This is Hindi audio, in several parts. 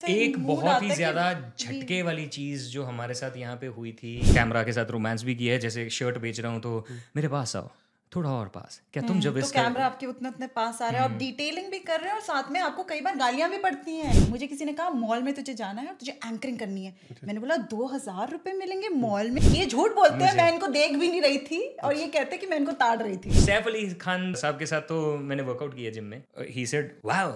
एक बहुत ही ज़्यादा झटके वाली चीज़ जो हमारे साथ यहाँ पे हुई थी कैमरा के साथ रोमांस भी किया है जैसे शर्ट बेच रहा हूँ तो मेरे पास आओ थोड़ा और पास क्या तुम जब तो कैमरा आपके उतने उतने पास आ रहा है और डिटेलिंग भी कर रहे हैं और साथ में आपको कई बार गालियाँ भी पड़ती हैं। मुझे किसी ने कहा मॉल में तुझे जाना है और तुझे एंकरिंग करनी है। मैंने बोला दो हज़ार रुपए मिलेंगे मॉल में? ये झूठ बोलते हैं मैं इनको देख भी नहीं रही थी और ये कहते कि मैं इनको ताड़ रही थी। सैफ अली खान साहब के साथ तो मैंने वर्कआउट किया जिम में। ही सेड वाओ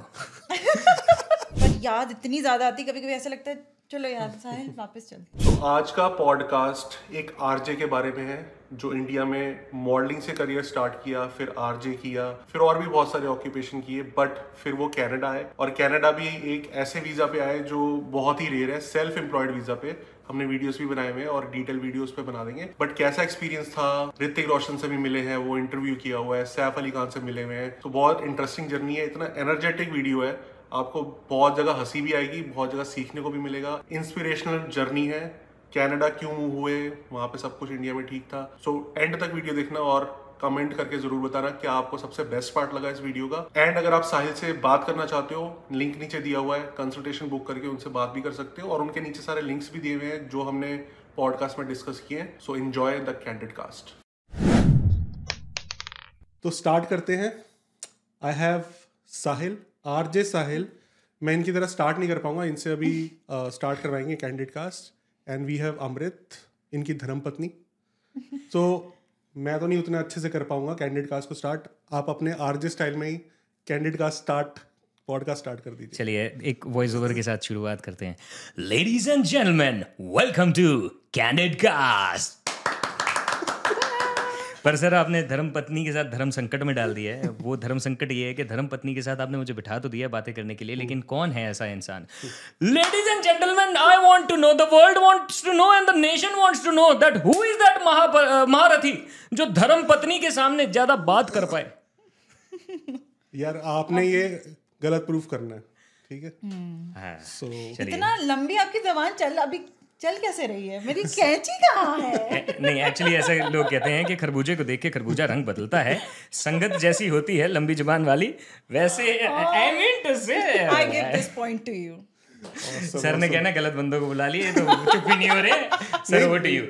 याद इतनी ज़्यादा आती कभी कभी ऐसा लगता है, चलो यार साहिल वापस चल तो आज का पॉडकास्ट एक आरजे के बारे में है, जो इंडिया में मॉडलिंग से करियर स्टार्ट किया, फिर आरजे किया, फिर और भी बहुत सारे ऑक्यूपेशन किए बट फिर वो कनाडा आए। और कनाडा भी एक ऐसे वीज़ा पे आए, जो बहुत ही रेयर है सेल्फ एम्प्लॉयड वीज़ा पे। हमने वीडियोस भी बनाए हुए हैं और डिटेल वीडियोस पे बना देंगे। बट कैसा एक्सपीरियंस था? ऋतिक रोशन से भी मिले हैं, वो इंटरव्यू किया हुआ है, सैफ अली खान से मिले हुए हैं। तो बहुत इंटरेस्टिंग जर्नी है, इतना एनर्जेटिक वीडियो है। आपको बहुत जगह हँसी भी आएगी बहुत जगह सीखने को भी मिलेगा। इंस्पिरेशनल जर्नी है। कनाडा क्यों मूव हुए? वहाँ पे सब कुछ इंडिया में ठीक था। सो so, एंड तक वीडियो देखना और कमेंट करके ज़रूर बताना क्या आपको सबसे बेस्ट पार्ट लगा इस वीडियो का। एंड अगर आप साहिल से बात करना चाहते हो लिंक नीचे दिया हुआ है। कंसल्टेशन बुक करके उनसे बात भी कर सकते हो और उनके नीचे सारे लिंक्स भी दिए हुए हैं जो हमने पॉडकास्ट में डिस्कस किए हैं। So enjoy the candid cast तो स्टार्ट करते हैं। I have Sahil R J साहिल मैं इनकी तरह स्टार्ट नहीं कर पाऊँगा इनसे अभी स्टार्ट करवाएँगे candid cast and we have Amrit इनकी धर्मपत्नी। तो मैं तो नहीं उतना अच्छे से कर पाऊँगा कैंडिड कास्ट को स्टार्ट आप अपने आर जे स्टाइल में ही candid cast start podcast start कर दीजिए। चलिए एक वॉइस ओवर के साथ शुरुआत करते हैं। Ladies and gentleman welcome to candid cast पर सर आपने धर्म पत्नी के साथ धर्म संकट में डाल दिया है। वो धर्म संकट ये है कि धर्म पत्नी के साथ आपने मुझे बिठा तो दिया बातें करने के लिए लेकिन कौन है ऐसा इंसान? Ladies and gentleman I want to know the world wants to know and the nation wants to know that who is that महारथी जो धर्म पत्नी के सामने ज़्यादा बात कर पाए? यार आपने ये गलत प्रूफ करना है ठीक है? हाँ, सो इतना लंबी आपकी जबान चल अभी चल कैसे रही है? मेरी कैंची कहाँ है? नहीं एक्चुअली ऐसे लोग कहते हैं कि खरबूजे को देख के खरबूजा रंग बदलता है। संगत जैसी होती है लंबी ज़ुबान वाली वैसे I mean to say I give this point to you sir ने कहना गलत बंदों को बुला लिए तो चुप ही नहीं हो रहे। सर वो टू यू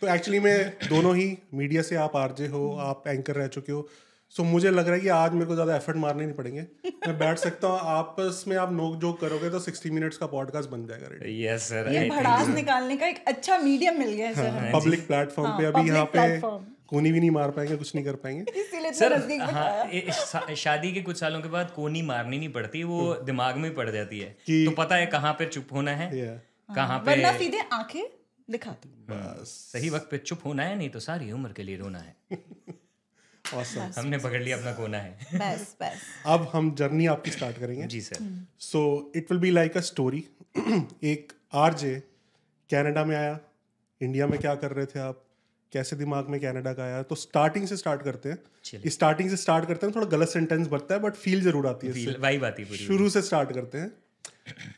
तो एक्चुअली में दोनों ही मीडिया से आप आरजे हो आप एंकर रह चुके हो। सो मुझे लग रहा है कि आज मेरे को ज़्यादा एफर्ट मारने नहीं पड़ेंगे। मैं बैठ सकता हूँ आपस में आप नोक जोक करोगे तो 60 मिनट्स का पॉडकास्ट बन जाएगा रेडी यस सर ये भड़ास निकालने का एक अच्छा मीडियम मिल गया है सर पब्लिक प्लेटफॉर्म पे हाँ, अभी यहाँ पे कोनी भी नहीं मार पाएँगे कुछ नहीं कर पाएँगे। सर हाँ शा- शादी के कुछ सालों के बाद कोनी मारनी नहीं पड़ती वो दिमाग में पड़ जाती है। कि- तो पता है कहाँ पे चुप होना है कहाँ पे वरना सीधे आँखें दिखा। दो बस। सही वक्त पे चुप होना है नहीं तो सारी उम्र के लिए रोना है। awesome. हमने पकड़ लिया अपना कोना है। बस बस अब हम जर्नी आपकी स्टार्ट करेंगे। जी sir so it will be like a story एक आरजे कनाडा में आया। इंडिया में क्या कर रहे थे आप? कैसे दिमाग में कनाडा का आया? तो स्टार्टिंग से स्टार्ट करते हैं। स्टार्टिंग से स्टार्ट करते हैं थोड़ा गलत सेंटेंस बनता है बट फील ज़रूर आती है वाइब आती है शुरू से स्टार्ट करते हैं।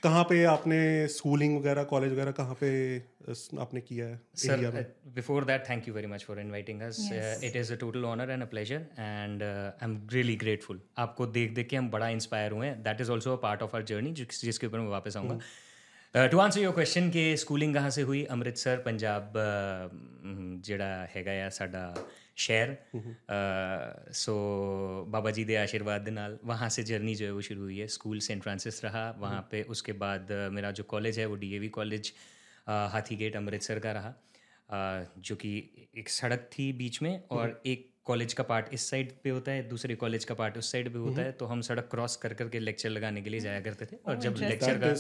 कहाँ पे आपने स्कूलिंग वगैरह कॉलेज वगैरह कहाँ पे अ, आपने किया है इंडिया Sir, में uh, before that, thank you very much for inviting us. Uh, it is a total honor and a pleasure, and uh, I'm really grateful. आपको देख देख के हम बड़ा इंस्पायर हुए हैं that is also a part of our journey जिसके ऊपर मैं वापस आऊँगा टू आंसर योर क्वेश्चन कि स्कूलिंग कहाँ से हुई ਅੰਮ੍ਰਿਤਸਰ ਪੰਜਾਬ uh, ਜਿਹੜਾ ਹੈਗਾ ਆ ਸਾਡਾ शहर सो बाबा जी के आशीर्वाद ਦੇ ਨਾਲ वहाँ से जर्नी जो है वो शुरू हुई है स्कूल सेंट फ्रांसिस रहा वहाँ पे उसके बाद uh, मेरा जो कॉलेज है वो DAV college Hathi Gate Amritsar का रहा अ, जो कि एक सड़क थी बीच में और एक कॉलेज का पार्ट इस साइड पे होता है दूसरे कॉलेज का पार्ट उस साइड पे होता है तो हम सड़क क्रॉस कर करके लेक्चर लगाने के लिए जाया करते थे और जब लेक्चर का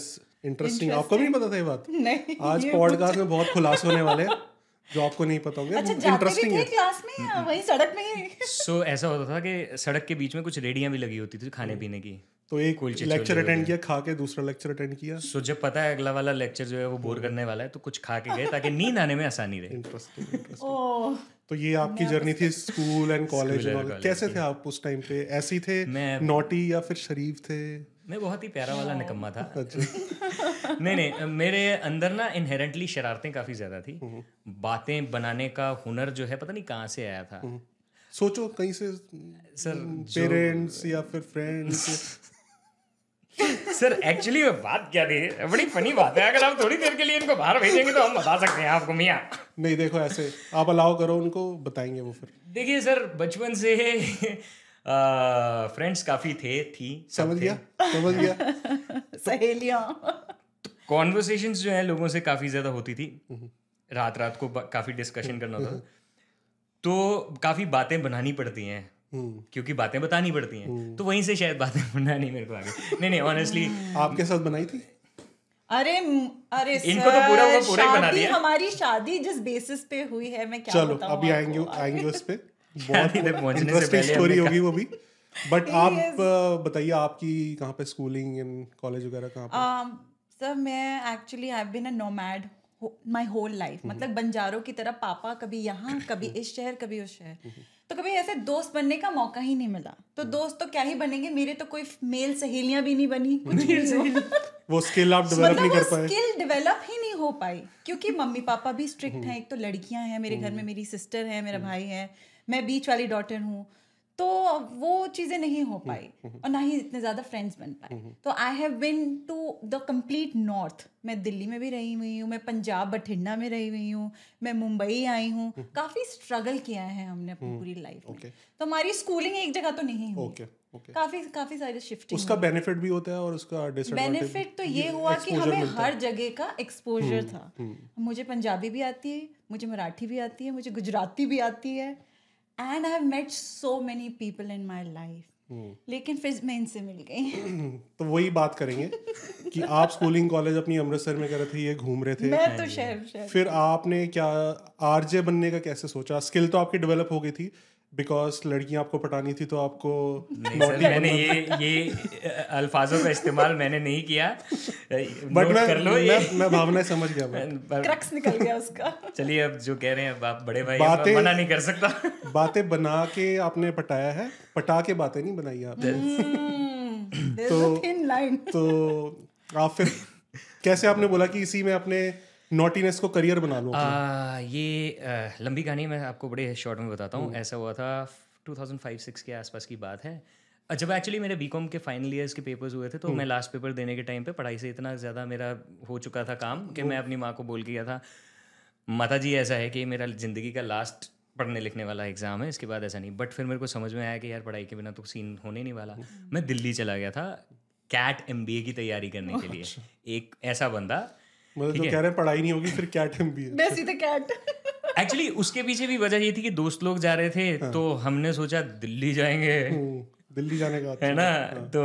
इंटरेस्टिंग आपको भी नहीं पता था ये बात नहीं आज पॉडकास्ट में बहुत खुलासे होने वाले हैं जो आपको नहीं पता होगा अच्छा होंगे जाते भी इंटरेस्टिंग है। क्लास में या वही सड़क में ही सो ऐसा होता था कि सड़क के बीच में कुछ रेडियाँ भी लगी होती थी खाने पीने की। तो एक लेक्चर अटेंड किया खा के दूसरा लेक्चर अटेंड किया। सो जब पता है अगला वाला लेक्चर जो है वो बोर करने वाला है तो कुछ खा के गए ताकि नींद आने में आसानी रहे। इंटरेस्टिंग तो ये आपकी जर्नी थी स्कूल एंड कॉलेज कैसे थे आप उस टाइम पे? ऐसे ही थे नोटी या फिर शरीफ थे? मैं बहुत ही प्यारा वाला निकम्मा था। अच्छा। नहीं नहीं मेरे अंदर ना इनहेरेंटली शरारतें काफ़ी ज़्यादा थी। बातें बनाने का हुनर जो है पता नहीं कहाँ से आया था। सोचो कहीं से सर पेरेंट्स या फिर फ्रेंड्स सर एक्चुअली बात क्या थी? बड़ी फनी बात है। अगर आप थोड़ी देर के लिए इनको बाहर भेजेंगे तो हम बता सकते हैं आपको मियाँ। नहीं देखो ऐसे आप अलाउ करो उनको बताएँगे वो फिर। देखिए सर बचपन से फ्रेंड्स काफ़ी थे थी समझ गया समझ गया। सहेलियाँ। कॉन्वर्सेशंस जो है लोगों से काफ़ी ज़्यादा होती थी। हम्म। रात रात को काफ़ी डिस्कशन करना होता था। तो काफ़ी बातें बनानी पड़ती हैं हम्म। क्योंकि बातें बतानी पड़ती हैं। तो वहीं से शायद बातें बनानी मेरे को आगे। नहीं नहीं ऑनेस्टली आपके साथ बनाई थी? अरे अरे इनको तो पूरा पूरा ही बना दिया। हमारी शादी जिस बेसिस पे हुई है मैं क्या चलो अभी आएँगे आएँगे उस पे। से इंटरेस्टिंग स्टोरी होगी वो भी। बट आप बताइए आपकी कहाँ पे स्कूलिंग एंड कॉलेज वगैरह कहाँ पे? Um, सर मैं actually I been a nomad my whole life मतलब बंजारों की तरह पापा कभी यहाँ कभी इस शहर कभी उस शहर। तो कभी ऐसे दोस्त बनने का मौका ही नहीं मिला। तो दोस्त तो क्या ही बनेंगे? मेरे तो कोई मेल सहेलियाँ भी नहीं बनी। कुछ नहीं वो स्किल आप डेवलप नहीं मतलब कर पाए। स्किल डेवलप ही नहीं हो पाई। क्योंकि मम्मी पापा भी स्ट्रिक्ट हैं एक तो लड़कियाँ हैं मेरे घर में मेरी सिस्टर है मेरा भाई है। मैं बीच वाली डॉटर हूँ तो वो चीज़ें नहीं हो पाई और ना ही इतने ज़्यादा फ्रेंड्स बन पाए। तो I have been to the complete north मैं दिल्ली में भी रही हुई हूँ मैं पंजाब बठिंडा में रही हुई हूँ मैं मुंबई आई हूँ। काफ़ी स्ट्रगल किया है हमने अपनी पूरी लाइफ में। तो हमारी स्कूलिंग एक जगह तो नहीं हुई। ओके काफ़ी काफ़ी सारे शिफ्टिंग उसका बेनिफिट भी होता है और उसका बेनिफिट तो ये हुआ कि हमें हर जगह का एक्सपोजर था। मुझे पंजाबी भी आती है मुझे मराठी भी आती है मुझे गुजराती भी आती है। And I have met so many people in my life लेकिन फिर मैं इनसे मिल गई। तो वही बात करेंगे कि आप स्कूलिंग कॉलेज अपनी अमृतसर में कर रहे थे ये घूम रहे थे। मैं तो शेर, शहर। फिर आपने क्या आरजे बनने का कैसे सोचा? स्किल तो आपकी डेवलप हो गई थी बिकॉज़ लड़कियाँ आपको पटानी थी तो आपको नहीं मैंने ये ये अल्फाजों का इस्तेमाल मैंने नहीं किया। बट मैं कर लो ये। मैं मैं भावनाएँ समझ गया मैं क्रक्स निकल गया उसका। चलिए अब जो कह रहे हैं आप बड़े भाई बातें- मना नहीं कर सकता। बातें बना के आपने पटाया है पटा के बातें नहीं बनाई आपने। तो तो आप फिर कैसे आपने बोला कि इसी में अपने नॉटीनेस को करियर बना लो आ, ये आ, लंबी कहानी मैं आपको बड़े शॉर्ट में बताता हूँ। ऐसा हुआ था 2005-6 के आसपास की बात है। जब एक्चुअली मेरे बीकॉम के फाइनल ईयर्स के पेपर्स हुए थे तो मैं लास्ट पेपर देने के टाइम पे पढ़ाई से इतना ज़्यादा मेरा हो चुका था काम कि मैं अपनी माँ को बोल के गया था माता जी ऐसा है कि मेरा ज़िंदगी का लास्ट पढ़ने लिखने वाला एग्ज़ाम है इसके बाद ऐसा नहीं। बट फिर मेरे को समझ में आया कि यार पढ़ाई के बिना तो सीन होने नहीं वाला। मैं दिल्ली चला गया था कैट एमबीए की तैयारी करने के लिए। एक ऐसा बंदा मतलब जो कह रहे हैं पढ़ाई नहीं होगी फिर कैट हम भी है। मैं सीधे कैट एक्चुअली उसके पीछे भी वजह ये थी कि दोस्त लोग जा रहे थे हाँ. तो हमने सोचा दिल्ली जाएँगे। हम्म, दिल्ली जाने का है ना? तो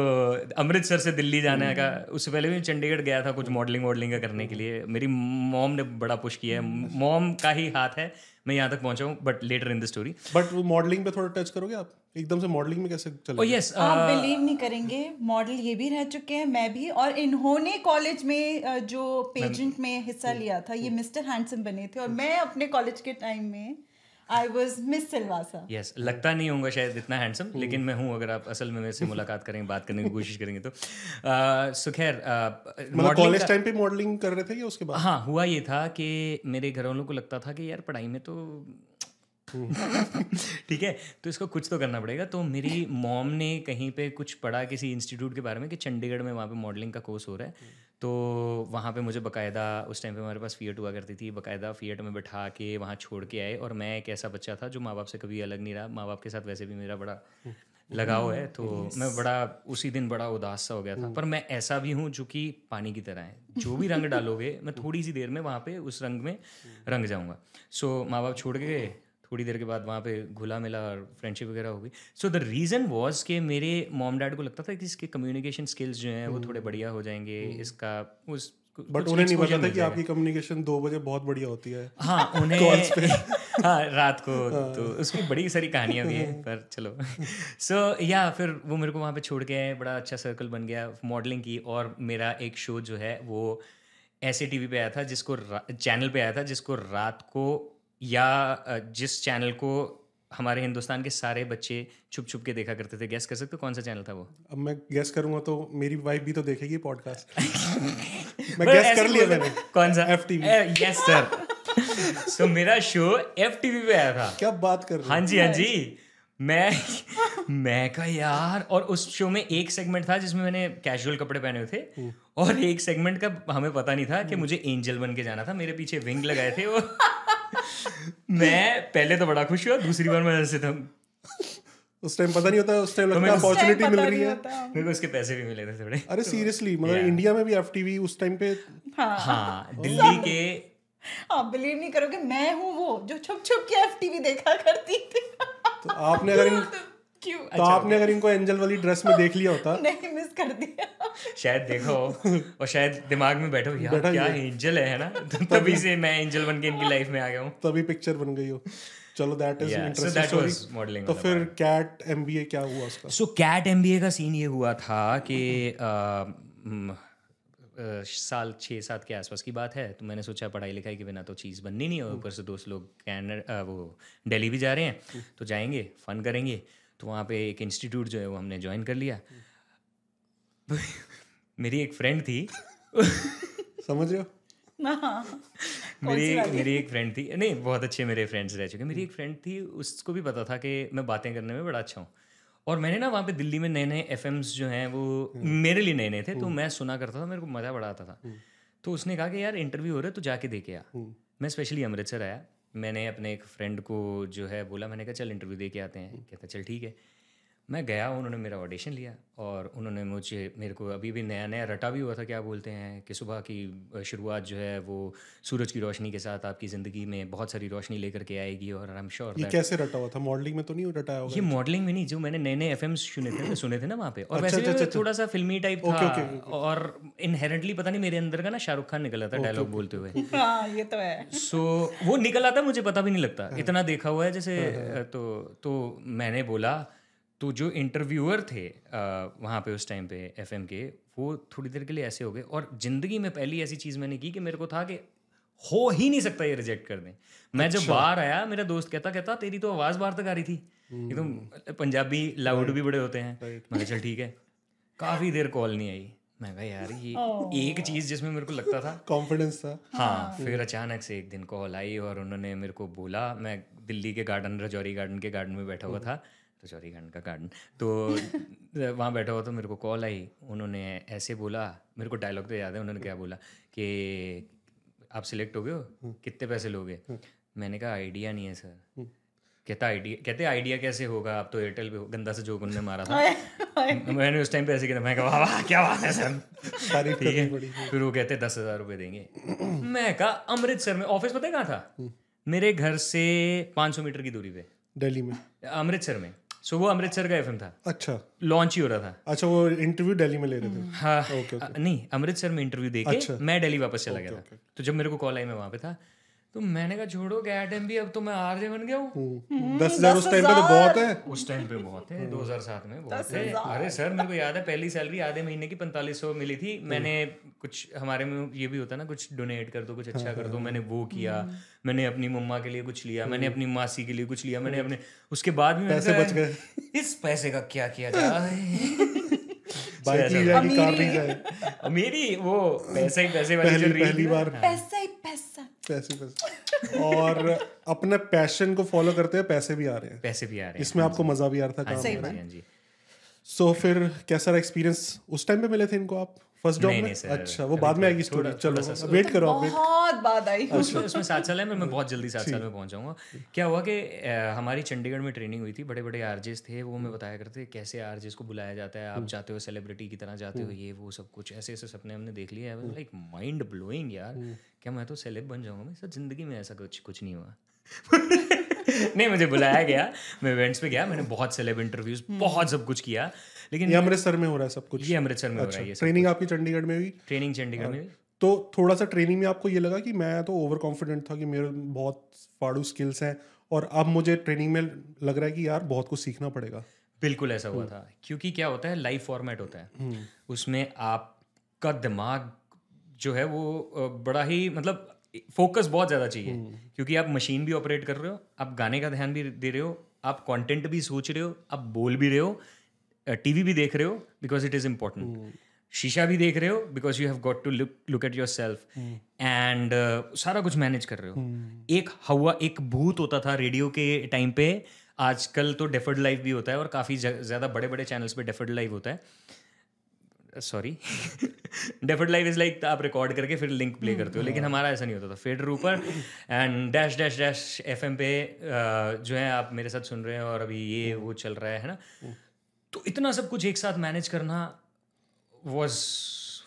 अमृतसर से दिल्ली जाने का उससे पहले भी चंडीगढ़ गया था कुछ मॉडलिंग वॉडलिंग का करने के लिए। मेरी मॉम ने बड़ा पुश किया है। मॉम का ही हाथ है मैं यहाँ तक पहुँचा हूँ but later in the story but वो मॉडलिंग पे थोड़ा टच करोगे आप? एकदम से मॉडलिंग में कैसे ओ चले यस आप बिलीव नहीं करेंगे मॉडल ये भी रह चुके हैं मैं भी और इन्होंने कॉलेज में जो पेजेंट में हिस्सा लिया था ये मिस्टर हैंडसम बने थे और मैं अपने कॉलेज के टाइम में I was miss Silvassa yes लगता नहीं होगा शायद इतना हैंडसम लेकिन मैं हूँ अगर आप असल में मेरे से मुलाकात करेंगे बात करने की कोशिश करेंगे तो। सुखैर सो खैर मतलब कॉलेज टाइम पे मॉडलिंग कर रहे थे या उसके बाद? हाँ हुआ ये था कि मेरे घर वालों को लगता था कि यार पढ़ाई में तो ठीक है तो इसको कुछ तो करना पड़ेगा। तो मेरी मॉम ने कहीं पे कुछ पढ़ा किसी इंस्टीट्यूट के बारे में कि चंडीगढ़ में वहाँ पे मॉडलिंग का कोर्स हो रहा है। तो वहाँ पे मुझे बकायदा उस टाइम पे हमारे पास फियट हुआ करती थी, बकायदा फियट में बैठा के वहाँ छोड़ के आए और मैं एक ऐसा बच्चा था जो माँ बाप से कभी अलग नहीं रहा माँ बाप के साथ वैसे भी मेरा बड़ा लगाव है। तो मैं बड़ा, उसी दिन बड़ा उदास सा हो गया था। पर मैं ऐसा भी हूँ जो कि पानी की तरह है। जो भी रंग डालोगे, मैं थोड़ी सी देर में वहाँ पे उस रंग में रंग जाऊँगा। सो माँ बाप छोड़ के गए थोड़ी देर के बाद वहाँ पे घुला मिला और फ्रेंडशिप वगैरह हो गई। सो द रीज़न वॉज़ कि मेरे मॉम डैड को लगता था कि इसके कम्युनिकेशन स्किल्स जो हैं वो थोड़े बढ़िया हो जाएँगे इसका उस बट उन्हें नहीं पता था कि आपकी कम्युनिकेशन दो बजे बहुत बढ़िया होती है। हाँ उन्हें हाँ रात को तो उसकी बड़ी सारी कहानियाँ भी हैं पर चलो। सो या फिर वो मेरे को वहाँ पे छोड़ के बड़ा अच्छा सर्कल बन गया मॉडलिंग की और मेरा एक शो जो है वो ऐसे टीवी पे आया था जिसको चैनल पे आया था जिसको रात को या जिस चैनल को हमारे हिंदुस्तान के सारे बच्चे छुप छुप के देखा करते थे गैस कर सकते हो कौन सा चैनल था वो? अब मैं गेस करूँगा तो मेरी वाइफ भी तो देखेगी पॉडकास्ट मैं गेस कर लिया मैंने। कौन सा? FTV यस सर सो मेरा शो एफ़ टीवी पे आया था। क्या बात कर रहे हाँ? जी हाँ जी। मैं मैं कहा यार और उस शो में एक सेगमेंट था जिसमें मैंने कैजुअल कपड़े पहने हुए थे। और एक सेगमेंट का हमें पता नहीं था कि मुझे एंजल बन के जाना था। मेरे पीछे विंग लगाए थे वो। मैं पहले तो बड़ा खुश हुआ दूसरी बार मैं ऐसे था उस टाइम पता नहीं होता उस टाइम लगता है अपॉर्चुनिटी मिल रही है। मेरे को इसके पैसे भी मिले थे थोड़े। अरे सीरियसली मतलब इंडिया में भी एफटीवी उस टाइम पे हाँ। दिल्ली के आप बिलीव नहीं करोगे मैं हूँ वो जो छुप छुप के एफटीवी देखा करती थी। तो आपने अगर इन क्यों तो आपने अगर इनको एंजल वाली ड्रेस में देख लिया होता। नहीं मिस कर दिया। शायद देखो और शायद दिमाग में बैठो यार बैठा क्या ही। एंजल है ना? तो तभी से मैं एंजल बन के इनकी लाइफ में आ गया हूँ। तभी पिक्चर बन गई हो। चलो दैट इज़ इंटरेस्टिंग modeling तो फिर कैट एमबीए क्या हुआ उसका? सो कैट एमबीए का सीन ये हुआ था कि अ, म, अ, साल छः सात के आसपास की बात है। तो मैंने सोचा पढ़ाई लिखाई के बिना तो चीज़ बननी नहीं है। ऊपर से दोस्त लोग कैनर वो दिल्ली भी जा रहे हैं। तो जाएँगे फन करेंगे। तो वहाँ पे एक इंस्टीट्यूट जो है वो हमने ज्वाइन कर लिया। मेरी एक फ्रेंड थी। समझ रहे हो? हाँ मेरी मेरी एक फ्रेंड थी। नहीं बहुत अच्छे मेरे फ्रेंड्स रह चुके मेरी एक फ्रेंड थी उसको भी पता था कि मैं बातें करने में बड़ा अच्छा हूँ। और मैंने ना वहाँ पे दिल्ली में नए नए एफ़ जो हैं वो मेरे लिए नए नए थे तो मैं सुना करता था मेरे को मज़ा बड़ा आता था। तो उसने कहा कि यार इंटरव्यू हो रहा है तो जाके देखे आ मैं स्पेशली अमृतसर आया। मैंने अपने एक फ्रेंड को जो है बोला, मैंने कहा, चल इंटरव्यू दे के आते हैं. कहता, चल ठीक है। मैं गया उन्होंने मेरा ऑडिशन लिया और उन्होंने मुझे मेरे को अभी भी नया नया रटा भी हुआ था क्या बोलते हैं कि सुबह की शुरुआत जो है वो सूरज की रोशनी के साथ आपकी ज़िंदगी में बहुत सारी रोशनी लेकर के आएगी और आई एम श्योर ये कैसे रटा हुआ था? मॉडलिंग में तो नहीं रटाया होगा? ये मॉडलिंग में नहीं जो मैंने नए नए एफ़ सुने थे सुने थे ना वहाँ पे। और वैसे अच्छा, अच्छा, थोड़ा सा फिल्मी टाइप था और इनहेरेंटली पता नहीं मेरे अंदर का ना शाहरुख खान निकला था डायलॉग बोलते हुए। हाँ ये तो है। सो वो निकल आता मुझे पता भी नहीं लगता। इतना देखा हुआ है जैसे तो तो मैंने बोला तो जो इंटरव्यूअर थे वहाँ पे उस टाइम पे एफएम के वो थोड़ी देर के लिए ऐसे हो गए। और ज़िंदगी में पहली ऐसी चीज़ मैंने की कि मेरे को था कि हो ही नहीं सकता ये रिजेक्ट कर दें मैं जब बाहर आया मेरा दोस्त कहता कहता तेरी तो आवाज़ बाहर तक आ रही थी। एकदम पंजाबी लाउड भी बड़े होते हैं। मैं चल ठीक है। काफ़ी देर कॉल नहीं आई। मैं कहा यार ये एक चीज़ जिसमें मेरे को लगता था। कॉन्फिडेंस था। हाँ फिर अचानक से एक दिन कॉल आई और उन्होंने मेरे को बोला मैं दिल्ली के गार्डन रजौरी गार्डन के गार्डन में बैठा हुआ था। रजौरी गार्डन का गार्डन तो वहाँ बैठा हुआ तो मेरे को कॉल आई। उन्होंने ऐसे बोला मेरे को डायलॉग तो याद है उन्होंने क्या बोला कि आप सिलेक्ट हो गए हो? कितने पैसे लोगे? मैंने कहा आइडिया नहीं है सर कहता आइडिया कहते आइडिया कैसे होगा? आप तो एयरटेल पे हो गंदा से जोक उन्होंने मारा था। मैंने उस टाइम पे ऐसे कहता मैं कहा वाह क्या बात है सर तारीफ़ ठीक है। फिर वो कहते दस हज़ार रुपये देंगे। मैं कहा अमृतसर में ऑफ़िस पता है कहाँ था? मेरे घर से 500 मीटर की दूरी पे। दिल्ली में। अमृतसर में। सो वो अमृतसर का एफएम था। अच्छा। लॉन्च ही हो रहा था। अच्छा वो इंटरव्यू दिल्ली में ले रहे थे। हाँ। नहीं अमृतसर में इंटरव्यू देके अच्छा। मैं दिल्ली वापस चला गया था। तो जब मेरे को कॉल आई मैं वहाँ पे था। तो मैंने कहा छोड़ो गैट एम भी अब तो मैं आरजे बन गया हूँ। दस हज़ार उस टाइम पे तो बहुत है। उस टाइम पे बहुत है हम्म। 2007 में बहुत है। अरे सर मेरे को याद है पहली सैलरी आधे महीने की पैंतालीस सौ मिली थी। मैंने कुछ हमारे में ये भी होता है ना कुछ डोनेट कर दो कुछ अच्छा कर दो मैंने वो किया। मैंने अपनी मम्मा के लिए कुछ लिया मैंने अपनी मासी के लिए कुछ लिया मैंने अपने उसके बाद भी पैसे बच कहा, इस पैसे का क्या किया जाए बाइक ली जाएगी कार ली जाए अमीरी? वो पैसे ही पैसे वाली पहली बार। पैसा ही पैसा। पैसे पैसे। और अपने पैशन को फॉलो करते हुए पैसे भी आ रहे हैं। पैसे भी आ रहे हैं। इसमें आपको मज़ा भी आ रहा था काम हाँ जी, हाँ जी। सो फिर कैसा रहा एक्सपीरियंस उस टाइम पे मिले थे इनको आप? फ़र्स्ट जॉब में? अच्छा वो बाद में आएगी स्टोरी चलो वेट करो आप बहुत बाद आई। उसमें उसमें सात साल है मैं मैं बहुत जल्दी सात साल में पहुँच जाऊँगा। क्या हुआ कि हमारी चंडीगढ़ में ट्रेनिंग हुई थी बड़े बड़े आरजेस थे वो हमें बताया करते कैसे आरजेस को बुलाया जाता है आप जाते हो सेलिब्रिटी की तरह जाते हो ये वो सब कुछ ऐसे ऐसे सपने हमने देख लिए। लाइक माइंड ब्लोइंग यार। क्या मैं तो सेलेब बन जाऊँगा? मैं सर ज़िंदगी में ऐसा कुछ कुछ नहीं हुआ। नहीं मुझे बुलाया गया मैं इवेंट्स पे गया मैंने बहुत सेलेब इंटरव्यूज़ बहुत सब कुछ किया। लेकिन ये अमृतसर में हो रहा है सब कुछ। ये अमृतसर में अच्छा, हो रहा है ट्रेनिंग आपकी चंडीगढ़ में हुई? ट्रेनिंग चंडीगढ़ में तो थोड़ा सा ट्रेनिंग में आपको ये लगा कि मैं तो ओवर कॉन्फिडेंट था कि मेरे बहुत फाड़ू स्किल्स हैं और अब मुझे ट्रेनिंग में लग रहा है कि यार बहुत कुछ सीखना पड़ेगा। बिल्कुल ऐसा हुआ था क्योंकि क्या होता है लाइव फॉर्मेट होता है। उसमें आपका दिमाग जो है वो बड़ा ही मतलब फोकस बहुत ज़्यादा चाहिए। क्योंकि आप मशीन भी ऑपरेट कर रहे हो आप गाने का ध्यान भी दे रहे हो आप कंटेंट भी सोच रहे हो आप बोल भी रहे हो टीवी भी देख रहे हो बिकॉज़ इट इज़ इम्पोर्टेंट शीशा भी देख रहे हो because you have got to look look at yourself and uh, सारा कुछ मैनेज कर रहे हो. एक हवा एक भूत होता था रेडियो के टाइम पे. आजकल तो डेफर्ड लाइव भी होता है और काफ़ी ज़्यादा बड़े बड़े चैनल्स पे डेफर्ड लाइव होता है. Sorry deferred live is like आप रिकॉर्ड करके फिर लिंक प्ले करते हो लेकिन हमारा ऐसा नहीं होता था. फेडर ऊपर and dash dash dash FM पे uh, जो है आप मेरे साथ सुन रहे हैं और अभी ये वो चल रहा है ना? तो इतना सब कुछ एक साथ मैनेज करना was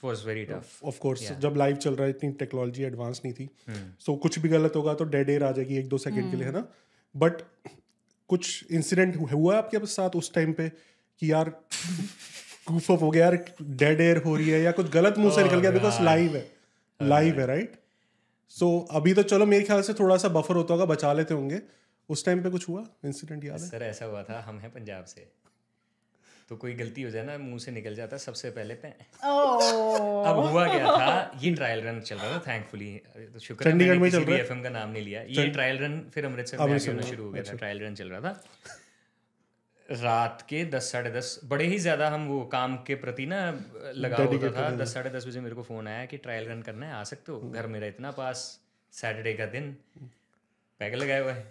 was very tough of course जब लाइव चल रहा है इतनी टेक्नोलॉजी एडवांस नहीं थी। सो कुछ भी गलत होगा तो डेड एयर आ जाएगी एक दो सेकंड के लिए है ना? बट कुछ इंसिडेंट हुआ है आपके साथ उस टाइम पे कि यार हो गया यार डेड एयर हो रही है या कुछ गलत मुँह से निकल गया? बिकॉज़ लाइव है। लाइव है राइट सो अभी तो चलो मेरे ख्याल से थोड़ा सा बफर होता होगा बचा लेते होंगे। उस टाइम पे कुछ हुआ? इंसिडेंट याद है? सर ऐसा हुआ था हम हैं पंजाब से। तो कोई गलती हो जाए ना मुँह से निकल जाता सबसे पहले पे। ओह। अब हुआ क्या था ये ट्रायल रन चल रहा था थैंकफुली तो शुक्र है चंडीगढ़ में चल रहा है? एफएम का नाम नहीं लिया। ये ट्रायल रन फिर अमृतसर में होना शुरू हो गया अच्छा। था ट्रायल रन चल रहा था। रात के दस साढ़े दस बड़े ही ज़्यादा हम वो काम के प्रति ना लगा होता था। दस साढ़े दस बजे मेरे को फ़ोन आया कि ट्रायल रन करना है आ सकते हो? घर मेरा इतना पास सैटरडे का दिन। पैग लगाए हुए हैं।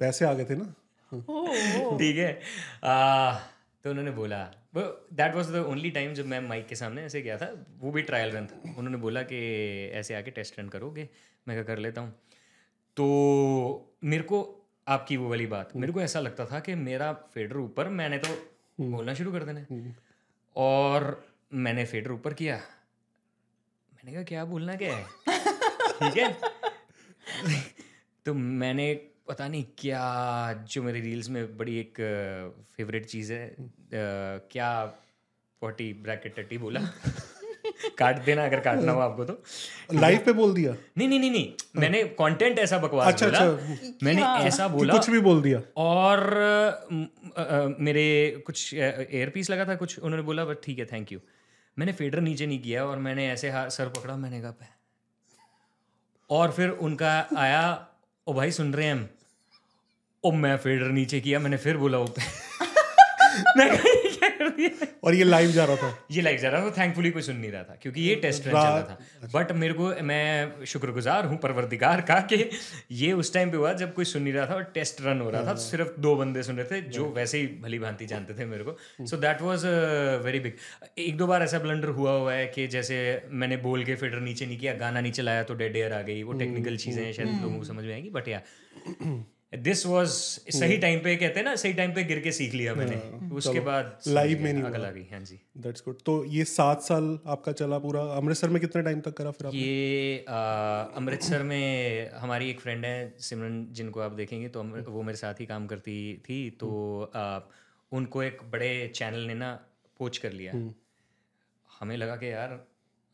पैसे आ गए थे ना? ठीक है। तो उन्होंने बोला वो that was the only time जब मैं माइक के सामने ऐसे गया था वो भी ट्रायल रन था। उन्होंने बोला कि ऐसे आके टेस्ट रन करोगे? मैं क्या कर लेता हूँ। तो मेरे को आपकी वो वाली बात मेरे को ऐसा लगता था कि मेरा फेडर ऊपर मैंने तो बोलना शुरू कर देना और मैंने फेडर ऊपर किया। मैंने कहा क्या बोलना क्या है? ठीक है। तो मैंने पता नहीं क्या जो मेरी रील्स में बड़ी एक फेवरेट चीज़ है क्या पॉटी ब्रैकेट टट्टी बोला? काट देना अगर काटना हो आपको तो। लाइव पे बोल दिया? नहीं नहीं नहीं नहीं। मैंने कंटेंट ऐसा बकवास अच्छा, बोला। अच्छा। मैंने ऐसा बोला कुछ भी बोल दिया। और अ, अ, मेरे कुछ एयर पीस लगा था कुछ उन्होंने बोला बट ठीक है थैंक यू मैंने फेडर नीचे नहीं किया और मैंने ऐसे हाथ सर पकड़ा मैंने कहा। और फिर उनका आया ओ भाई सुन रहे हैं हम। ओ मैं फेडर नीचे किया मैंने फिर बोला ऊपर मैं कहा, "ये क्या कर दिया? और ये लाइव जा रहा था? ये लाइव जा रहा था थैंकफुली कोई सुन नहीं रहा था क्योंकि ये टेस्ट रन चल रहा था। बट मेरे को मैं शुक्रगुजार हूँ परवरदिगार का कि ये उस टाइम पे हुआ जब कोई सुन नहीं रहा था और टेस्ट रन हो रहा था तो सिर्फ़ दो बंदे सुन रहे थे जो वैसे ही भली भांति जानते थे मेरे को। So that was very big एक दो बार ऐसा ब्लंडर हुआ हुआ है कि जैसे मैंने बोल के फिटर नीचे नहीं किया गाना नीचे लाया तो डेड एयर आ गई वो टेक्निकल चीज़ें शायद लोगों को समझ में आएँगी बट या दिस वाज सही टाइम पे कहते हैं ना सही टाइम पे गिर के सीख लिया मैंने। उसके बाद Live में नहीं अकल आ गई हाँ जी। दैट्स गुड तो ये सात साल आपका चला पूरा। अमृतसर में कितने टाइम तक करा फिर आप ये अमृतसर में हमारी एक फ्रेंड है सिमरन जिनको आप देखेंगे तो वो मेरे साथ ही काम करती थी तो आ, उनको एक बड़े चैनल ने ना पोच कर लिया। हमें लगा कि यार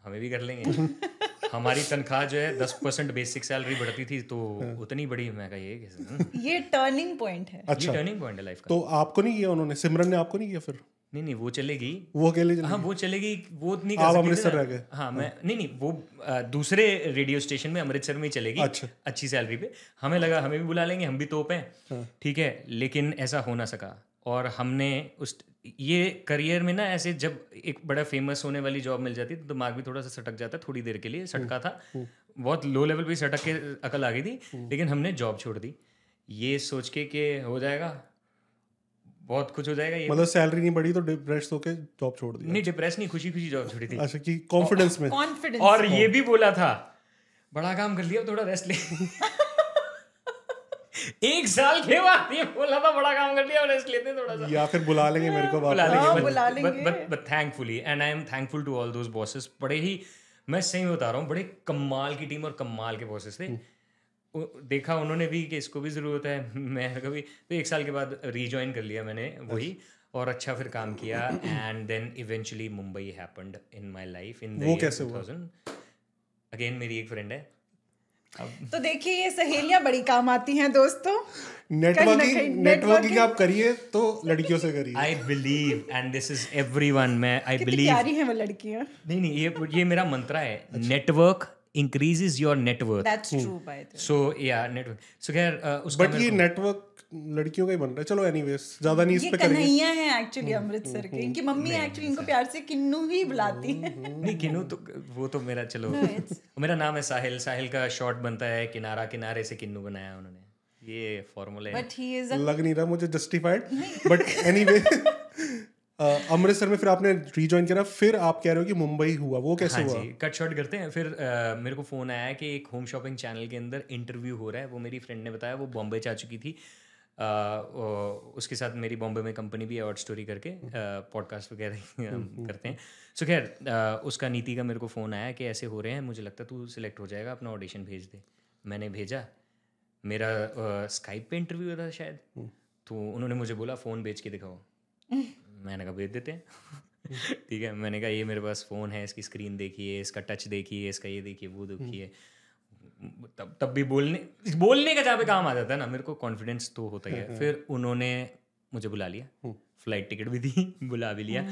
हमें भी कर लेंगे। हमारी तनख्वाह जो है दस परसेंट बेसिक सैलरी बढ़ती थी तो उतनी बड़ी मैं कहा ये हम्म, ये टर्निंग पॉइंट है। ये टर्निंग पॉइंट है लाइफ का। तो आपको नहीं किया उन्होंने? सिमरन ने आपको नहीं किया फिर? नहीं नहीं वो चलेगी। वो अकेले चले हाँ वो चलेगी वो नहीं कर आप अमृतसर रह गए। हाँ मैं नहीं नहीं वो आ, दूसरे रेडियो स्टेशन में अमृतसर में ही चलेगी अच्छा। अच्छी सैलरी पे। हमें लगा हमें भी बुला लेंगे हम भी तोप हैं। हाँ। ठीक है लेकिन ऐसा हो ना सका। और हमने उस ये करियर में ना ऐसे जब एक बड़ा फ़ेमस होने वाली जॉब मिल जाती तो दिमाग भी थोड़ा सा सटक जाता थोड़ी देर के लिए सटका था। बहुत लो लेवल पे सटक के अकल आ गई थी लेकिन हमने जॉब छोड़ दी। ये सोच के कि हो जाएगा बहुत कुछ हो जाएगा ये। मतलब सैलरी नहीं बढ़ी तो डिप्रेस होके जॉब छोड़ दिया। नहीं डिप्रेस नहीं खुशी खुशी जॉब छोड़ी थी। अच्छा कि कॉन्फिडेंस में। कॉन्फिडेंस और ये भी बोला था बड़ा काम कर लिया अब थोड़ा रेस्ट ले। एक साल के बाद ये बोला था बड़ा काम कर लिया और लेते हैं थोड़ा सा या फिर बुला लेंगे मेरे को बुला लेंगे बुला but but thankfully and I am thankful to all those बड़े ही मैं सही बता रहा हूँ बड़े कमाल की टीम और कमाल के बॉसेस थे। देखा उन्होंने भी कि इसको भी ज़रूरत है। मैं कभी तो एक साल के बाद रीजॉइन कर लिया मैंने वही और अच्छा फिर काम किया। And then eventually Mumbai happened in my life in वो कैसे हुआ? अगेन मेरी एक फ्रेंड है। तो देखिए ये सहेलियाँ बड़ी काम आती हैं दोस्तों। नेटवर्किंग नेटवर्किंग आप करिए तो लड़कियों से करिए। I believe and this is everyone मैं आई कितनी बिलीव प्यारी हैं वो लड़कियाँ। नहीं नहीं ये ये मेरा मंत्रा है। Network increases your network that's true by the so yeah network so खैर uh, उसका बट ये नेटवर्क लड़कियों का ही बन रहा है। चलो एनीवेज ज़्यादा नहीं इस पे करेंगे। कन्हैया हैं एक्चुअली अमृतसर के। इनकी मम्मी एक्चुअली इनको प्यार से किन्नू ही बुलाती हैं। नहीं किनू तो वो तो मेरा चलो। मेरा नाम है साहिल। साहिल का शॉर्ट बनता है किनारा किनारे से किन्नू बनाया उन्होंने। ये फॉर्मूला है। बट ही इज़ लग नहीं रहा मुझे जस्टिफाइड बट एनीवे अमृतसर में फिर आपने रीजॉइन किया फिर आप कह रहे हो कि मुंबई हुआ। वो कैसे हाँ हुआ? जी कट शॉर्ट करते हैं। फिर अ, मेरे को फ़ोन आया कि एक होम शॉपिंग चैनल के अंदर इंटरव्यू हो रहा है। वो मेरी फ्रेंड ने बताया वो बॉम्बे जा चुकी थी। उसके साथ मेरी बॉम्बे में कंपनी भी है आउट स्टोरी करके पॉडकास्ट वगैरह करते हैं। सो खैर उसका नीति का मेरे को फ़ोन आया कि ऐसे हो रहे हैं मुझे लगता है तू सिलेक्ट हो जाएगा अपना ऑडिशन भेज दे। मैंने भेजा। मेरा स्काइप पे इंटरव्यू था शायद। तो उन्होंने मुझे बोला फ़ोन बेच के दिखाओ। मैंने कहा भेज देते हैं? ठीक है मैंने कहा ये मेरे पास फ़ोन है इसकी स्क्रीन देखिए इसका टच देखिए इसका ये देखिए वो देखिए तब तब भी बोलने बोलने का जहाँ पे काम आ जाता है ना मेरे को कॉन्फिडेंस तो होता ही है। फिर उन्होंने मुझे बुला लिया। फ़्लाइट टिकट भी दी बुला भी लिया।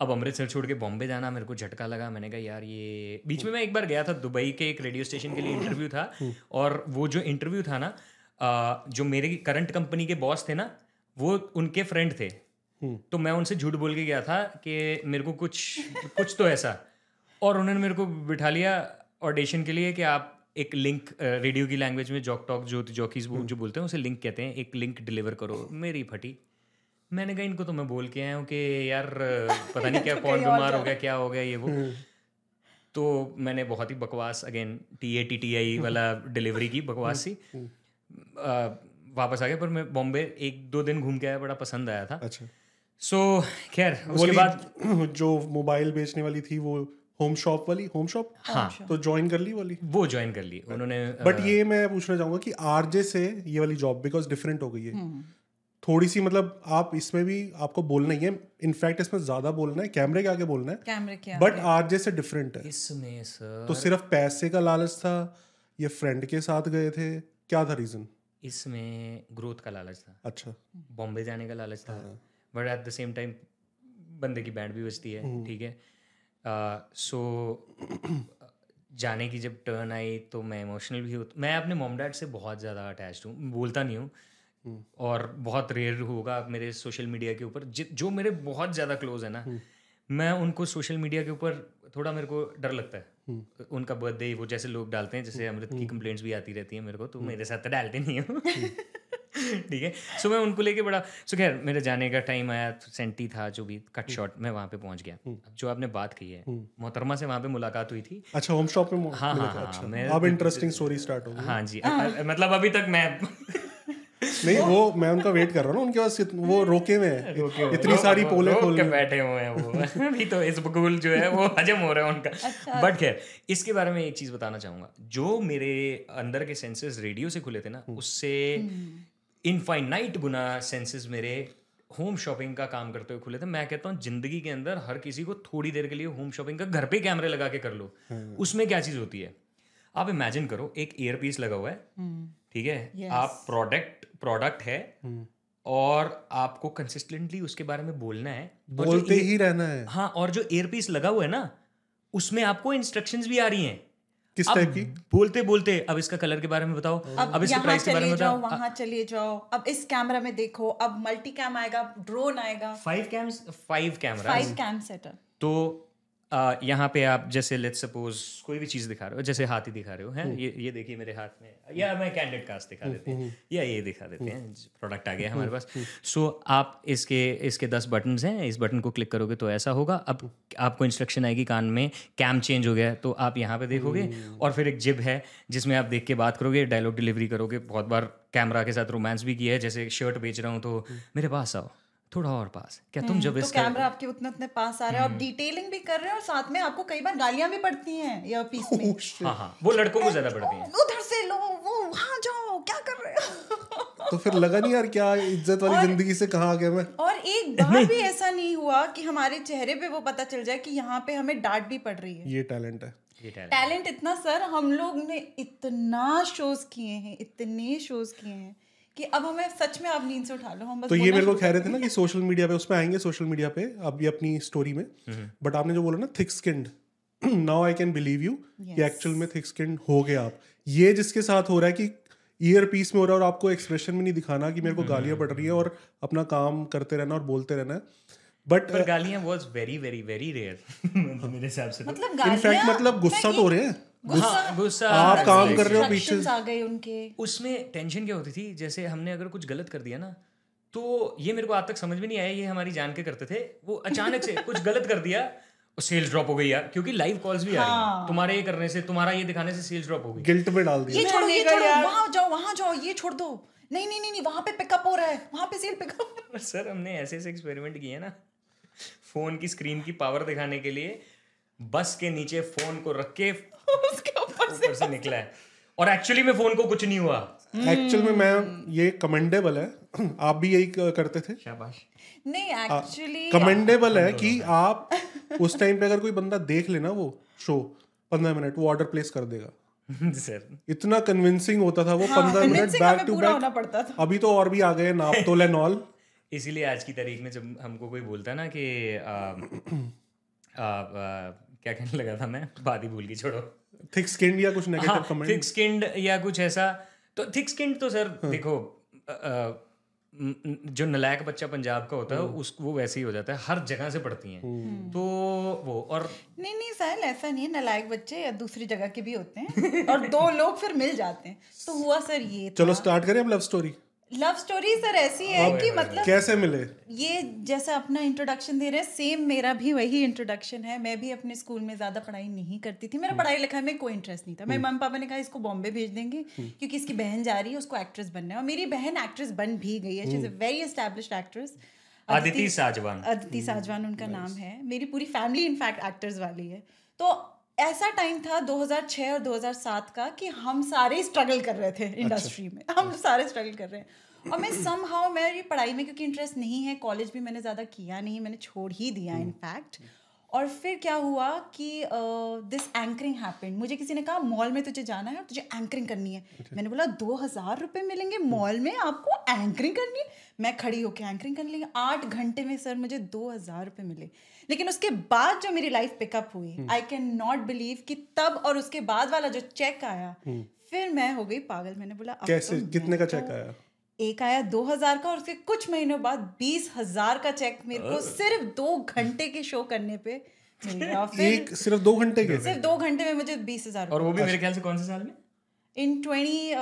अब अमृतसर छोड़ के बॉम्बे जाना मेरे को झटका लगा। मैंने कहा यार ये बीच में मैं एक बार गया था दुबई के एक रेडियो स्टेशन के लिए इंटरव्यू था। और वो जो इंटरव्यू था ना जो मेरे करंट कंपनी के बॉस थे ना वो उनके फ्रेंड थे। तो मैं उनसे झूठ बोल के गया था कि मेरे को कुछ कुछ तो ऐसा। और उन्होंने मेरे को बिठा लिया ऑडिशन के लिए कि आप एक लिंक रेडियो की लैंग्वेज में जॉक टॉक जो जॉकीज वो जो बोलते हैं उसे लिंक कहते हैं एक लिंक डिलीवर करो मेरी फटी। मैंने कहा इनको तो मैं बोल के आया हूँ कि यार पता नहीं क्या कौन बीमार हो गया क्या हो गया ये वो। तो मैंने बहुत ही बकवास again T A T T I वाला डिलीवरी की बकवास सी। वापस आ गया पर मैं बॉम्बे एक दो दिन घूम के आया बड़ा पसंद आया था। अच्छा। सो so, खैर उसके बाद जो मोबाइल बेचने वाली थी वो होम शॉप वाली होम शॉप हाँ। तो ज्वाइन कर ली वाली? वो ज्वाइन कर ली उन्होंने बट ये मैं पूछना चाहूँगा कि आरजे से ये वाली जॉब बिकॉज़ डिफरेंट हो गई है। हम्म। थोड़ी सी मतलब आप इसमें भी आपको बोलना ही है। इनफैक्ट इसमें ज़्यादा बोलना है कैमरे के आगे बोलना है। कैमरे के बट आरजे से डिफरेंट है। इसमें सर तो सिर्फ़ पैसे का लालच था ये फ्रेंड के साथ गए थे? क्या था रीजन इसमें ग्रोथ का लालच था। अच्छा। बॉम्बे जाने का लालच था। But at the same time बंदे की बैंड भी बजती है ठीक है। सो जाने की जब टर्न आई तो मैं इमोशनल भी होता मैं अपने मोम डैड से बहुत ज़्यादा अटैच हूँ बोलता नहीं हूँ। और बहुत रेयर होगा मेरे सोशल मीडिया के ऊपर जि- जो मेरे बहुत ज़्यादा क्लोज है ना मैं उनको सोशल मीडिया के ऊपर थोड़ा मेरे को डर लगता है। उनका बर्थडे वो जैसे लोग डालते हैं जैसे अमृत की कंप्लेंट्स भी आती रहती हैं मेरे को तो मेरे साथ तो डालते नहीं हो। ठीक है? सो मैं उनको लेके बड़ा सो खैर मेरे जाने का टाइम आया सेंटी था जो भी कट शॉट मैं वहाँ पे पहुँच गया। अब जो आपने बात की है मोहतरमा से वहाँ पे मुलाकात हुई थी। अच्छा होम शॉप में हाँ हाँ हाँ अच्छा। मैं अब इंटरेस्टिंग स्टोरी स्टार्ट हो हाँ जी मतलब अभी तक मैं नहीं वो मैं उनका वेट कर रहा हूँ उनके पास वो रोके हुए हैं। इतनी सारी पोले खोल के बैठे हुए हैं वो। अभी तो इस बकूल जो है वो हजम हो रहा है उनका। बट खैर इसके बारे में एक चीज़ बताना चाहूँगा। जो मेरे अंदर के सेंसेस रेडियो से खुले थे ना उससे इनफाइनाइट गुना सेंसेस मेरे होम शॉपिंग का काम करते हुए खुले थे। मैं कहता हूँ ज़िंदगी के अंदर हर किसी को थोड़ी देर के लिए होम शॉपिंग का घर पे कैमरे लगा के कर लो। उसमें क्या चीज़ होती है? आप इमेजिन करो एक ईयर पीस लगा हुआ है। ठीक है? Yes. आप प्रोडक्ट प्रोडक्ट है और आपको कंसिस्टेंटली उसके बारे में बोलना है। बोलते ही रहना है। हाँ और जो एयरपीस लगा हुआ है ना उसमें आपको इंस्ट्रक्शंस भी आ रही हैं। किस टाइप की? बोलते बोलते अब इसका कलर के बारे में बताओ अब, अब इसके प्राइस के बारे में बताओ। वहाँ चले जाओ। अब इस कैमरा में देखो अब मल्टी कैम आएगा ड्रोन आएगा। Five cams five camera five cam setup तो यहाँ पे आप जैसे लेट्स सपोज़ कोई भी चीज़ दिखा रहे हो जैसे हाथी दिखा रहे हो हैं? ये ये देखिए मेरे हाथ में या मैं कैंडिड कास्ट दिखा देते हैं। या ये दिखा देते हैं प्रोडक्ट आ गया हमारे पास। सो आप इसके इसके दस बटन्स हैं इस बटन को क्लिक करोगे तो ऐसा होगा। अब आपको इंस्ट्रक्शन आएगी कान में कैम चेंज हो गया तो आप यहाँ पे देखोगे और फिर एक जिब है जिसमें आप देख के बात करोगे डायलॉग डिलीवरी करोगे बहुत बार कैमरा के साथ रोमांस भी किया है जैसे शर्ट बेच रहा हूँ तो मेरे पास आओ। थोड़ा और पास। क्या तुम जब तो कैमरा आपके उतने उतने पास आ रहा है आप डिटेलिंग भी कर रहे हैं और साथ में आपको कई बार गालियाँ भी पड़ती हैं ईयर पीस में हाँ हाँ. वो लड़कों को ज़्यादा पड़ती हैं। उधर से लो वो वहाँ जाओ क्या कर रहे हो? तो फिर लगा नहीं यार क्या इज़्ज़त वाली ज़िंदगी से कहाँ आ गया मैं? और एक बार भी ऐसा नहीं हुआ कि हमारे चेहरे पे वो पता चल जाए कि यहाँ पे हमें डांट भी पड़ रही है। ये टैलेंट है। टैलेंट। टैलेंट इतना सर हम लोग ने इतना शोज़ किए हैं इतने शोज़ किए हैं। कि अब हमें सच में आप नींद से उठा लो हम बस तो ये मेरे को कह रहे थे ना कि सोशल मीडिया पे उसमें आएँगे सोशल मीडिया पे अब ये अपनी स्टोरी में। बट आपने जो बोला ना thick skinned now I can believe you कि एक्चुअल में थिक स्किन्ड हो गए आप। ये जिसके साथ हो रहा है कि ईयर पीस में हो रहा है और आपको एक्सप्रेशन में नहीं दिखाना कि मेरे को गालियाँ पड़ रही है और अपना काम करते रहना और बोलते रहना है। बट पर गालियाँ was very very very rare मेरे हिसाब से तो। मतलब इनफैक्ट मतलब गुस्सा तो हो रहे हाँ, गुस्सा आप काम कर रहे हो पीछे आ गए उनके। उसमें टेंशन क्या होती थी? जैसे हमने अगर कुछ गलत कर दिया ना तो ये मेरे को आज तक समझ में नहीं आया ये हमारी जान के करते थे। वो अचानक से कुछ गलत कर दिया सेल्स ड्रॉप हो गई यार क्योंकि लाइव कॉल्स भी हाँ। आ रही हाँ। हैं। तुम्हारे ये करने से तुम्हारा ये दिखाने से सेल्स ड्रॉप हो गई। गिल्ट में डाल दिया। ये छोड़ो ये छोड़ो वहाँ जाओ वहाँ जाओ ये छोड़ दो। नहीं नहीं नहीं नहीं वहाँ पे पिकअप हो रहा है वहाँ पे सेल पिकअप सर हमने ऐसे ऐसे एक्सपेरिमेंट किए ना फ़ोन की स्क्रीन की पावर दिखाने के लिए बस के नीचे फ़ोन को रख के उसके ऊपर ऊपर से निकला है। और एक्चुअली में फ़ोन को कुछ नहीं हुआ। एक्चुअल में मैं ये कमेंडेबल है। आप भी यही करते थे? शाबाश। नहीं एक्चुअली कमेंडेबल है कि आप उस टाइम पे अगर कोई बंदा देख लेना वो शो पंद्रह मिनट वो ऑर्डर प्लेस कर देगा। सर इतना कन्विंसिंग होता था वो पंद्रह मिनट बैक टू बैक अभी तो और भी आ गए नाप तोल एंड ऑल इसीलिए आज की तारीख में जब हमको कोई बोलता है ना कि आ, आ, आ, क्या कहने लगा था मैं? बात ही भूल गई छोड़ो। थिक स्किन या कुछ नेगेटिव हाँ कमेंट थिक स्किन्ड या कुछ ऐसा। तो थिक स्किन्ड तो सर हाँ. देखो न- जो नलायक बच्चा पंजाब का होता है उस वो वैसे ही हो जाता है हर जगह से पढ़ती हैं। तो वो और नहीं नहीं साहिल ऐसा नहीं है नलायक बच्चे या दूसरी जगह के भी होते हैं और दो लोग फिर मिल जाते हैं। तो हुआ सर ये चलो स्टार्ट करें अब love story love story sir ऐसी है कि मतलब कैसे मिले? ये जैसा अपना इंट्रोडक्शन दे रहे हैं सेम मेरा भी वही इंट्रोडक्शन है। मैं भी अपने स्कूल में ज़्यादा पढ़ाई नहीं करती थी। मेरा पढ़ाई लिखाई में कोई इंटरेस्ट नहीं था। मेरे मम्मी पापा ने कहा इसको बॉम्बे भेज देंगे क्योंकि इसकी बहन जा रही है उसको एक्ट्रेस बनना है। और मेरी बहन एक्ट्रेस बन भी गई है। She is a very established actress Aditi Sajwan. Aditi Sajwan उनका नाम है। मेरी पूरी फैमिली इनफैक्ट एक्टर्स वाली है। तो ऐसा टाइम था 2006 और 2007 का कि हम सारे स्ट्रगल कर रहे थे इंडस्ट्री में। हम सारे स्ट्रगल कर रहे हैं। और मैं सम हाउ मेरी पढ़ाई में क्योंकि इंटरेस्ट नहीं है कॉलेज भी मैंने ज़्यादा किया नहीं मैंने छोड़ ही दिया इनफैक्ट और फिर क्या हुआ कि दिस एंकरिंग हैपेंड मुझे किसी ने कहा मॉल में तुझे जाना है और तुझे एंकरिंग करनी है। मैंने बोला दो हज़ार रुपये मिलेंगे मॉल में आपको एंकरिंग करनी है? मैं खड़ी होकर एंकरिंग कर ली आठ घंटे में सर मुझे दो हज़ार रुपये मिले। लेकिन उसके बाद जो मेरी लाइफ पिकअप हुई आई कैन नॉट बिलीव कि तब और उसके बाद वाला जो चेक आया फिर मैं हो गई पागल। मैंने बोला कैसे? तो कितने का तो- चेक आया? एक आया दो हज़ार का और उसके कुछ महीनों बाद बीस हज़ार का चेक मेरे को सिर्फ़ दो घंटे के शो करने पे मिल गया और फिर एक सिर्फ़ दो घंटे के? सिर्फ़ दो घंटे में मुझे बीस हज़ार और वो भी मेरे ख्याल से कौन से साल में? इन ट्वेंटी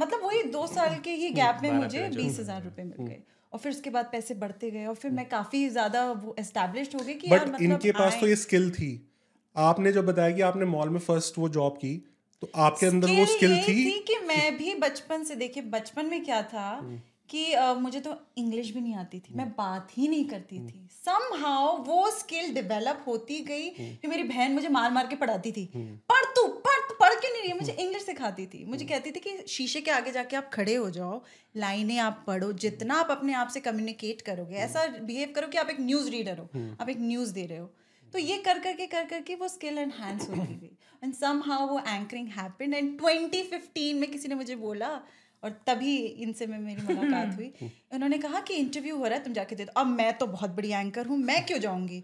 मतलब वही दो साल के ही गैप में मुझे बीस हज़ार रुपए मिल गए। और फिर उसके बाद पैसे बढ़ते गए और फिर मैं काफ़ी ज़्यादा वो एस्टेब्लिश हो गई कि बट मतलब इनके पास तो ये स्किल थी। आपने जो बताया कि आपने मॉल में फ़र्स्ट वो जॉब की तो आपके अंदर वो स्किल थी थी कि मैं भी बचपन से देखिए बचपन में क्या था कि अ, मुझे तो इंग्लिश भी नहीं आती थी मैं बात ही नहीं करती थी। सम हाउ वो स्किल डेवलप होती गई कि मेरी बहन मुझे मार मार के पढ़ाती थी। पढ़ तू पढ़ तू पढ़ क्यों नहीं रही? मुझे इंग्लिश सिखाती थी। मुझे कहती थी कि शीशे के आगे जाके आप खड़े हो जाओ लाइनें आप पढ़ो जितना आप अपने आप से कम्युनिकेट करोगे ऐसा बिहेव करो कि आप एक न्यूज़ रीडर हो आप एक न्यूज़ दे रहे हो। तो ये कर करके कर करके वो स्किल एनहांस होती गई। एंड सम हाउ वो एंकरिंग हैपेंड एंड 2015 में किसी ने मुझे बोला और तभी इनसे में मेरी मुलाकात हुई। उन्होंने कहा कि इंटरव्यू हो रहा है तुम जाके दे दो। अब मैं तो बहुत बड़ी एंकर हूँ मैं क्यों जाऊँगी?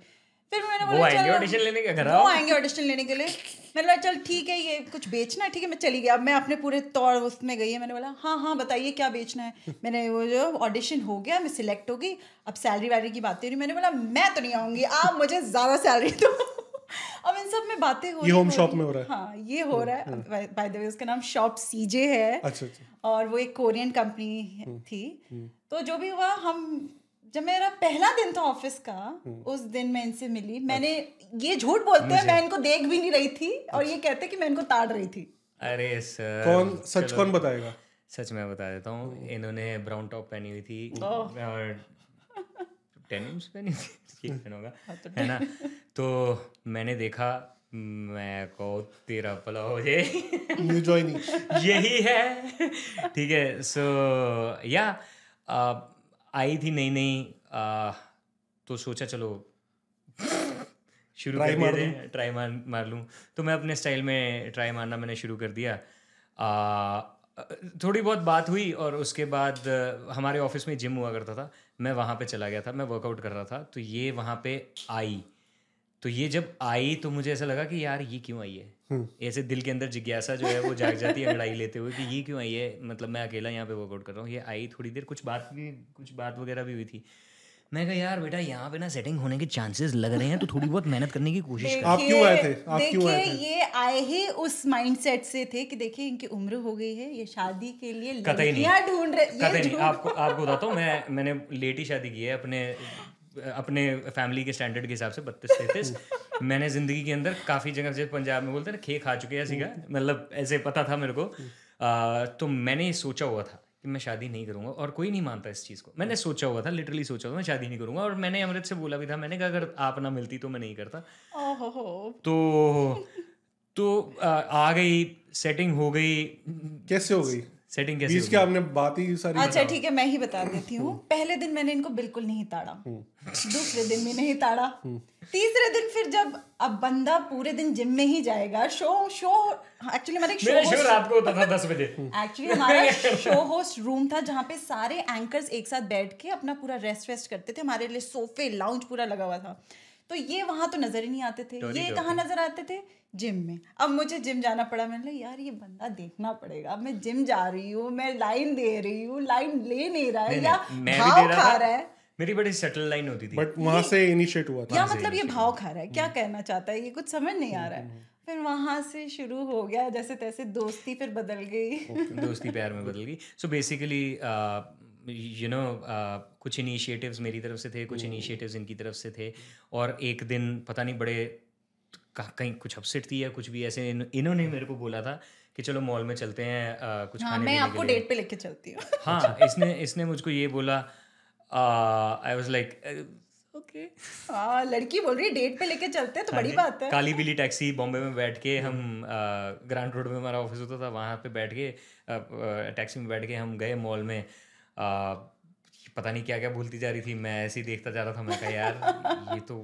फिर मैंने बोला चलो audition लेने के घर वो आएँगे ऑडिशन लेने के लिए। मैंने बोला चल ठीक है ये कुछ बेचना है ठीक है मैं चली गई। अब मैं अपने पूरे तौर उसमें गई है। मैंने बोला हाँ हाँ बताइए क्या बेचना है? मैंने वो जो ऑडिशन हो गया मैं सिलेक्ट हो गई। अब सैलरी वैलरी की बातें हो रही मैंने बोला मैं तो नहीं आऊँगी आप मुझे ज़्यादा सैलरी दो। अब इन सब में बातें हो ये हो shop रही- में हो। रहा है? हाँ ये हो रहा है। बाय द वे उसका नाम शॉप सीजे है। अच्छा अच्छा। और वो एक कोरियन कंपनी थी। तो जो भी हुआ हम जब मेरा पहला दिन था ऑफ़िस का उस दिन मैं इनसे मिली। मैंने ये झूठ बोलते हैं मैं इनको देख भी नहीं रही थी और ये कहते कि मैं इनको ताड़ रही थी। अरे सर कौन सच कौन बताएगा? सच मैं बता देता हूँ। इन्होंने ब्राउन टॉप पहनी हुई थी। और टेनिम्स पहनी थी? ठीक पहना होगा। है ना? तो मैंने देखा मैं को तेरा भला हो जाए। न्यू यही है। ठीक है सो या आई थी नई नई तो सोचा चलो शुरू कर मार ट्राई मार मार लूँ। तो मैं अपने स्टाइल में ट्राई मारना मैंने शुरू कर दिया। आ, थोड़ी बहुत बात हुई और उसके बाद हमारे ऑफ़िस में जिम हुआ करता था। मैं वहाँ पे चला गया था मैं वर्कआउट कर रहा था तो ये वहाँ पे आई। तो ये जब आई तो मुझे ऐसा लगा कि यार ये क्यों आई है? ऐसे दिल के अंदर जिज्ञासा जो है वो जाग जाती है लड़ाई लेते हुए कि ये क्यों आई है? मतलब मैं अकेला यहाँ पे वर्कआउट कर रहा हूँ। ये आई थोड़ी देर कुछ बात भी कुछ बात वगैरह भी हुई थी। मैं कहा यार बेटा यहाँ पे ना सेटिंग होने के चांसेस लग रहे हैं तो थोड़ी बहुत मेहनत करने की कोशिश कर। आप क्यों आए थे? आप क्यों आए देखिए ये आए ही उस माइंडसेट से थे कि देखिए इनकी उम्र हो गई है ये शादी के लिए कतई नहीं। ढूंढ रहे कतई नहीं। आपको आपको बताता हूँ मैं मैंने लेट ही शादी की है अपने अपने फैमिली के स्टैंडर्ड के हिसाब से बत्तीस तैतीस। मैंने ज़िंदगी के अंदर काफ़ी जगह जैसे पंजाब में बोलते ना खे खा चुके हैं का मतलब ऐसे पता था मेरे को। आ, तो मैंने सोचा हुआ था कि मैं शादी नहीं करूँगा और कोई नहीं मानता इस चीज़ को। मैंने सोचा हुआ था लिटरली सोचा हुआ मैं शादी नहीं करूँगा और मैंने अमृत से बोला भी था मैंने कहा अगर आप ना मिलती तो मैं नहीं करता। हो तो तो आ, आ गई सेटिंग हो गई। कैसे हो गई? सेटिंग कैसे बीच के आपने बात ही सारी अच्छा ठीक है मैं ही बता देती हूँ। पहले दिन मैंने इनको बिल्कुल नहीं ताड़ा। दूसरे दिन भी नहीं ताड़ा। तीसरे दिन फिर जब अब बंदा पूरे दिन जिम में ही जाएगा शो शो एक्चुअली हमारा शो शो रात को होता था दस बजे। एक्चुअली हमारा शो होस्ट रूम था जहाँ पे सारे एंकर्स एक साथ बैठ के अपना पूरा रेस्ट वेस्ट करते थे। हमारे लिए सोफे लाउंज पूरा लगा हुआ था। तो ये वहाँ तो नज़र ही नहीं आते थे। ये कहाँ नज़र आते थे? जिम में। अब मुझे जिम जाना पड़ा मैंने यार ये बंदा देखना पड़ेगा। अब मैं जिम जा रही हूँ मैं लाइन दे रही हूँ लाइन ले नहीं रहा है या मैं भाव खा रहा रहा है? मेरी बड़ी सेटल लाइन होती थी। बट वहाँ से इनिशिएट हुआ था। या मतलब ये भाव खा रहा है। क्या कहना चाहता है? ये कुछ समझ नहीं आ रहा है। फिर वहाँ से शुरू हो गया जैसे तैसे दोस्ती फिर बदल गई। दोस्ती प्यार में बदल गई। सो बेसिकली यू नो कुछ इनिशिएटिव्स मेरी तरफ़ से थे कुछ इनिशिएटिव्स इनकी तरफ़ से थे। और एक दिन पता नहीं बड़े कहीं कुछ अपसेट थी या कुछ भी ऐसे इन, इन्होंने मेरे को बोला था कि चलो मॉल में चलते हैं uh, कुछ हाँ खाने मैं आपको डेट पे लेके चलती हूँ। हाँ इसने इसने मुझको ये बोला आई वाज लाइक ओके हाँ लड़की बोल रही है डेट पे लेके चलते हैं तो बड़ी बात है। काली बिली टैक्सी बॉम्बे में बैठ के हम ग्रांड रोड में हमारा ऑफ़िस होता था वहाँ पे बैठ के टैक्सी में बैठ के हम गए मॉल में। आ, पता नहीं क्या क्या भूलती जा रही थी मैं ऐसे ही देखता जा रहा था मैं कहा यार ये तो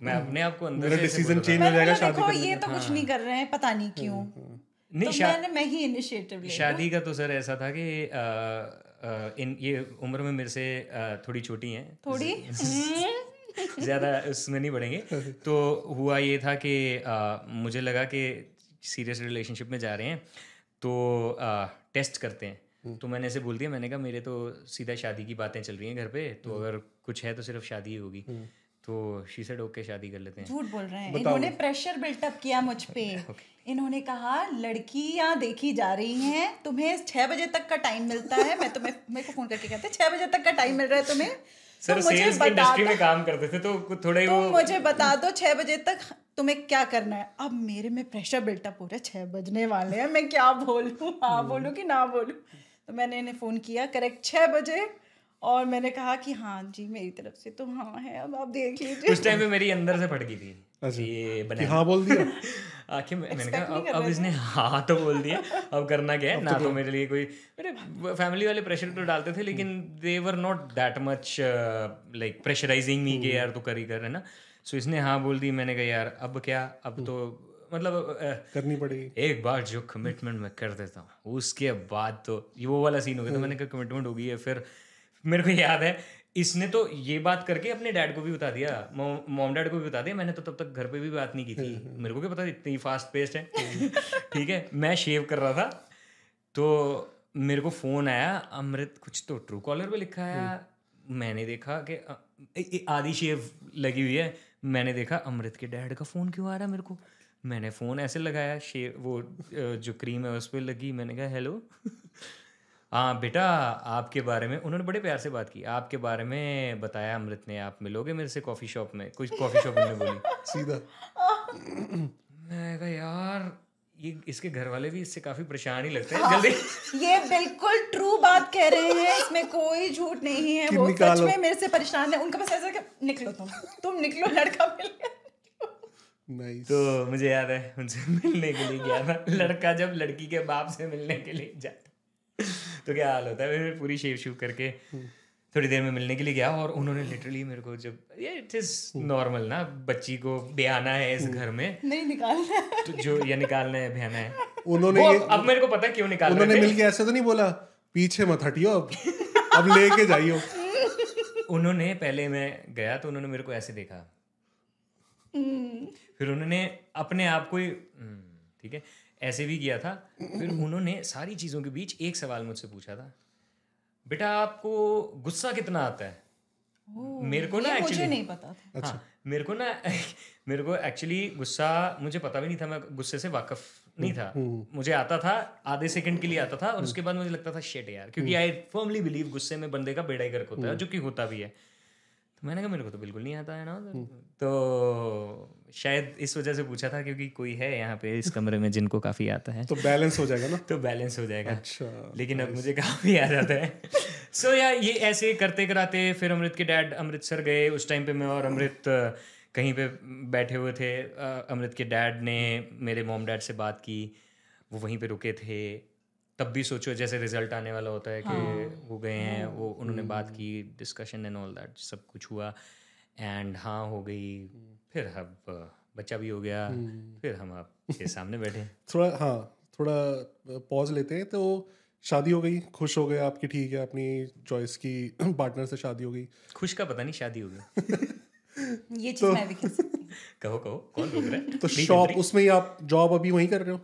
मैं अपने आप को अंदर मेरा से डिसीज़न चेंज हो जाएगा शादी देखो ये तो कुछ नहीं कर रहे हैं पता नहीं क्यों। नहीं तो मैंने मैं ही इनिशिएटिव लिया शादी का तो सर ऐसा था कि आ, आ, इन ये उम्र में मेरे से थोड़ी छोटी हैं। थोड़ी? हम्म। ज़्यादा उसमें नहीं बढ़ेंगे। तो हुआ ये था कि आ, मुझे लगा कि सीरियस रिलेशनशिप में जा रहे हैं तो टेस्ट करते हैं। तो मैंने ऐसे बोल दिया मैंने कहा मेरे तो सीधा शादी की बातें चल रही हैं घर पे तो अगर कुछ है तो सिर्फ़ शादी ही होगी। तो शी सेड ओके शादी कर लेते हैं. झूठ बोल रहे हैं। इन्होंने प्रेशर बिल्टअप किया मुझ पे। इन्होंने कहा लड़कियाँ देखी जा रही हैं तुम्हें छह बजे तक का टाइम मिलता है। मैं तुम्हें मेरे को फ़ोन करके कहते हैं छह बजे तक का टाइम मिल रहा है तुम्हें। सर तो मुझे सेल्स बता इंडस्ट्री में काम करते थे तो थोड़ा तुम वो मुझे बता दो छह बजे तक तुम्हें क्या करना है? अब मेरे में प्रेशर बिल्टअप हो रहा है छह बजने वाले हैं। मैं क्या बोलूँ? हाँ बोलूँ कि ना बोलूँ? तो मैंने इन्हें फ़ोन किया करेक्ट छह बजे और मैंने कहा कि हाँ जी मेरी तरफ़ से तो हाँ है अब आप देख लीजिए। उस टाइम पे मेरी अंदर से फटकी थी अच्छा। ये कि बना हाँ बोल दिया? आखिर मैं- मैंने कहा अब, कर अब इसने हाँ तो बोल दिया अब करना क्या है? ना तो मेरे लिए कोई मेरे फैमिली वाले प्रेशर तो डालते थे लेकिन they were not that much like pressurising me के यार तो कर ही कर है ना? सो इसने हाँ बोल दी मैंने कहा यार अब क्या? अब तो मतलब करनी पड़ेगी। एक बार जो कमिटमेंट मैं कर देता हूँ उसके बाद तो ये वो वाला सीन हो गया तो मैंने कहा कमिटमेंट हो गई है फिर मेरे को याद है इसने तो ये बात करके अपने डैड को भी बता दिया। मॉम डैड को भी बता दिया मैंने तो तब तक घर पे भी बात नहीं की थी। मेरे को क्या पता इतनी फास्ट पेस्ट है। ठीक है मैं शेव कर रहा था तो मेरे को फ़ोन आया अमृत कुछ तो ट्रू कॉलर पे लिखा है। मैंने देखा कि आधी शेव लगी हुई है। मैंने देखा अमृत के डैड का फ़ोन क्यों आ रहा है मेरे को? मैंने फ़ोन ऐसे लगाया शेव वो जो क्रीम है उस पर लगी। मैंने कहा हेलो हाँ बेटा आपके बारे में उन्होंने बड़े प्यार से बात की। आपके बारे में बताया अमृत ने आप मिलोगे मेरे से कॉफ़ी शॉप में? कुछ कॉफ़ी शॉप में बोली। सीधा। मैं कहा यार ये इसके घर वाले भी इससे काफ़ी परेशान ही लगते हैं हाँ, जल्दी। ये बिल्कुल ट्रू बात कह रहे हैं इसमें कोई झूठ नहीं है। वो सच में मेरे से परेशान है। उनका बस ऐसा कि निकलो तुम तुम निकलो लड़का मिल गया नाइस तो मुझे याद है उनसे मिलने के लिए गया था। लड़का जब लड़की के बाप से मिलने के लिए जाता तो क्या हाल होता है? फिर पूरी शेव शूव करके थोड़ी देर में मिलने के लिए गया और उन्होंने लिटरली मेरे को जब ये इट इज़ नॉर्मल ना बच्ची को ब्याना है इस घर में। नहीं निकालना तो जो या निकालना है ब्याना है। उन्होंने ये अब- मेरे को पता है क्यों निकाल उन्होंने मिलके ऐसे तो नहीं बोला पीछे मत हटियो अब अब लेके जाइयो। उन्होंने पहले मैं गया तो उन्होंने मेरे को ऐसे देखा। फिर उन्होंने अपने आप को ही हम्म, ठीक है ऐसे भी किया था। फिर उन्होंने सारी चीज़ों के बीच एक सवाल मुझसे पूछा था। बेटा आपको गुस्सा कितना आता है? मेरे को ना एक्चुअली नहीं पता था। अच्छा। हाँ मेरे को ना मेरे को एक्चुअली गुस्सा मुझे पता भी नहीं था मैं गुस्से से वाकफ नहीं था। मुझे आता था आधे सेकंड के लिए आता था और उसके बाद मुझे लगता था शेट यार क्योंकि आई फर्मली बिलीव गुस्से में बंदे का बेड़ा ही गर्क होता है जो कि होता भी है। तो मैंने कहा मेरे को तो बिल्कुल नहीं आता है ना। तो शायद इस वजह से पूछा था क्योंकि कोई है यहाँ पे इस कमरे में जिनको काफ़ी आता है। तो बैलेंस हो जाएगा ना? तो बैलेंस हो जाएगा। अच्छा लेकिन अब मुझे काफ़ी याद आता है। सो so, यार ये ऐसे करते कराते फिर अमृत के डैड अमृतसर गए। उस टाइम पे मैं और अमृत कहीं पे बैठे हुए थे। अमृत के डैड ने मेरे मोम डैड से बात की। वो वहीं पे रुके थे। तब भी सोचो जैसे रिज़ल्ट आने वाला होता है कि वो गए हैं वो उन्होंने बात की डिस्कशन एंड ऑल दैट सब कुछ हुआ। एंड हाँ हो गई फिर अब बच्चा भी हो गया फिर हम आपके सामने बैठे। थोड़ा हाँ थोड़ा पॉज लेते हैं तो शादी हो गई खुश हो गए आपकी ठीक है अपनी चॉइस की पार्टनर से शादी हो गई। खुश का पता नहीं शादी हो गई ये चीज़ तो, मैं भी कह सकती कहो कहो कौन रोक रहा है? तो शॉप उसमें ही आप जॉब अभी वहीं कर रहे हो?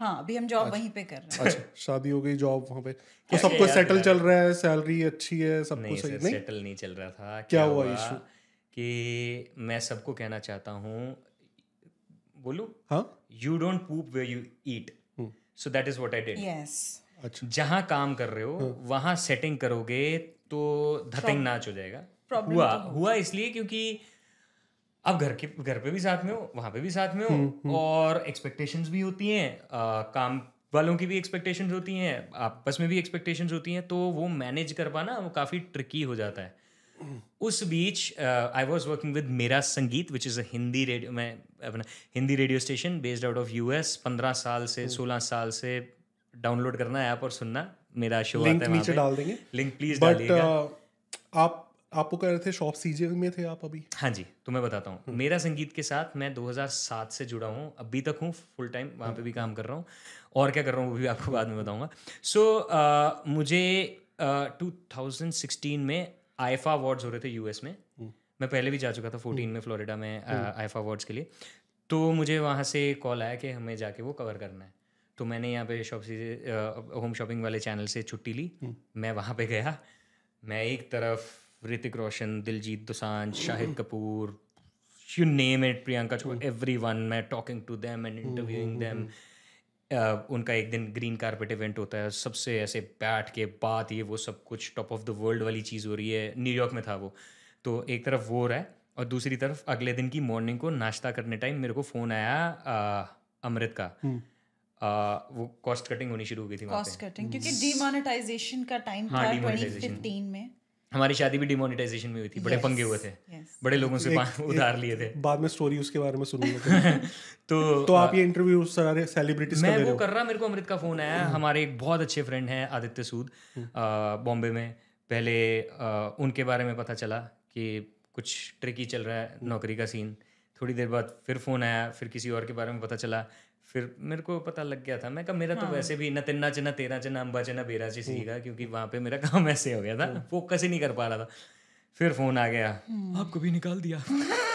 हाँ अभी हम जॉब वहीं पे कर रहे हैं। अच्छा शादी हो गई जॉब वहाँ पे। तो सब कुछ सेटल चल रहा है? सैलरी अच्छी है सब कुछ सही नहीं? सेटल नहीं चल रहा था क्या हुआ? issue? कि मैं सबको कहना चाहता हूँ बोलू? हाँ। You don't poop way you eat so that is what I did yes अच्छा। जहाँ काम कर रहे हो वहाँ सेटिंग करोगे तो धतिंग नाच हो जाएगा। Problem हुआ हुआ इसलिए क्योंकि अब घर के घर पे भी साथ में हो वहाँ पे भी साथ में हो और एक्सपेक्टेशंस भी होती हैं काम वालों की भी एक्सपेक्टेशंस होती हैं आपस में भी एक्सपेक्टेशंस होती हैं तो वो मैनेज कर पाना वो काफ़ी ट्रिकी हो जाता है। उस बीच I was working with Mera Sangeet which is a Hindi radio मैं अपना Hindi radio station based out of US पंद्रह साल से सोलह साल से डाउनलोड करना ऐप और सुनना मेरा शो लिंक आता है नीचे डाल देंगे। लिंक प्लीज़ बट डालिएगा। आप आपको कह रहे थे शॉप सीजे में थे आप अभी? हाँ जी तो मैं बताता हूँ। मेरा संगीत के साथ मैं 2007 से जुड़ा हूँ। अभी तक हूँ फुल टाइम वहाँ पे भी काम कर रहा हूँ। और क्या कर रहा हूँ वो भी आपको बाद में बताऊँगा। सो so, uh, मुझे थाउज़ेंड सिक्सटीन में आईफा अवार्ड्स हो रहे थे यूएस में। मैं पहले भी जा चुका था फोर्टीन में फ्लोरिडा में आईफा अवार्ड्स के लिए। तो मुझे वहाँ से कॉल आया कि हमें जाके वो कवर करना है। तो मैंने यहाँ पे शॉप से होम शॉपिंग वाले चैनल से छुट्टी ली। मैं वहाँ पे गया। मैं एक तरफ़ Hrithik Roshan Diljit Dosanjh Shahid Kapoor you name it Priyanka Chopra everyone मैं talking to them and interviewing them उनका एक दिन ग्रीन कारपेट इवेंट होता है सबसे ऐसे बैठ के बात ये वो सब कुछ टॉप ऑफ़ द वर्ल्ड वाली चीज़ हो रही है। न्यूयॉर्क में था वो। तो एक तरफ़ वो रहा है और दूसरी तरफ़ अगले दिन की मॉर्निंग को नाश्ता करने टाइम मेरे को फ़ोन आया अमृत का। अ, वो कॉस्ट कटिंग होनी शुरू हो गई थी कॉस्ट कटिंग क्योंकि डीमोनेटाइजेशन का टाइम हाँ, था demonetization। 2015 में। हमारी शादी भी डिमोनेटाइजेशन में हुई थी बड़े Yes, पंगे हुए थे। yes. बड़े लोगों से उधार लिए थे। बाद में स्टोरी उसके बारे में सुनूँगा तो तो आप ये इंटरव्यू सारे सेलिब्रिटीज का मैं ले वो रहे हो? कर रहा मेरे को अमृत का फ़ोन आया। हमारे एक बहुत अच्छे फ्रेंड हैं आदित्य सूद बॉम्बे में। पहले उनके बारे में पता चला कि कुछ ट्रिकी चल रहा है नौकरी का सीन थोड़ी देर बाद फिर फ़ोन आया फिर किसी और के बारे में पता चला। फिर मेरे को पता लग गया था। मैं कहा मेरा हाँ। तो वैसे भी न तिन्ना चना तेरह चना अम्बा चना बेरा ची सीखा क्योंकि वहाँ पे मेरा काम ऐसे हो गया था। फोकस ही नहीं कर पा रहा था। फिर फ़ोन आ गया। आपको भी निकाल दिया।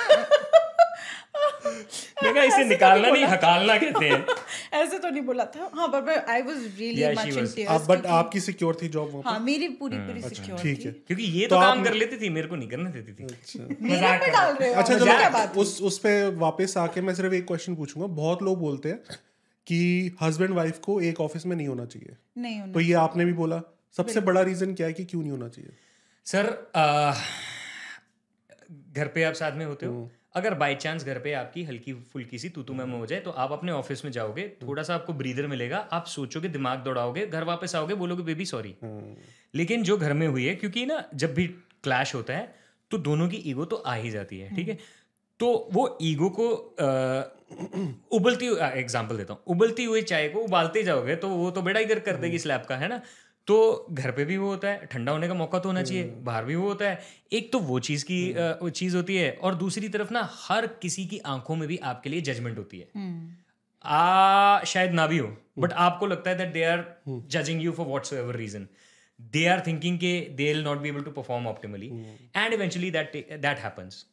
मैं इसे निकालना नहीं हकालना कहते हैं। ऐसे तो नहीं बोला था। हाँ पर I was really much in was- but आपकी सिक्योर थी जॉब वहाँ हाँ मेरी पूरी पूरी सिक्योर ठीक है। क्योंकि ये तो, काम कर लेती थी मेरे को नहीं करने देती थी। मेरे पे डाल रहे हो। अच्छा चलो क्या बात उस उस पे वापस आके मैं सिर्फ़ एक क्वेश्चन पूछूँगा। बहुत लोग बोलते हैं कि हस्बैंड वाइफ को एक ऑफ़िस में नहीं होना चाहिए। नहीं होना तो ये आपने भी बोला। सबसे बड़ा रीजन क्या है कि क्यों नहीं होना चाहिए? सर आ, घर पे आप साथ में होते हो? अगर बाय चांस घर पे आपकी हल्की फुल्की सी तू तू मैं हो जाए तो आप अपने ऑफ़िस में जाओगे थोड़ा सा आपको ब्रीदर मिलेगा आप सोचोगे दिमाग दौड़ाओगे घर वापस आओगे बोलोगे बेबी सॉरी लेकिन जो घर में हुई है क्योंकि ना जब भी क्लैश होता है तो दोनों की ईगो तो आ ही जाती है ठीक है? तो वो ईगो को अ, उबलती एग्ज़ाम्पल देता हूँ। उबलती हुई चाय को उबालते जाओगे तो वो तो बेड़ा ही कर कर देगी स्लैब का है ना? तो घर पे भी वो होता है ठंडा होने का मौका तो होना चाहिए बाहर भी वो होता है। एक तो वो चीज़ की वो चीज़ होती है और दूसरी तरफ़ ना हर किसी की आँखों में भी आपके लिए जजमेंट होती है। आ शायद ना भी हो बट आपको लगता है that they are judging you for whatsoever reason they are thinking के they will not be able to perform optimally and eventually that that happens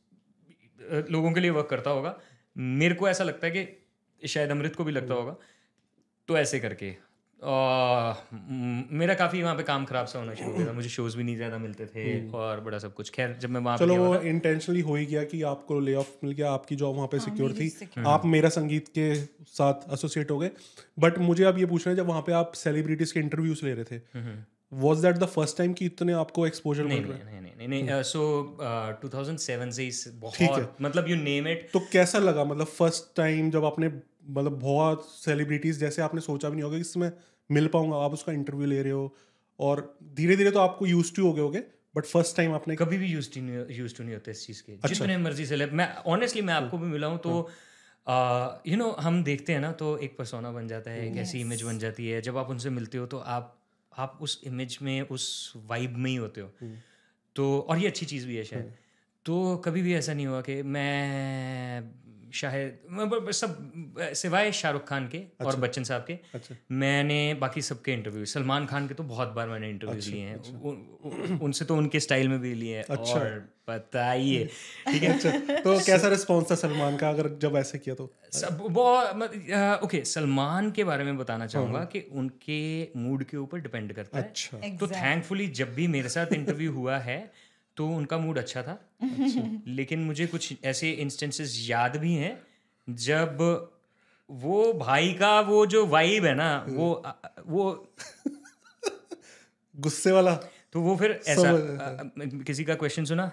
लोगों के लिए वर्क करता होगा। मेरे को ऐसा लगता है कि शायद अमृत को भी लगता होगा। तो ऐसे करके। मेरा काफ़ी वहाँ पे काम खराब सा होना शुरू हो गया था। मुझे शोज़ भी नहीं ज़्यादा मिलते थे और बड़ा सब कुछ। खैर जब मैं वहाँ चलो वो इंटेंशनली हो ही गया कि आपको ले ऑफ़ मिल गया आपकी जॉब वहाँ पे सिक्योर थी। आप मेरा संगीत के साथ एसोसिएट हो गए। बट मुझे अब ये पूछना है जब वहाँ पे आप सेलिब्रिटीज के इंटरव्यूज़ ले रहे थे was that the first time कि इतने आपको एक्सपोजर मिल रहा? है नहीं नहीं नहीं। नहीं सो 2007 से इस बहुत मतलब यू नेम इट तो कैसा लगा? मतलब फ़र्स्ट टाइम जब आपने मतलब बहुत सेलिब्रिटीज जैसे आपने सोचा भी नहीं होगा कि इसमें मिल पाऊँगा आप उसका इंटरव्यू ले रहे हो और धीरे धीरे तो आपको यूज़ टू हो गए होगे बट फ़र्स्ट टाइम आपने कभी भी यूज़ यूज़ टू नहीं होते इस चीज़ के। अच्छा। जितने मर्ज़ी से मैं ऑनेस्टली मैं आपको भी मिला हूँ तो यू नो हम देखते हैं ना तो एक परसोना बन जाता है एक ऐसी इमेज बन जाती है। जब आप उनसे मिलते हो तो आप आप उस इमेज में उस वाइब में ही होते हो। तो और ये अच्छी चीज़ भी है शायद। तो कभी भी ऐसा नहीं हुआ कि मैं शायद सब सिवाय शाहरुख खान के अच्छा, और बच्चन साहब के अच्छा, मैंने बाकी सबके इंटरव्यू सलमान खान के तो बहुत बार मैंने इंटरव्यूज़ लिए हैं। उन- उनसे तो उनके स्टाइल में भी लिए हैं अच्छा, और बताइए। ठीक है अच्छा। तो कैसा रिस्पॉन्स था सलमान का अगर जब ऐसे किया तो? सब बहुत ओके सलमान के बारे में बताना चाहूँगा कि उनके मूड के ऊपर डिपेंड करता है। अच्छा। तो थैंकफुली जब भी मेरे साथ इंटरव्यू हुआ है तो उनका मूड अच्छा था। अच्छा। लेकिन मुझे कुछ ऐसे इंस्टेंसेस याद भी हैं जब वो भाई का वो जो वाइब है ना वो वो गुस्से वाला। तो वो फिर ऐसा अ, अ, किसी का क्वेश्चन सुना?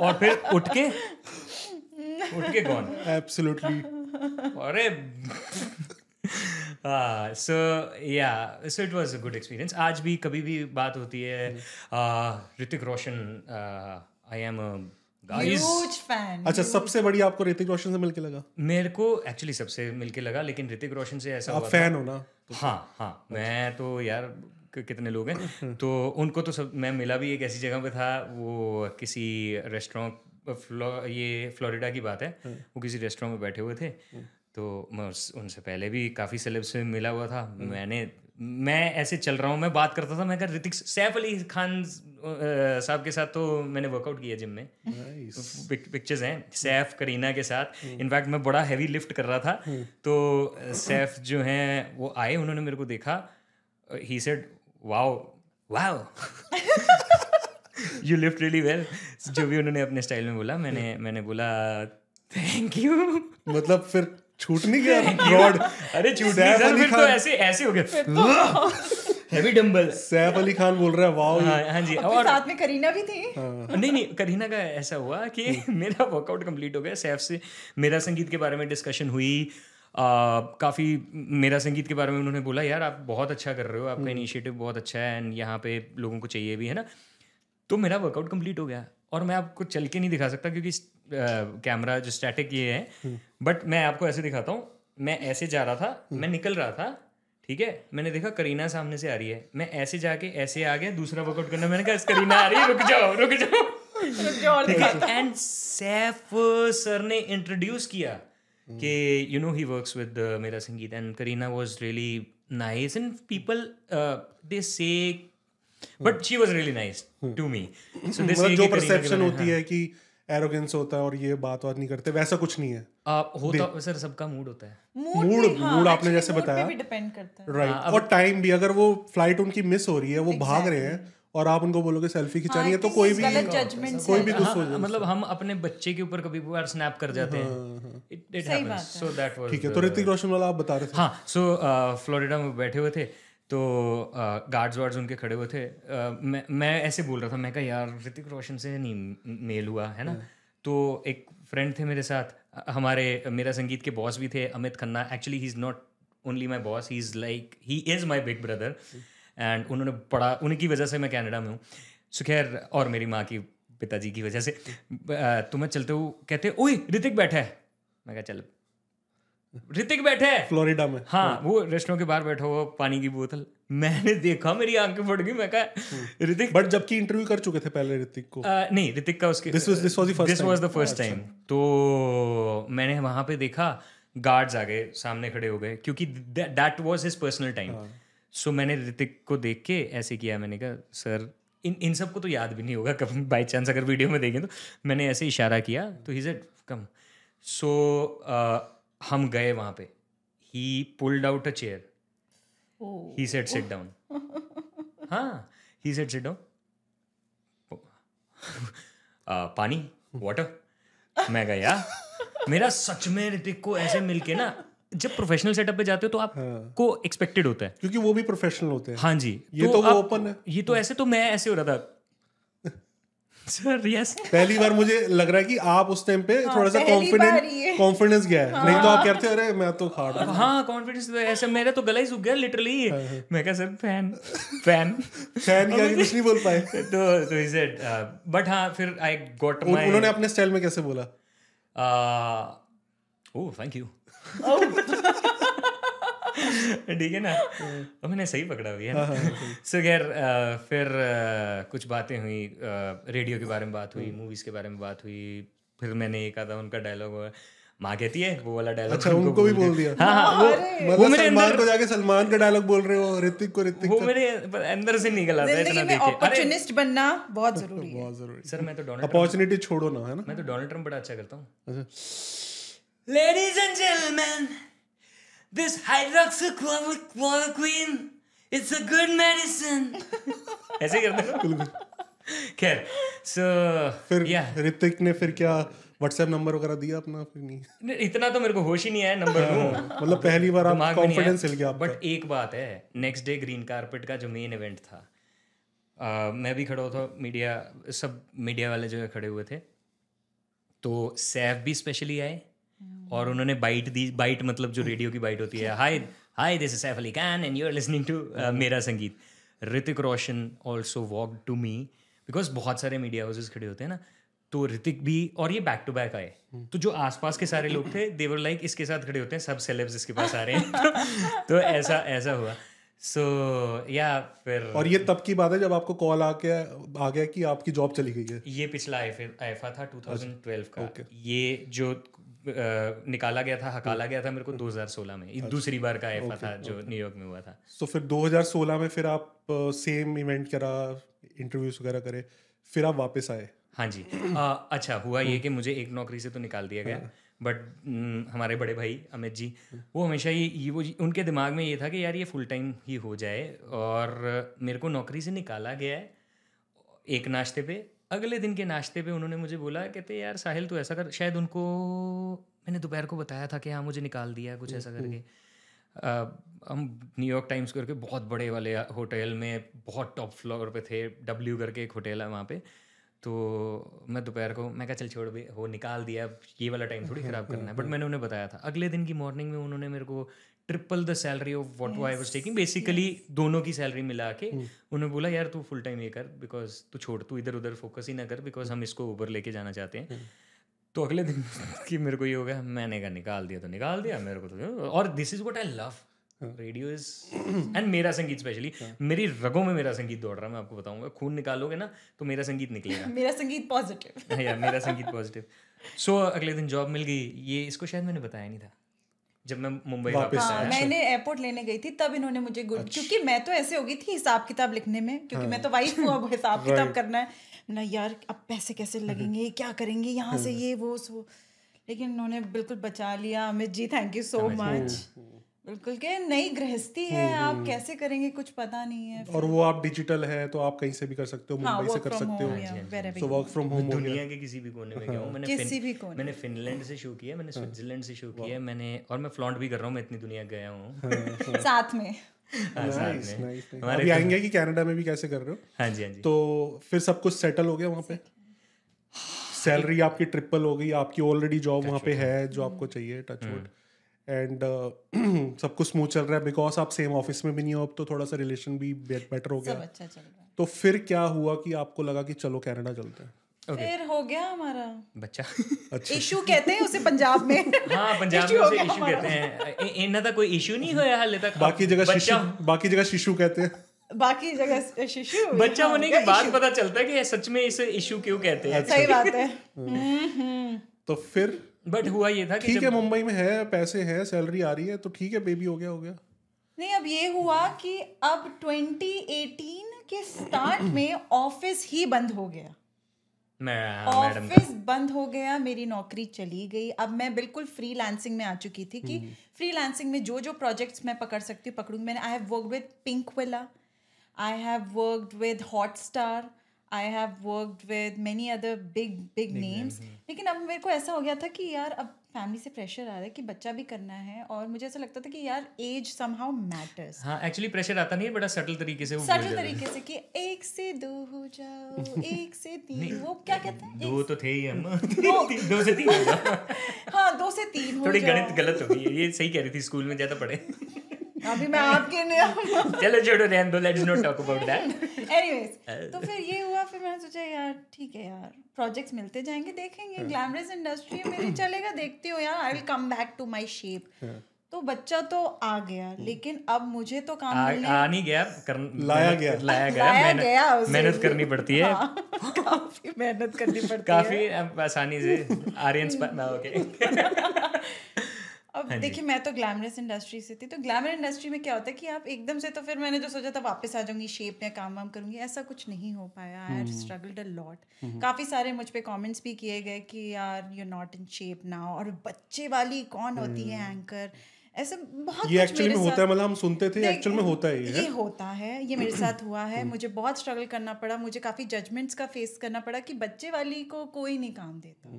और फिर उठ के? उठ के कौन एब्सोल्युटली अरे so yeah so it was a good experience आज भी कभी भी बात होती है uh, Hrithik Roshan I am guys huge fan अच्छा सबसे बड़ी आपको ऋतिक रोशन से मिलके लगा? मेरे को एक्चुअली सबसे मिलके लगा लेकिन ऋतिक रोशन से ऐसा आप हुआ फ़ैन हो ना? हाँ हाँ मैं तो यार कितने लोग हैं? तो उनको तो सब मैं मिला भी एक ऐसी जगह पे था वो किसी रेस्टोरेंट फ्लो ये फ्लोरिडा की बात है वो किसी रेस्टोरेंट में बैठे हुए थे। तो मैं उस- उनसे पहले भी काफ़ी सेलेब से मिला हुआ था। मैंने मैं ऐसे चल रहा हूँ मैं बात करता था मैं कहा ऋतिक सैफ अली खान साहब के साथ तो मैंने वर्कआउट किया जिम में। पिक्चर्स हैं सैफ करीना के साथ। इनफैक्ट मैं बड़ा हैवी लिफ्ट कर रहा था। तो सैफ जो हैं वो आए उन्होंने मेरे को देखा। He said wow wow you lift really well जो भी उन्होंने अपने स्टाइल में बोला मैंने मैंने बोला थैंक यू मतलब फिर छूट नहीं गया रॉड अरे झूठ नहीं सर फिर तो ऐसे ऐसे हो गया। हैवी डंबल सैफ अली खान बोल रहा है वाओ हाँ हाँ जी और साथ में करीना भी थी? नहीं नहीं करीना का ऐसा हुआ कि मेरा वर्कआउट कंप्लीट हो गया। सैफ से मेरा संगीत के बारे में डिस्कशन हुई। काफ़ी मेरा संगीत के बारे में उन्होंने बोला यार आप बहुत अच्छा कर रहे हो आपका इनिशिएटिव बहुत अच्छा है एंड यहाँ पे लोगों को चाहिए भी है ना? तो मेरा वर्कआउट कंप्लीट हो गया। और मैं आपको चल के नहीं दिखा सकता क्योंकि कैमरा जो स्टैटिक ये है बट मैं आपको ऐसे दिखाता हूँ। मैं ऐसे जा रहा था मैं निकल रहा था ठीक है? मैंने देखा करीना सामने से आ रही है। मैं ऐसे जाके ऐसे आ गया दूसरा वर्कआउट करना मैंने कहा "इस करीना आ रही है रुक जाओ रुक जाओ। ठीक है? एंड सैफ सर ने इंट्रोड्यूस किया कि you know he works with Mera Sangeet. And Kareena was really nice and people they say but she was really nice to me मतलब जो परसेप्शन होती है कि एरोगेंस होता है और ये बात बात नहीं करते वैसा कुछ नहीं है। आप होता सर सबका मूड होता है। मूड मूड आपने जैसे बताया। भी डिपेंड करता है। राइट और टाइम भी अगर वो फ़्लाइट उनकी मिस हो रही है वो भाग रहे हैं और आप उनको बोलोगे सेल्फी खिंचानी है तो कोई भी कोई भी कुछ हाँ, मतलब हम अपने बच्चे के ऊपर कभी कभार स्नैप कर जाते हैं it it happens so that was ठीक है तो ऋतिक रोशन वाला आप बता रहे थे। हाँ सो फ्लोरिडा में बैठे हुए थे। तो गार्ड्स वार्ड्स उनके खड़े हुए थे। मैं मैं ऐसे बोल रहा था मैं कहा यार ऋतिक रोशन से नहीं मेल हुआ है ना? तो एक फ्रेंड थे मेरे साथ हमारे मेरा संगीत के बॉस भी थे Amit Khanna. Actually he is not only my boss he is like he is my big brother and उन्होंने पढ़ा उनकी वजह से मैं कैनेडा में हूँ। सो खैर और मेरी माँ की पिताजी की वजह से। तो मैं चलते हुए कहते ओए ऋतिक बैठा है। मैं कहा चल ऋतिक बैठा। है फ्लोरिडा में। हाँ वो रेस्टोरेंट के बाहर बैठा हुआ पानी की बोतल। मैंने देखा मेरी आँखें फट गई मैं कहा ऋतिक बट जबकि इंटरव्यू कर चुके थे पहले ऋतिक को। अ, नहीं ऋतिक का उसके This was- this was the first this was the first time तो मैंने वहाँ पे देखा गार्ड्स आ गए सामने खड़े हो गए क्योंकि that was his personal time so मैंने ऋतिक को देख के ऐसे किया मैंने कहा सर इन इन सबको तो याद भी नहीं होगा कभी बाई चांस अगर वीडियो में देखें तो। मैंने ऐसे इशारा किया तो ही सेड कम सो हम गए वहाँ पे। He pulled out a chair. He said sit down हाँ ही सेड सिट डाउन पानी वाटर मैं गया। मेरा सच में ऋतिक को ऐसे मिलके ना जब प्रोफेशनल सेटअप पे जाते हो तो आपको एक्सपेक्टेड होता है। क्योंकि वो भी प्रोफेशनल होते हैं। हाँ जी ये तो वो आप- open है। ये तो ऐसे तो मैं ऐसे हो रहा था। सर यस पहली बार मुझे लग रहा है कि आप उस टाइम पे हाँ, थोड़ा सा ही है। कॉन्फिडेंट कॉन्फिडेंस गया है। नहीं तो आप कहते अरे मैं तो खाड़ हूँ। हाँ कॉन्फिडेंस ऐसे मेरा तो गला ही सूख गया लिटरली मैं कहा सर फ़ैन फ़ैन फ़ैन क्या कुछ नहीं बोल पाए? तो तो ही सेड बट हाँ फिर आई गॉट माय उन्होंने अपने स्टाइल में कैसे बोला? ओह थैंक यू ठीक है ना? और मैंने सही पकड़ा हुई है सो खैर uh, फिर uh, कुछ बातें हुई रेडियो के बारे में बात हुई मूवीज़ के बारे में बात हुई फिर मैंने एक आधा उनका डायलॉग हुआ माँ कहती है वो वाला डायलॉग अच्छा उनको भी बोल दिया। हाँ हाँ वो मतलब वो मेरे अंदर को जाके सलमान का डायलॉग बोल रहे हो ऋतिक को ऋतिक वो मेरे अंदर से निकल आता है ज़िंदगी इतना में देख के। अपॉर्चुनिस्ट बनना बहुत ज़रूरी है। बहुत ज़रूरी सर मैं तो डोनाल्ड अपॉर्चुनिटी छोड़ो ना है ना? मैं तो डोनाल्ड ट्रंप बड़ा अच्छा करता हूँ। Ladies and gentlemen, this hydroxychloroquine, it's a good medicine. ऐसे करते हो। खैर सो फिर या ऋतिक ने फिर क्या व्हाट्सएप नंबर वगैरह दिया अपना? फिर नहीं। इतना तो मेरे को होश ही नहीं आया नंबर दूँ मतलब पहली बार आप कॉन्फिडेंस हिल गया बट एक बात है नेक्स्ट डे ग्रीन कारपेट का जो मेन इवेंट था अ, मैं भी खड़ा हुआ था मीडिया सब मीडिया वाले जो है खड़े हुए थे। तो सैफ भी स्पेशली आए और उन्होंने बाइट दी बाइट मतलब जो रेडियो की बाइट होती है। Hi hi this is Saif Ali Khan and you are listening to Mera Sangeet. Hrithik Roshan also walk to me because बहुत सारे मीडिया हाउसेस खड़े होते हैं ना। तो ऋतिक भी और ये बैक टू बैक आए। तो जो आसपास के सारे लोग थे देवर लाइक इसके साथ खड़े होते हैं सब सेलेब्स इसके पास आ रहे हैं। तो ऐसा ऐसा हुआ। सो so, या फिर और ये तब की बात है जब आपको कॉल आके आ गया कि आपकी जॉब चली गई है? ये पिछला आईफा था 2012 का। ओके। ये जो निकाला गया था हकाला गया था मेरे को 2016 में। ये दूसरी बार का आईफा था जो न्यूयॉर्क में हुआ था। तो फिर 2016 में फिर आप सेम इवेंट करा इंटरव्यूज़ वगैरह करे फिर आप वापस आए? हाँ जी। अ, अच्छा हुआ ये कि मुझे एक नौकरी से तो निकाल दिया गया। बट हमारे बड़े भाई अमित जी वो हमेशा ये ये वो उनके दिमाग में ये था कि यार ये फुल टाइम ही हो जाए और मेरे को नौकरी से निकाला गया है एक नाश्ते पे। अगले दिन के नाश्ते पे उन्होंने मुझे बोला कहते यार साहिल तू ऐसा कर। शायद उनको मैंने दोपहर को बताया था कि हाँ मुझे निकाल दिया कुछ ऐसा करके। हम न्यूयॉर्क टाइम्स करके बहुत बड़े वाले होटल में बहुत टॉप फ्लोर पे थे डब्ल्यू करके एक होटल है वहाँ पे। तो मैं दोपहर को मैं कहा चल छोड़ भी हो निकाल दिया ये वाला टाइम थोड़ी खराब करना है। बट मैंने उन्हें बताया था। अगले दिन की मॉर्निंग में उन्होंने मेरे को triple the salary of what I was taking basically दोनों की सैलरी मिला के उन्होंने बोला यार तू फुल टाइम ये कर बिकॉज़ तू छोड़ तू इधर उधर फोकस ही ना कर बिकॉज़ हम इसको ऊपर लेके जाना चाहते हैं. तो अगले दिन कि मेरे को ये हो गया मैंने कहा निकाल दिया तो निकाल दिया मेरे को तो और this is what I love radio is and Mera Sangeet specially मेरी रगों में मेरा संगीत दौड़ रहा है मैं आपको बताऊँगा। खून निकालोगे ना तो मेरा संगीत निकलेगा। मेरा संगीत पॉजिटिव या मेरा संगीत पॉजिटिव सो अगले दिन जॉब मिल गई। ये इसको शायद मैंने बताया नहीं था। जब मैं मुंबई वापस हाँ आया। मैंने एयरपोर्ट लेने गई थी तब इन्होंने मुझे गुड क्योंकि मैं तो ऐसे हो गई थी हिसाब किताब लिखने में क्योंकि मैं तो वाइफ हूँ अब हिसाब किताब करना है। ना यार अब पैसे कैसे लगेंगे क्या करेंगे यहाँ से ये वो सो। लेकिन उन्होंने बिल्कुल बचा लिया। Amit ji thank you so much बिल्कुल के नई गृहस्थी है आप कैसे करेंगे? कुछ पता नहीं है और वो आप डिजिटल है तो आप कहीं से भी कर सकते हो हाँ मुंबई से कर सकते हो। तो you वर्क फ्रॉम होम दुनिया के किसी भी कोने में गया हूँ मैंने किसी भी कोने मैंने फिनलैंड से शो किया मैंने स्विट्जरलैंड से शो किया मैंने और मैं फ्लॉन्ट भी कर रहा हूँ मैं इतनी दुनिया गया हूँ। साथ में। हाँ, अभी आएँगे कि कनाडा में भी कैसे कर रहे हो? हाँ जी हाँ जी। तो फिर सब कुछ सेटल हो गया वहाँ पे? सैलरी आपकी ट्रिपल हो गई आपकी ऑलरेडी जॉब वहाँ पे है जो आपको चाहिए टच वुड एंड सब कुछ स्मूथ चल रहा है बिकॉज़ आप सेम ऑफ़िस में भी नहीं हो अब तो थोड़ा सा रिलेशन भी बेटर हो सब गया अच्छा चल रहा है। तो फिर क्या हुआ कि आपको लगा कि चलो कनाडा चलते हैं? फिर हो गया हमारा। बच्चा। इशू कहते हैं उसे पंजाब में। हाँ पंजाब में उसे इशू कहते हैं। इन्हें तो कोई इशू नहीं होया हाले तक। बाकी जगह शिशु बाकी जगह शिशु कहते हैं। बाकी जगह शिशु बच्चा हाँ, होने के बाद पता चलता है कि सच में इसे इशू क्यों कहते हैं। सही बात है। तो फिर बट हुआ ये था ठीक है मुंबई में है पैसे हैं सैलरी आ रही है तो ठीक है बेबी हो गया हो गया। नहीं अब ये हुआ कि अब 2018 के स्टार्ट में ऑफ़िस ही बंद हो गया। ऑफ़िस बंद हो गया मेरी नौकरी चली गई। अब मैं बिल्कुल फ्रीलांसिंग में आ चुकी थी कि फ्रीलांसिंग में जो जो प्रोजेक्ट्स मैं पकड़ सकती हूँ पकड़ूँगी मैंने I have work with Pinkvilla I have worked with Hotstar I have worked with many other big big names लेकिन अब मेरे को ऐसा हो गया था कि यार अब फैमिली से प्रेशर आ रहा है कि बच्चा भी करना है और मुझे ऐसा लगता था कि यार एज समहाउ मैटर्स हाँ एक्चुअली प्रेशर आता नहीं है बड़ा सटल तरीके से सटल तरीके से कि एक से दो हो जाओ एक से तीन वो क्या कहते हैं? दो तो थे ही हम। दो से तीन। हाँ दो से तीन हो थोड़ी गणित गलत हो गई। ये सही कह रही थी स्कूल में ज़्यादा पढ़े। अभी मैं आपके चलो छोड़ो रहने दो let's not talk about that anyways तो फिर ये हुआ फिर मैंने सोचा यार ठीक है यार प्रोजेक्ट्स मिलते जाएँगे देखेंगे ग्लैमरस इंडस्ट्री मेरी चलेगा देखती हूँ यार I will come back to my shape तो बच्चा तो आ गया लेकिन अब मुझे तो काम आ, आ नहीं गया कर लाया गया। लाया गया लाया मेहनत- गया मेहनत करनी पड़ती है। हाँ, काफ़ी मेहनत करनी पड़ती है। काफ़ी आसानी से आर्यन ओके। अब देखिए मैं तो ग्लैमरस इंडस्ट्री से थी तो ग्लैमर इंडस्ट्री में क्या होता है कि आप एकदम से तो फिर मैंने जो सोचा था वापस आ जाऊँगी शेप में काम वाम करूँगी ऐसा कुछ नहीं हो पाया। I had struggled a lot काफ़ी सारे मुझ पे कमेंट्स भी किए गए कि यार you not in shape now और बच्चे वाली कौन होती है एंकर ऐसे बहुत ये एक्चुअली में होता है मतलब हम सुनते थे एक्चुअल में होता है ये ये होता है ये मेरे साथ हुआ है मुझे बहुत स्ट्रगल करना पड़ा मुझे काफ़ी जजमेंट्स का फेस करना पड़ा कि बच्चे वाली को कोई नहीं काम देता।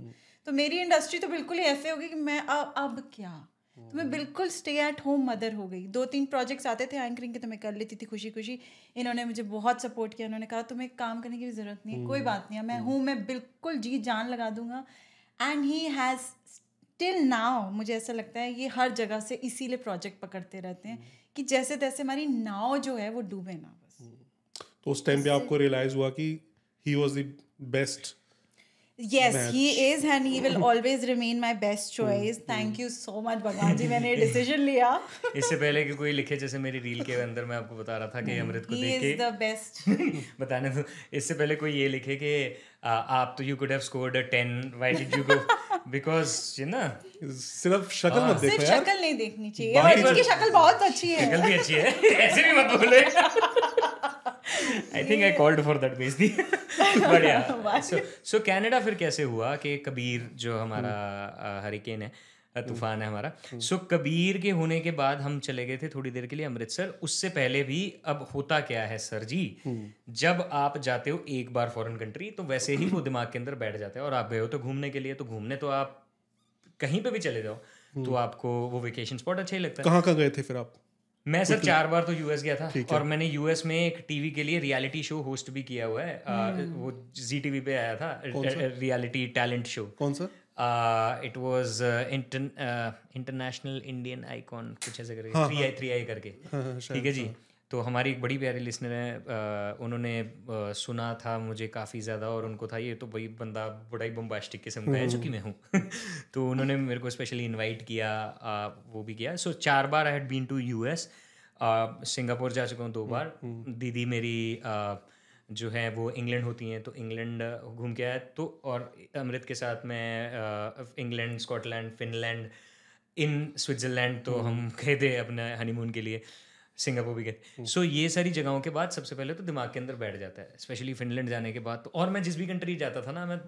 तो मेरी इंडस्ट्री तो बिल्कुल ही ऐसे होगी कि मैं अब अब क्या? तो मैं बिल्कुल स्टे एट होम मदर हो गई। दो तीन प्रोजेक्ट्स आते थे एंकरिंग के तो मैं कर लेती थी खुशी खुशी इन्होंने मुझे बहुत सपोर्ट किया उन्होंने कहा तुम्हें काम करने की भी ज़रूरत नहीं है कोई बात नहीं है। मैं हूँ मैं बिल्कुल जी जान लगा दूँगा। And he has till now मुझे ऐसा लगता है ये हर जगह से इसीलिए प्रोजेक्ट पकड़ते रहते हैं कि जैसे तैसे हमारी नाव जो है वो डूबे ना बस। तो उस टाइम पे आपको रियलाइज़ हुआ कि he was the best yes he is and he will always remain my best choice thank you so much भगवान जी मैंने ये डिसीज़न लिया। इससे पहले कि कोई लिखे जैसे मेरी रील के अंदर मैं आपको बता रहा था कि अमृत को देख इज़ के। द बेस्ट बताने दो। इससे पहले कोई ये लिखे कि आप तो you could have scored a 10 why did you go because you ना सिर्फ़ शक्ल मत देखो यार। सिर्फ़ शक्ल नहीं देखनी चाहिए। इसकी शक्ल बहुत अच्छी है। शक्ल भी अच्छी है। ऐसे भी मत बोले। I think I called for that बेइज्जती but yeah so so Canada फिर कैसे हुआ कि कबीर जो हमारा हरिकेन है तूफ़ान है हमारा। सो so, कबीर के होने के बाद हम चले गए थे थोड़ी देर के लिए अमृतसर। उससे पहले भी अब होता क्या है सर जी? जब आप जाते हो एक बार फॉरेन कंट्री तो वैसे ही वो दिमाग के अंदर बैठ जाते हैं। और आप गए हो तो घूमने के लिए तो घूमने तो आप कहीं पे भी चले जाओ तो आपको वो वेकेशन स्पॉट अच्छा ही लगता है। कहाँ कहाँ गए थे फिर आप? मैं सर चार बार तो यूएस गया था और मैंने यूएस में एक टीवी के लिए रियलिटी शो होस्ट भी किया हुआ है। आ, वो जी टीवी पे आया था। रियलिटी टैलेंट शो कौन सा? It was international Indian icon कुछ ऐसे करके। थ्री आई थ्री आई करके। ठीक है जी। तो हमारी एक बड़ी प्यारी लिसनर है उन्होंने सुना था मुझे काफ़ी ज़्यादा और उनको था ये तो वही बंदा बड़ा ही बम्बास्टिक किस्म का है जो कि मैं हूँ। तो उन्होंने मेरे को स्पेशली इनवाइट किया वो भी किया। सो चार बार I had been to U S Singapore जा चुका हूँ दो बार। दीदी मेरी जो है वो इंग्लैंड होती हैं तो इंग्लैंड घूम के आया तो और अमृत के साथ मैं इंग्लैंड स्कॉटलैंड फिनलैंड इन स्विट्जरलैंड तो हम गए थे अपने हनीमून के लिए। सिंगापुर भी गए सो ये सारी जगहों के बाद सबसे पहले तो दिमाग के अंदर बैठ जाता है स्पेशली फिनलैंड जाने के बाद। तो और मैं जिस भी कंट्री जाता था ना मैं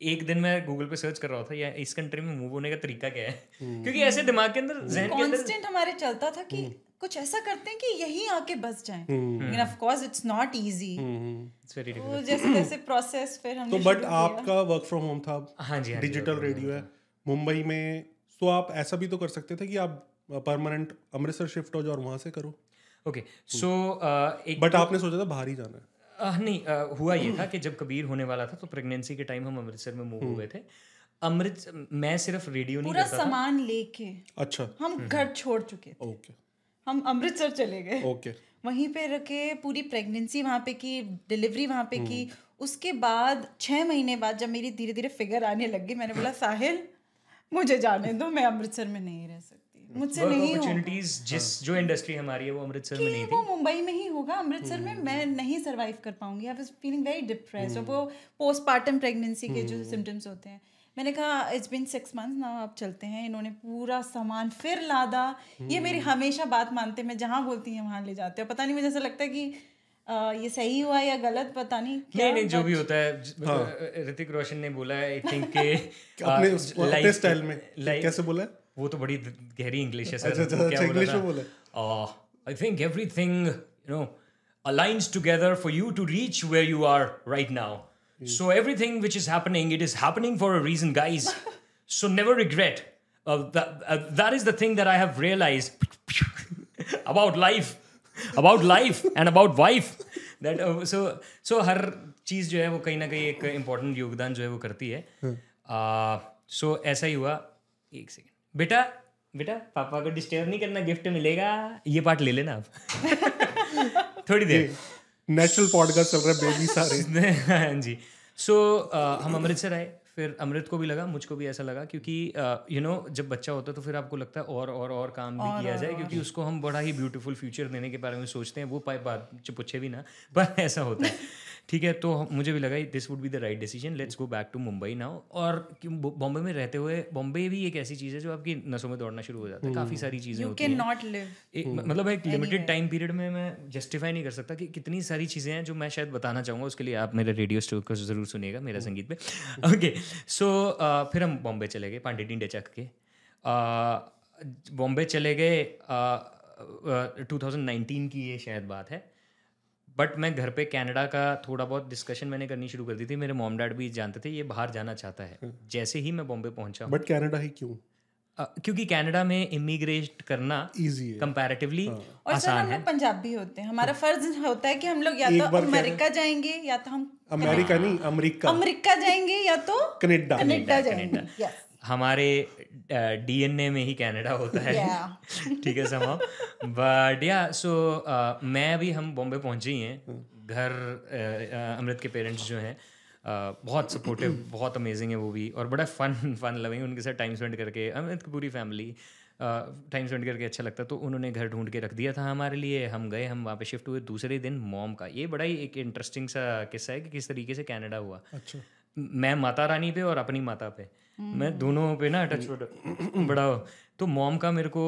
एक दिन मैं गूगल पे सर्च कर रहा था या इस कंट्री में मूव होने का तरीका क्या है? क्योंकि ऐसे दिमाग के अंदर जहन के अंदर हमारे चलता था कि कुछ ऐसा करते हैं कि यहीं आके बस जाएँ। लेकिन of course it's not easy It's very तो जैसे जैसे प्रोसेस फिर हमने तो बट आपका वर्क फ्रॉम होम था हाँ जी हाँ जी, डिजिटल रेडियो है मुंबई में तो आप ऐसा भी तो कर सकते थे कि आप परमानेंट अमृतसर शिफ्ट हो जाओ और वहाँ से करो। ओके सो एक बट आपने सोचा था बाहर ही जाना है। अह, नहीं अह, हुआ ये था कि जब कबीर होने वाला था तो प्रेगनेंसी के टाइम हम अमृतसर में मूव हुए थे। अमृत मैं सिर्फ़ रेडियो नहीं पूरा सामान लेके अच्छा। हम घर छोड़ चुके थे। ओके हम अमृतसर चले गए। ओके वहीं पे रखे पूरी प्रेगनेंसी वहाँ पे की डिलीवरी वहाँ पे की। उसके बाद छः महीने बाद जब मेरी धीरे धीरे फिगर आने लग गई मैंने बोला साहिल मुझे जाने दो मैं अमृतसर में नहीं रह सकती। मुझसे नहीं हो। अपॉर्चुनिटीज़ जिस जो इंडस्ट्री हमारी है वो अमृतसर में नहीं कि वो मुंबई में ही होगा अमृतसर में मैं नहीं सरवाइव कर पाऊँगी। I was feeling very depressed और वो पोस्टमार्टम प्रेगनेंसी के जो सिम्टम्स होते हैं। मैंने कहा इट्स बिन सिक्स मंथ्स ना आप चलते हैं। इन्होंने पूरा सामान फिर लादा। ये मेरी हमेशा बात मानते हैं। मैं जहाँ बोलती हैं वहाँ ले जाते हैं। पता नहीं मुझे ऐसा लगता है कि आ, ये सही हुआ या गलत पता नहीं नहीं नहीं जो भी होता है ज- ऋतिक रोशन ने बोला है आई थिंक के अपने अपने स्टाइल में कैसे बोला है? वो तो बड़ी गहरी इंग्लिश है सर अच्छा, अच्छा, अच्छा, English में बोला I think everything you know aligns together for you to reach where you are right now so everything which is happening it is happening for a reason guys so never regret uh, that, uh, that is the thing that i have realized about life about life and about wife that uh, so so हर चीज़ जो है वो कहीं ना कहीं एक इम्पोर्टेंट योगदान जो है वो करती है सो ऐसा ही हुआ एक सेकेंड बेटा बेटा पापा को डिस्टर्ब नहीं करना गिफ्ट मिलेगा। ये पार्ट ले लेना आप। थोड़ी देर। नेचुरल पॉडकास्ट चल रहा है बेबी सारे। हाँ जी। सो so, हम अमृतसर आए फिर अमृत को भी लगा मुझको भी ऐसा लगा क्योंकि यू नो जब बच्चा होता है तो फिर आपको लगता है और और और काम भी और, किया जाए क्योंकि उसको हम बड़ा ही ब्यूटीफुल फ्यूचर देने के बारे में सोचते हैं वो पाए बात पूछे भी ना पर ऐसा होता है। ठीक है तो मुझे भी लगा this would be the right decision let's go back to Mumbai now और बॉम्बे में रहते हुए बॉम्बे भी एक ऐसी चीज़ है जो आपकी नसों में दौड़ना शुरू हो जाता है। काफ़ी सारी चीज़ें होती हैं। नॉट लिव एक मतलब एक लिमिटेड टाइम पीरियड में मैं जस्टिफाई नहीं कर सकता कि कितनी सारी चीज़ें हैं जो मैं शायद बताना चाहूँगा उसके लिए आप मेरे रेडियो स्टोर को ज़रूर सुनिएगा मेरा संगीत पे। ओके सो फिर हम बॉम्बे चले गए पांडे टीन चक के। बॉम्बे चले गए टू थाउज़ेंड नाइनटीन की ये शायद बात है। बट मैं घर पे कनाडा का थोड़ा बहुत डिस्कशन मैंने करनी शुरू कर दी थी। मेरे मॉम डैड भी जानते थे ये बाहर जाना चाहता है। जैसे ही मैं बॉम्बे पहुँचा। बट कनाडा ही क्यों? क्योंकि कनाडा में इमिग्रेट करना इजी है। कंपैरेटिवली और सर आसान हम है। लोग पंजाबी होते हैं। हमारा फ़र्ज़ होता है कि हम लोग या तो है? अमेरिका जाएँगे या तो हम अमेरिका नहीं अमेरिका। अमेरिका जाएँगे या तो कनाडा। कनाडा जाएँगे। हमारे डीएनए में ही कनाडा होता है। ठीक है समा बट या सो मैं अभी हम बॉम्बे पहुँचे ही हैं। घर uh, uh, अमृत के पेरेंट्स जो हैं uh, बहुत सपोर्टिव बहुत अमेजिंग है वो भी और बड़ा फन फन लविंग उनके साथ टाइम स्पेंड करके अमृत की पूरी फैमिली टाइम स्पेंड करके अच्छा लगता तो उन्होंने घर ढूंढ के रख दिया था हमारे लिए। हम गए हम वहाँ पे शिफ्ट हुए दूसरे दिन मॉम का। ये बड़ा ही एक इंटरेस्टिंग सा किस्सा है कि किस तरीके से कनाडा हुआ। अच्छा। मैं माता रानी पे और अपनी माता पे। मैं दोनों पे ना टच बड़ा। तो मॉम का मेरे को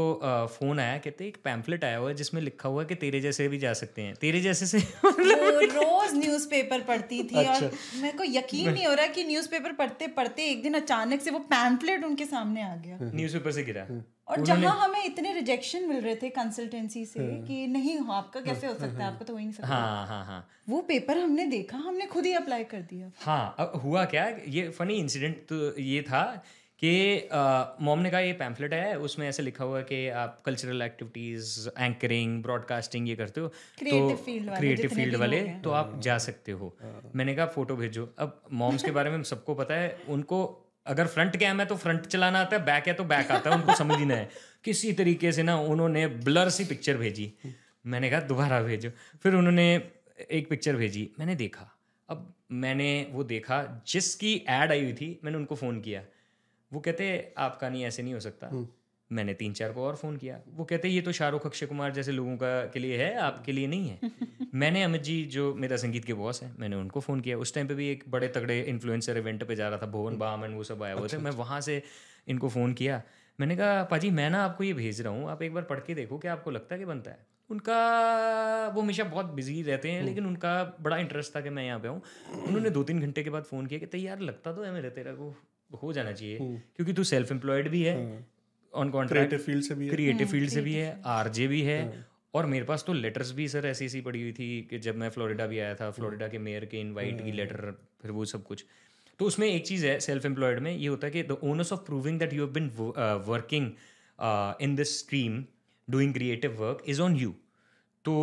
फ़ोन आया कहते एक पैम्फलेट आया हुआ है जिसमें लिखा हुआ है कि तेरे जैसे भी जा सकते हैं। तेरे जैसे से वो रोज न्यूज़पेपर पढ़ती थी और मेरे को यकीन नहीं हो रहा कि न्यूज़पेपर पढ़ते पढ़ते एक दिन अचानक से वो पैम्फलेट उनके सामने आ गया। न्यूज़पेपर से गिरा। और जहाँ हमें इतने रिजेक्शन मिल रहे थे कंसल्टेंसी से कि नहीं हो आपका कैसे हो सकता है? आपका तो हो ही नहीं सकता। हाँ हाँ हाँ। वो पेपर हमने देखा हमने खुद ही अप्लाई कर दिया। हाँ अब हुआ क्या? ये फनी इंसिडेंट तो ये था कि मॉम ने कहा ये पैम्फलेट है उसमें ऐसे लिखा हुआ है कि आप कल्चरल एक्टिविटीज़ एंकरिंग ब्रॉडकास्टिंग ये करते हो वाले क्रिएटिव फ़ील्ड वाले तो आप जा सकते हो। मैंने कहा फ़ोटो भेजो। अब मॉम्स के बारे में सबको पता है उनको अगर फ्रंट कैम है तो फ्रंट चलाना आता है बैक है तो बैक आता है उनको समझ ही समझना है। किसी तरीके से ना उन्होंने ब्लर सी पिक्चर भेजी। मैंने कहा दोबारा भेजो। फिर उन्होंने एक पिक्चर भेजी। मैंने देखा। अब मैंने वो देखा जिसकी एड आई हुई थी मैंने उनको फ़ोन किया। वो कहते आपका नहीं ऐसे नहीं हो सकता. मैंने तीन चार को और फ़ोन किया। वो कहते ये तो शाहरुख अक्षय कुमार जैसे लोगों का के लिए है आपके लिए नहीं है। मैंने अमित जी जो मेरा संगीत के बॉस है मैंने उनको फ़ोन किया। उस टाइम पे भी एक बड़े तगड़े इन्फ्लुएंसर इवेंट पे जा रहा था भुवन बाम एंड वो सब आए हुए थे। मैं वहाँ से इनको फ़ोन किया। मैंने कहा पाजी मैं ना आपको ये भेज रहा हूँ आप एक बार पढ़ के देखो क्या आपको लगता है कि बनता है। उनका वो हमेशा बहुत बिज़ी रहते हैं लेकिन उनका बड़ा इंटरेस्ट था कि मैं यहाँ पे आऊँ उन्होंने दो तीन घंटे के बाद फ़ोन किया कि तैयार लगता तो है मेरे तेरा को। हो जाना चाहिए क्योंकि तू सेल्फ एम्प्लॉयड भी है ऑन कॉन्ट्रैक्ट फ़ील्ड से भी क्रिएटिव फ़ील्ड से भी है आरजे भी है और मेरे पास तो लेटर्स भी सर ऐसी ऐसी पड़ी हुई थी कि जब मैं फ्लोरिडा भी आया था फ्लोरिडा के मेयर के इनवाइट की लेटर फिर वो सब कुछ। तो उसमें एक चीज़ है सेल्फ एम्प्लॉयड में ये होता है कि the onus of proving that you have been working in this stream doing creative work is on you तो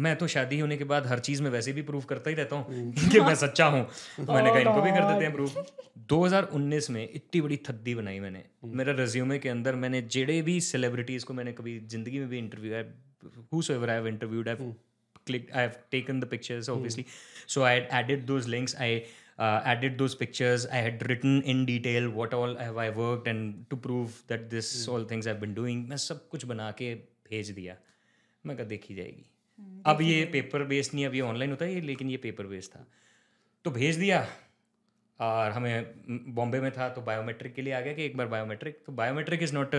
मैं तो शादी होने के बाद हर चीज़ में वैसे भी प्रूफ करता ही रहता हूँ हम्म। कि मैं सच्चा हूँ। तो मैंने कहा इनको भी कर देते हैं प्रूफ 2019 में इतनी बड़ी थद्दी बनाई मैंने। हम्म। मेरा रेज्यूमे के अंदर मैंने जेड़े भी सेलिब्रिटीज को मैंने कभी ज़िंदगी में भी इंटरव्यू है pictures obviously so I added those links I added those pictures I had written in detail what all have I work and to prove that this all things have been doing मैं सब कुछ बना के भेज दिया। मैं कहा देखी जाएगी। अब ये पेपर बेस्ड नहीं अब ये ऑनलाइन होता है ये लेकिन ये पेपर बेस्ड था। तो भेज दिया और हमें बॉम्बे में था तो बायोमेट्रिक के लिए आ गया कि एक बार बायोमेट्रिक तो बायोमेट्रिक इज़ नॉट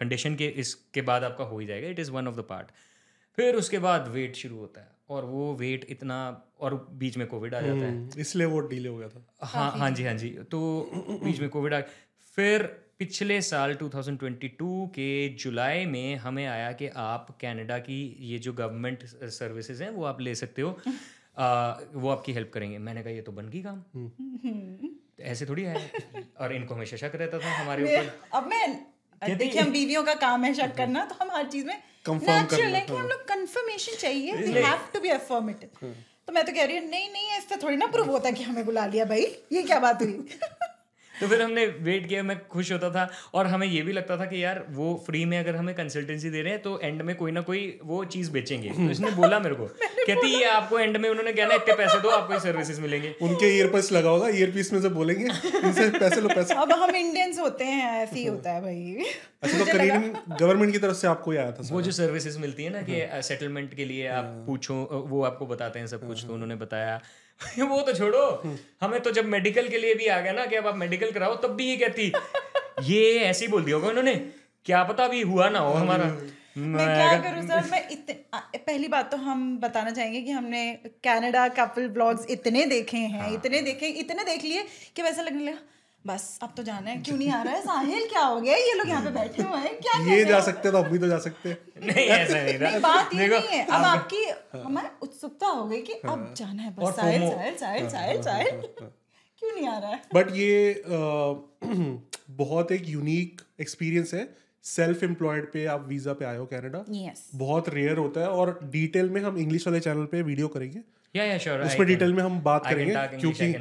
कंडीशन के इसके बाद आपका हो ही जाएगा it is one of the part फिर उसके बाद वेट शुरू होता है और वो वेट इतना और बीच में कोविड आ जाता है। हम्म, इसलिए वो डिले हो गया था। हाँ हाँ जी हाँ जी तो बीच में कोविड आ फिर पिछले साल 2022 के जुलाई में हमें आया कि आप कनाडा की ये जो गवर्नमेंट सर्विसेज़ हैं वो आप ले सकते हो। आ, वो आपकी हेल्प करेंगे। मैंने कहा ये तो बन गई काम। ऐसे थोड़ी है। और इनको हमेशा शक रहता था हमारे ऊपर। अब मैं देखिए हम बीवियों का काम है शक करना तो हम हर चीज़ में नेचुरल करना, है हम लोग कंफर्मेशन चाहिए। We have to be affirmative तो मैं तो कह रही हूँ नहीं नहीं इससे थोड़ी ना प्रूव होता कि हमें बुला लिया भाई। ये क्या बात हुई? तो फिर हमने वेट किया मैं खुश होता था और हमें ये भी लगता था कि यार वो फ्री में अगर हमें कंसल्टेंसी दे रहे हैं तो एंड में कोई ना कोई वो चीज़ बेचेंगे। तो इसने बोला मेरे को कहती ये आपको एंड में उन्होंने कहना इतने पैसे दो आपको सर्विसेज़ मिलेंगे। उनके ईयरपीस लगा होगा ईयरपीस में से बोलेंगे इनसे पैसे लो पैसे। अब हम इंडियंस होते हैं ऐसे ही होता है भाई। अच्छा तो कनेडियन गवर्नमेंट की तरफ़ से आपको आया था वो जो सर्विसेज़ मिलती है ना कि सेटलमेंट के लिए आप पूछो वो आपको बताते हैं सब कुछ तो उन्होंने बताया। वो तो छोड़ो। हमें तो जब मेडिकल के लिए भी आ गया ना कि अब आप मेडिकल कराओ तब भी ये कहती ये ऐसे ही बोल दिया होगा उन्होंने। क्या पता अभी हुआ ना हो हमारा। मैं क्या करूँ सर? मैं इतने पहली बात तो हम बताना चाहेंगे कि हमने कनाडा कपल ब्लॉग्स इतने देखे हैं हाँ। इतने देखे इतने देख लिए कि वैसा लगने लगा बस अब तो जाना है। क्यों नहीं आ रहा है? साहिल क्या हो गया? ये लोग यहाँ पे बैठे हुए हैं। क्या ये जा हैं? सकते तो हम भी तो जा सकते नहीं ऐसा नहीं नहीं, रहा बात ये नहीं है। अब आपकी हमारी उत्सुकता हो गई कि अब जाना है बस। साहिल साहिल साहिल साहिल साहिल। क्यों नहीं आ रहा है? बट ये बहुत एक यूनिक एक्सपीरियंस है। सेल्फ एम्प्लॉयड पे आप वीज़ा पे आए हो कनाडा यस बहुत रेयर होता है और डिटेल में हम इंग्लिश वाले चैनल पे वीडियो करेंगे। या या श्योर उस पर डिटेल में हम बात I करेंगे क्योंकि.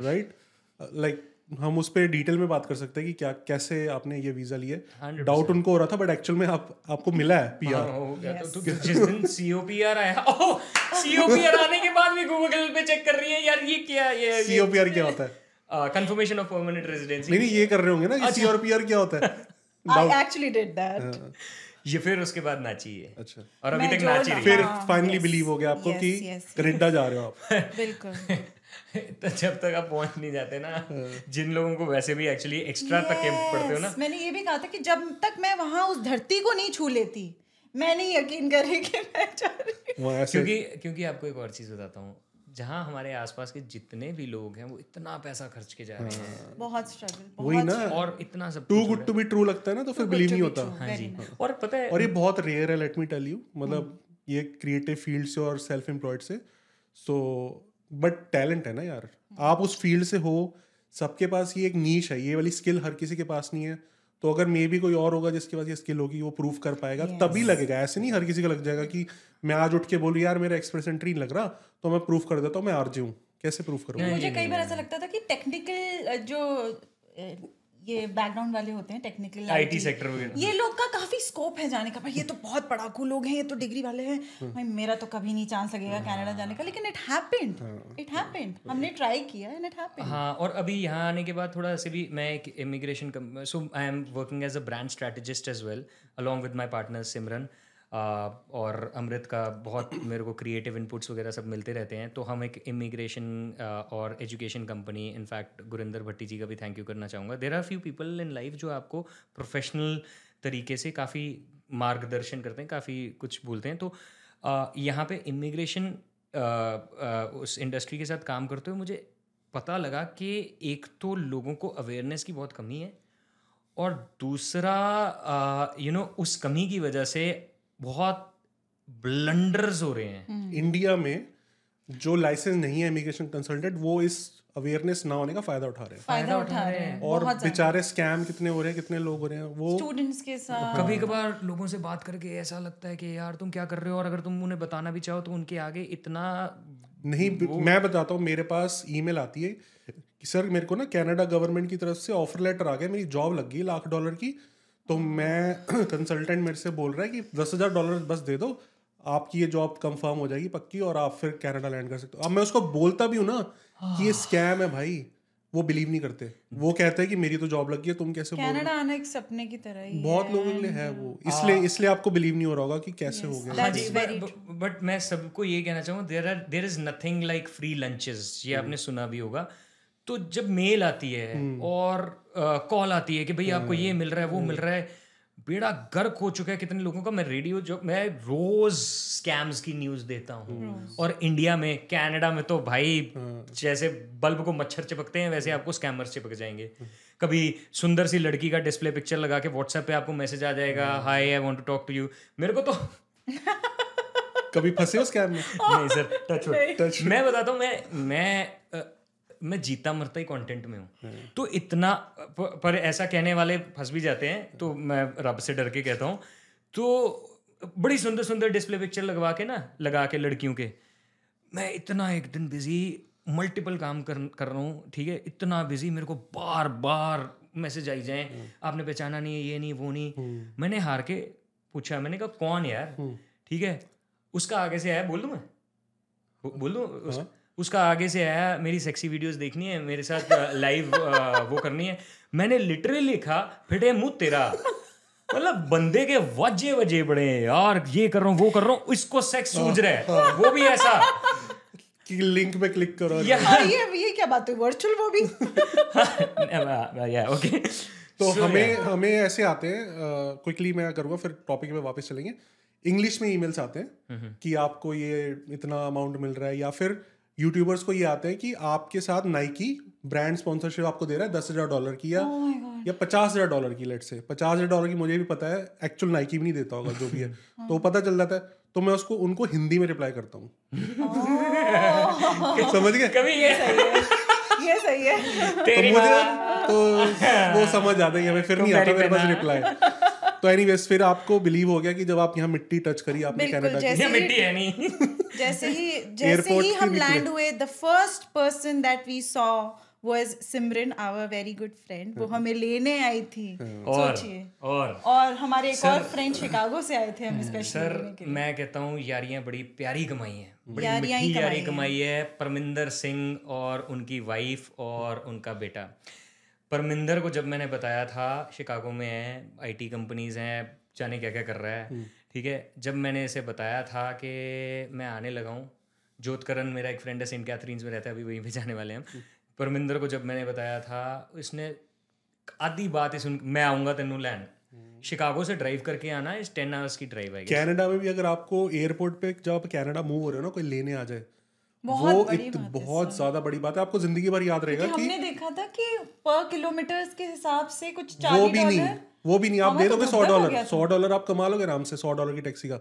राइट लाइक हम उस पर डिटेल में बात कर सकते हैं कि क्या कैसे आपने ये वीज़ा लिया डाउट उनको हो रहा था बट एक्चुअल में आप आपको मिला है पीआर हो गया तो तू जिस दिन सीओपीआर आया ओह सीओपीआर आने के बाद भी गूगल पे चेक कर रही है यार ये क्या ये सीओपीआर क्या होता है? कंफर्मेशन ऑफ़ परमानेंट रेजिडेंसी नहीं नहीं ये कर रहे होंगे ना कि सीआरपीआर क्या होता है। आई एक्चुअली डिड दैट ये फिर उसके बाद नाची है। अच्छा। और अभी तक नाची रही फिर हाँ, फाइनली बिलीव हो गया आपको कि yes, कनाडा जा रहे हो आप। बिल्कुल। है तो जब तक आप पहुँच नहीं जाते ना जिन लोगों को वैसे भी एक्चुअली एक्स्ट्रा तक के पढ़ते हो ना। मैंने ये भी कहा था कि जब तक मैं वहाँ उस धरती को नहीं छू लेती मैं नहीं यकीन करी कि मैं जा रही हूँ। क्योंकि क्योंकि आपको एक और चीज़ बताता हूँ। जहाँ हमारे आसपास के जितने भी लोग हैं वो इतना पैसा खर्च के जा रहे हैं। बहुत स्ट्रगल वही ना। और इतना सब too good to be true लगता है ना तो फिर बिलीव नहीं होता। हाँ जी। और पता है और ये बहुत रेयर है लेट मी टेल यू मतलब ये क्रिएटिव फ़ील्ड से और सेल्फ एम्प्लॉयड से। सो बट टैलेंट है ना यार। आप उस फ़ील्ड से हो सबके पास ये एक नीच है ये वाली स्किल हर किसी के पास नहीं है। तो अगर मे भी कोई और होगा जिसके पास ये स्किल होगी वो प्रूफ कर पाएगा। Yes. तभी लगेगा ऐसे नहीं हर किसी को लग जाएगा कि मैं आज उठ के बोलूँ यार मेरा एक्सप्रेस एंट्री नहीं लग रहा तो मैं प्रूव कर देता हूँ मैं आरजे हूँ। कैसे प्रूफ करूँगा मुझे कई बार ऐसा लगता था कि टेक्निकल जो ये बैकग्राउंड वाले होते हैं टेक्निकल आईटी सेक्टर वगैरह। ये लोग का काफ़ी स्कोप है जाने का। भाई ये तो बहुत पढ़ाकू लोग हैं ये तो डिग्री वाले हैं। भाई मेरा तो कभी नहीं चांस लगेगा कनाडा जाने का लेकिन इट हैपेंड इट हैपेंड हमने ट्राई किया एंड इट हैपेंड हाँ और अभी यहाँ आने के बाद थोड़ा से भी मैं एक immigration so I am working as a brand strategist as well along with my partner Simran और अमृत का बहुत मेरे को क्रिएटिव इनपुट्स वगैरह सब मिलते रहते हैं। तो हम एक इमिग्रेशन और education company in fact Gurinder Bhatti ji का भी थैंक यू करना चाहूँगा। There are few people in life जो आपको प्रोफेशनल तरीके से काफ़ी मार्गदर्शन करते हैं, काफ़ी कुछ बोलते हैं। तो यहाँ पे इमिग्रेशन उस इंडस्ट्री के साथ काम करते हुए मुझे पता लगा कि एक तो लोगों को अवेयरनेस की बहुत कमी है और दूसरा यू नो उस कमी की वजह से बहुत ब्लंडर्स हो रहे हैं। इंडिया में जो लाइसेंस नहीं है इमिग्रेशन कंसल्टेंट वो इस अवेयरनेस ना होने का फ़ायदा उठा रहे हैं। फ़ायदा उठा रहे हैं। और बेचारे स्कैम कितने हो रहे हैं कितने लोग हो रहे हैं वो स्टूडेंट्स के साथ। कभी कभार लोगों से बात करके ऐसा लगता है कि यार तुम क्या कर रहे हो और अगर तुम उन्हें बताना भी चाहो तो उनके आगे इतना नहीं मैं बताता हूँ मेरे पास ईमेल आती है कि सर मेरे को ना कनाडा गवर्नमेंट की तरफ़ से ऑफ़र लेटर आ गया मेरी जॉब लग गई लाख डॉलर की तो मैं कंसल्टेंट मेरे से बोल रहा है कि दस हज़ार डॉलर बस दे दो। आपकी ये जॉब कंफर्म हो जाएगी पक्की और आप फिर कनाडा लैंड कर सकते हो। अब मैं उसको बोलता भी हूँ ना कि ये स्कैम है भाई। वो बिलीव नहीं करते। वो कहते हैं कि मेरी तो जॉब लग गई है तुम कैसे कनाडा आना एक सपने की तरह ही बहुत लोगों के लिए है वो। इसलिए इसलिए आपको बिलीव नहीं हो रहा होगा कि कैसे हो गया। हाँ बट मैं सबको ये कहना चाहूँगा there are there is nothing like free lunches ये आपने सुना भी होगा। तो जब मेल आती है और कॉल आती है कि भाई आपको ये मिल रहा है वो मिल रहा है। बेड़ा गर्क हो चुका है कितने लोगों का। मैं रेडियो जो मैं रोज स्कैम्स की न्यूज़ देता हूँ। और इंडिया में कनाडा में तो भाई जैसे बल्ब को मच्छर चिपकते हैं वैसे आपको स्कैमर्स चिपक जाएँगे। कभी सुंदर सी लड़की का डिस्प्ले पिक्चर लगा के व्हाट्सएप पे आपको मैसेज आ जाएगा hi I want to talk to you मेरे को तो कभी फंसे हो स्कैम में? नहीं सर टच टच मैं बताता हूँ मैं मैं मैं जीता मरता ही कंटेंट में हूँ। तो इतना प- पर ऐसा कहने वाले फंस भी जाते हैं तो मैं रब से डर के कहता हूँ। तो बड़ी सुंदर सुंदर डिस्प्ले पिक्चर लगवा के ना लगा के लड़कियों के। मैं इतना एक दिन बिज़ी मल्टीपल काम कर कर रहा हूँ ठीक है? इतना बिज़ी मेरे को बार बार मैसेज आई जाए आपने पहचाना नहीं है ये नहीं वो नहीं। मैंने हार के पूछा मैंने कहा कौन यार? ठीक है? उसका आगे से आया बोल दूँ मैं? बोल दूँ? उसका आगे से आया मेरी सेक्सी वीडियोस देखनी है मेरे साथ लाइव वो करनी है। मैंने लिटरली लिखा फिटे मुँह तेरा। मतलब बंदे के वजे वजे बड़े हैं यार ये कर रहा हूँ वो कर रहा हूँ इसको सेक्स सूझ रहा है। वो भी ऐसा। कि लिंक पे क्लिक करो। या हाँ, ये ये क्या बात हुई? वर्चुअल वो भी? या ओके तो हमें हमें ऐसे आते हैं क्विकली मैं करूँगा फिर टॉपिक पे वापस चलेंगे। इंग्लिश में ईमेल्स आते हैं कि आपको ये इतना अमाउंट मिल रहा है या फिर यूट्यूबर्स को ये आते हैं कि आपके साथ नाइकी ब्रांड स्पॉन्सरशिप आपको दे रहा है दस हज़ार डॉलर की या oh या पचास हज़ार डॉलर की लेट से पचास हज़ार डॉलर की मुझे भी पता है एक्चुअल नाइकी भी नहीं देता होगा जो भी है। तो पता चल जाता है तो मैं उसको उनको हिंदी में रिप्लाई करता हूँ। समझ गए? कभी ये ये सही है। तो मुझे तो वो समझ आता है फिर नहीं आता मेरे पास रिप्लाई तो एनीवेज फिर आपको बिलीव हो गया कि जब आप यहाँ मिट्टी टच करी आपने कनाडा की। मिट्टी है नहीं। जैसे ही जैसे ही से हम लैंड हुए the first person that we saw was Simran our very good friend वो हमें लेने आई थी। और सोचिए। और और। हमारे एक और फ्रेंड शिकागो से आए थे हमें स्पेशली सर के लिए। मैं कहता हूँ यारियाँ बड़ी प्यारी कमाई हैं। बड़ी यारियाँ यारी कमाई कमाई है। परमिंदर सिंह और उनकी वाइफ और उनका बेटा। परमिंदर को जब मैंने बताया था शिकागो में है आईटी कंपनीज़ हैं जाने क्या क्या कर रहा है। ठीक है? जब मैंने इसे बताया था कि मैं आने लगा हूँ जोतकरण मेरा एक फ्रेंड है सेंट कैथरीन्स में रहता है अभी वहीं पे जाने वाले हैं। हम परमिंदर को जब मैंने बताया था इसने आधी बात ही सुन मैं आऊँगा तेनू लैंड शिकागो से ड्राइव करके आना इस टेन आवर्स की ड्राइव आएगी कनाडा में भी अगर आपको एयरपोर्ट पे जब आप कनाडा मूव हो रहे हो ना कोई लेने आ जाए बहुत वो बड़ी इत, बात बहुत ज़्यादा बड़ी बात है। आपको ज़िंदगी भर याद रहेगा कि हमने देखा था कि पर किलोमीटर्स के हिसाब से कुछ वो भी नहीं वो भी नहीं। आप दे तो दोगे सौ डॉलर सौ डॉलर आप कमा लोगे आराम से सौ डॉलर की टैक्सी का।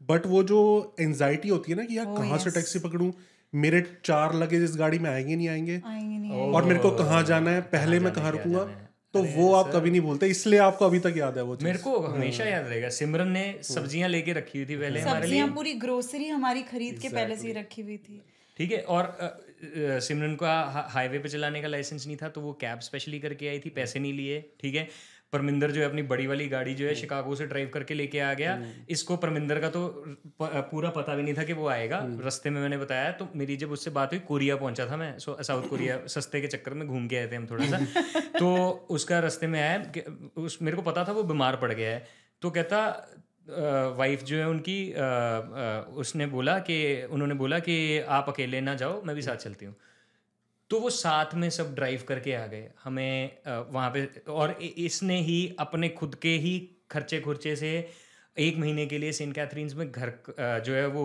बट वो जो एंजाइटी होती है ना कि यार कहाँ से टैक्सी पकड़ूं? मेरे चार लगेज इस गाड़ी में आएँगे नहीं आएँगे? आएँगे नहीं और मेरे को कहाँ जाना है? पहले मैं कहाँ रुकूँगा? तो वो आप कभी नहीं बोलते इसलिए आपको अभी तक याद है वो मेरे को हमेशा याद रहेगा सिमरन ने सब्ज़ियाँ लेके रखी हुई थी पहले हमारे लिए। सब्ज़ियाँ पूरी ग्रोसरी हमारी खरीद के पहले से ही रखी हुई थी। ठीक है और सिमरन का हाईवे पे चलाने का लाइसेंस नहीं था तो वो कैब स्पेशली करके आई थी पैसे नहीं लिए ठीक है? परमिंदर जो है अपनी बड़ी वाली गाड़ी जो है शिकागो से ड्राइव करके लेके आ गया। इसको परमिंदर का तो पूरा पता भी नहीं था कि वो आएगा। रास्ते में मैंने बताया तो मेरी जब उससे बात हुई कोरिया पहुँचा था मैं। सो साउथ कोरिया सस्ते के चक्कर में घूम के आए थे हम थोड़ा सा। तो उसका रास्ते में आया उस मेरे को पता था वो बीमार पड़ गया है। तो कहता वाइफ जो है उनकी उसने बोला कि उन्होंने बोला कि आप अकेले ना जाओ मैं भी साथ चलती हूँ। तो वो साथ में सब ड्राइव करके आ गए। हमें वहाँ पे, और इसने ही अपने खुद के ही खर्चे खुर्चे से एक महीने के लिए सेंट कैथरीन्स में घर जो है वो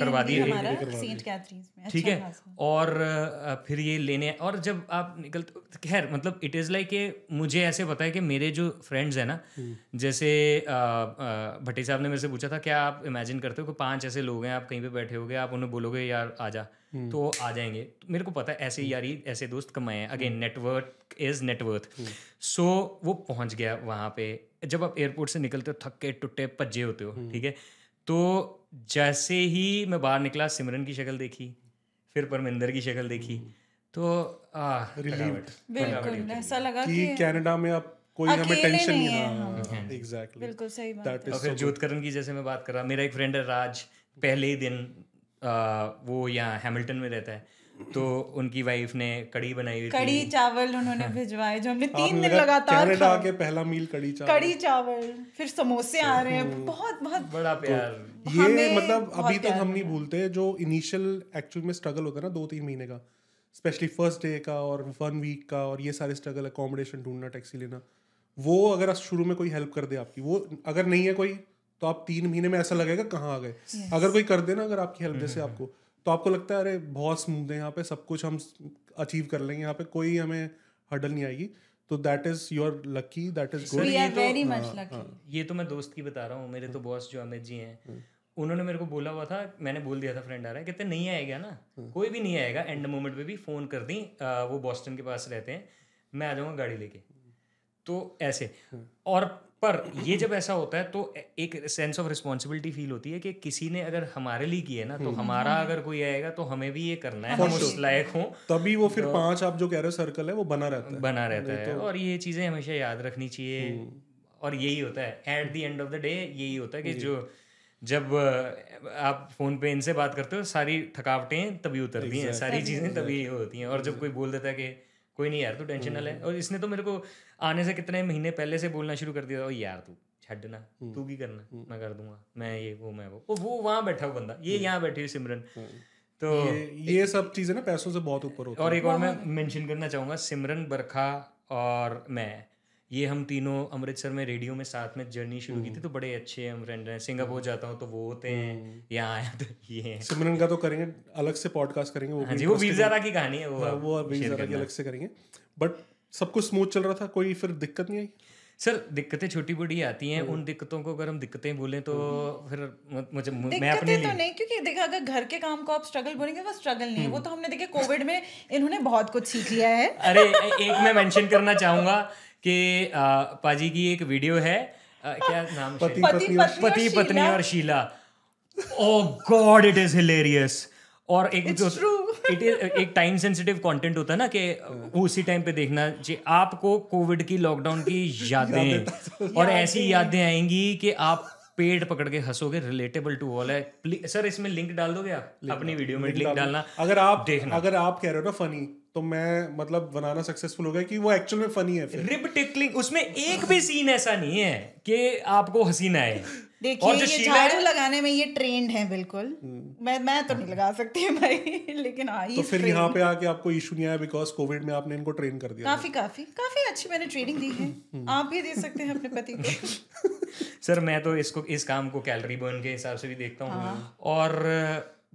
करवा दिए हमारा सेंट कैथरीन्स में। ठीक अच्छा है? और फिर ये लेने और जब आप निकलते खैर मतलब इट इज़ लाइक मुझे ऐसे पता है कि मेरे जो फ्रेंड्स हैं ना जैसे अ, अ, भट्टी साहब ने मेरे से पूछा था क्या आप इमेजिन करते हो कि पाँच ऐसे लोग हैं आप कहीं पे बैठे होगे आप उन्हें बोलोगे यार आ जा तो वो आ जाएँगे। तो मेरे को पता है ऐसे यारी ऐसे दोस्त कमाए हैं। Again network is net worth so वो पहुँच गया वहाँ पे जब आप एयरपोर्ट से निकलते हो थके टुट्टे भज्जे होते हो ठीक है? तो जैसे ही मैं बाहर निकला सिमरन की शक्ल देखी फिर परमिंदर की शक्ल देखी तो आ थकावट। बिल्कुल ऐसा लगा कि कि कनाडा में आप कोई हमें टेंशन नहीं है हाँ। एग्जैक्टली बिल्कुल सही बात इज़ फिर जोतकरण की जैसे मैं बात कर रहा मेरा एक फ्रेंड है राज पहले ही दिन आ, वो यहाँ हैमिल्टन में रहता है। तो उनकी वाइफ ने कड़ी बनाई हुई कड़ी चावल उन्होंने भिजवाए जो हमने तीन दिन लगातार कनाडा। आके पहला मील कड़ी चावल। कड़ी चावल फिर समोसे आ रहे हैं। बहुत बहुत। बड़ा प्यार। ये मतलब अभी तक हम नहीं भूलते जो इनिशियल एक्चुअल में स्ट्रगल होता है ना दो तीन महीने का। स्पेशली फ़र्स्ट डे का और वन वीक का और ये सारे स्ट्रगल अकोमोडेशन ढूंढना टैक्सी लेना। वो अगर शुरू में कोई हेल्प कर दे आपकी वो अगर नहीं है कोई तो आप तीन महीने में ऐसा लगेगा कहाँ आ गए। अगर कोई कर दे ना अगर आपकी हेल्प जैसे आपको। तो आपको लगता है अरे बहुत स्मूथ है यहाँ पे सब कुछ हम अचीव कर लेंगे यहाँ पे कोई हमें हडल नहीं आएगी। तो that is your lucky that is good very much lucky ये तो मैं दोस्त की बता रहा हूँ मेरे तो बॉस जो अमित जी हैं उन्होंने मेरे को बोला हुआ था मैंने बोल दिया था फ्रेंड आ रहा है कहते नहीं आएगा ना कोई भी नहीं आएगा एंड मोमेंट पे भी फ़ोन कर दी वो बॉस्टन के पास रहते हैं मैं आ जाऊँगा गाड़ी लेके। तो ऐसे। और पर ये जब ऐसा होता है तो एक सेंस ऑफ़ रिस्पॉन्सिबिलिटी फील होती है कि किसी ने अगर हमारे लिए किया ना तो हमारा अगर कोई आएगा तो हमें भी ये करना है हम उस लायक हों। तभी वो फिर तो, पाँच आप जो कह रहे हो सर्कल है वो बना रहता है। बना रहता है। तो, और ये चीज़ें हमेशा याद रखनी चाहिए। और यही होता है। At the end of the day यही होता है कि जो। जब आप फ़ोन पे इनसे बात करते हो सारी थकावटें तभी उतरती हैं सारी चीज़ें तभी होती हैं। और जब कोई बोल देता है कि कोई नहीं यार तू टेंशन ना ले। और इसने तो मेरे को आने से कितने महीने पहले से बोलना शुरू कर दिया ओ यार तू छना तू की करना मैं कर दूँगा मैं ये वो मैं वो। वो वहाँ बैठा हुआ बंदा ये यहाँ बैठी हुई सिमरन। तो ये ये सब चीज़ें ना पैसों से बहुत ऊपर होती और एक और मैं मेंशन करना चाहूँगा सिमरन बरखा और मैं। ये हम तीनों अमृतसर में रेडियो में साथ में जर्नी शुरू की थी तो बड़े अच्छे हम फ्रेंड हैं। सिंगापुर जाता हूँ तो वो होते हैं यहाँ आया तो ये हैं। सिमरन का तो करेंगे अलग से पॉडकास्ट करेंगे वो हाँ जी वो वीरजारा की कहानी है वो हाँ, वो अभी जरा की अलग से करेंगे। बट सब कुछ स्मूथ चल रहा था कोई फिर दिक्कत नहीं आई? सर दिक्कतें छोटी बड़ी आती हैं उन दिक्कतों को अगर हम दिक्कतें बोलें तो फिर मुझे मैं अपने तो नहीं क्योंकि देखा अगर घर के काम को आप स्ट्रगल बोलेंगे वो स्ट्रगल नहीं है। वो तो हमने देखे कोविड में इन्होंने बहुत कुछ सीख लिया है। अरे एक मैं मेंशन करना चाहूँगा कि पाजी की एक वीडियो है क्या नाम पति पति पत्नी पति पत्नी और Sheila. Oh God it is hilarious और एक जो इट इज़ एक टाइम सेंसिटिव कंटेंट होता है ना कि उसी टाइम पे देखना चाहिए आपको कोविड की लॉकडाउन की यादें। और ऐसी यादें आएँगी कि आप पेट पकड़ के हंसोगे रिलेटेबल टू ऑल है। सर इसमें लिंक डाल दोगे आप? अपनी वीडियो में लिंक डालना। अगर आप देखना। अगर आप कह रहे हो ना फनी तो मैं मतलब बनाना सक्सेसफुल हो गया कि वो एक्चुअल में फनी है फिर। रिब टिकलिंग उसमें एक भी सीन ऐसा नहीं है कि आपको हँसी ना आए देखिए ये झाड़ू लगाने में ये ट्रेंड है बिल्कुल। मैं मैं तो नहीं लगा सकती भाई लेकिन हाँ तो फिर यहाँ पे आके आपको इशू नहीं आया बिकॉज़ कोविड में आपने इनको ट्रेन कर दिया। काफ़ी काफ़ी काफ़ी अच्छी मैंने ट्रेनिंग दी है। आप भी दे सकते हैं अपने पति को। सर मैं तो इसको इस काम को कैलोरी बर्न के हिसाब से भी देखता हूँ। हाँ। और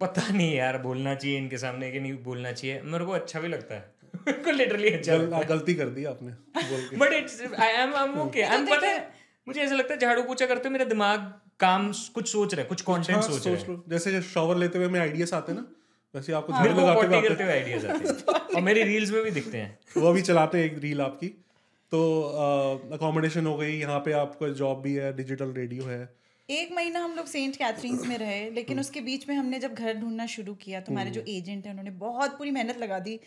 पता नहीं यार बोलना चाहिए इनके सामने कि नहीं बोलना चाहिए। मेरे को अच्छा भी लगता है। को लिटरली अच्छा गल, गलती कर दी आपने but it's I am I am okay I am पता है मुझे ऐसा लगता है झाड़ू पोछा करते मेरा दिमाग काम कुछ सोच रहा है कुछ कंटेंट हाँ, सोच रहा है। जैसे शॉवर लेते हुए हमें आइडियाज़ आते हैं ना वैसे आपको मेरे झाड़ू को लगाते पॉटी हुए करते हुए आइडियाज़ आते हैं। और मेरी रील्स में भी दिखते हैं। वो भी चलाते हैं एक रील आपकी। तो अकोमोडेशन हो गई यहाँ पे आपको जॉब भी है डिजिटल रेडियो है। एक महीना हम लोग सेंट कैथरीन्स में रहे हम्म। लेकिन उसके बीच में हमने जब घर ढूंढना शुरू किया तो हमारे जो एजेंट है उन्होंने बहुत पूरी मेहनत लगा दी।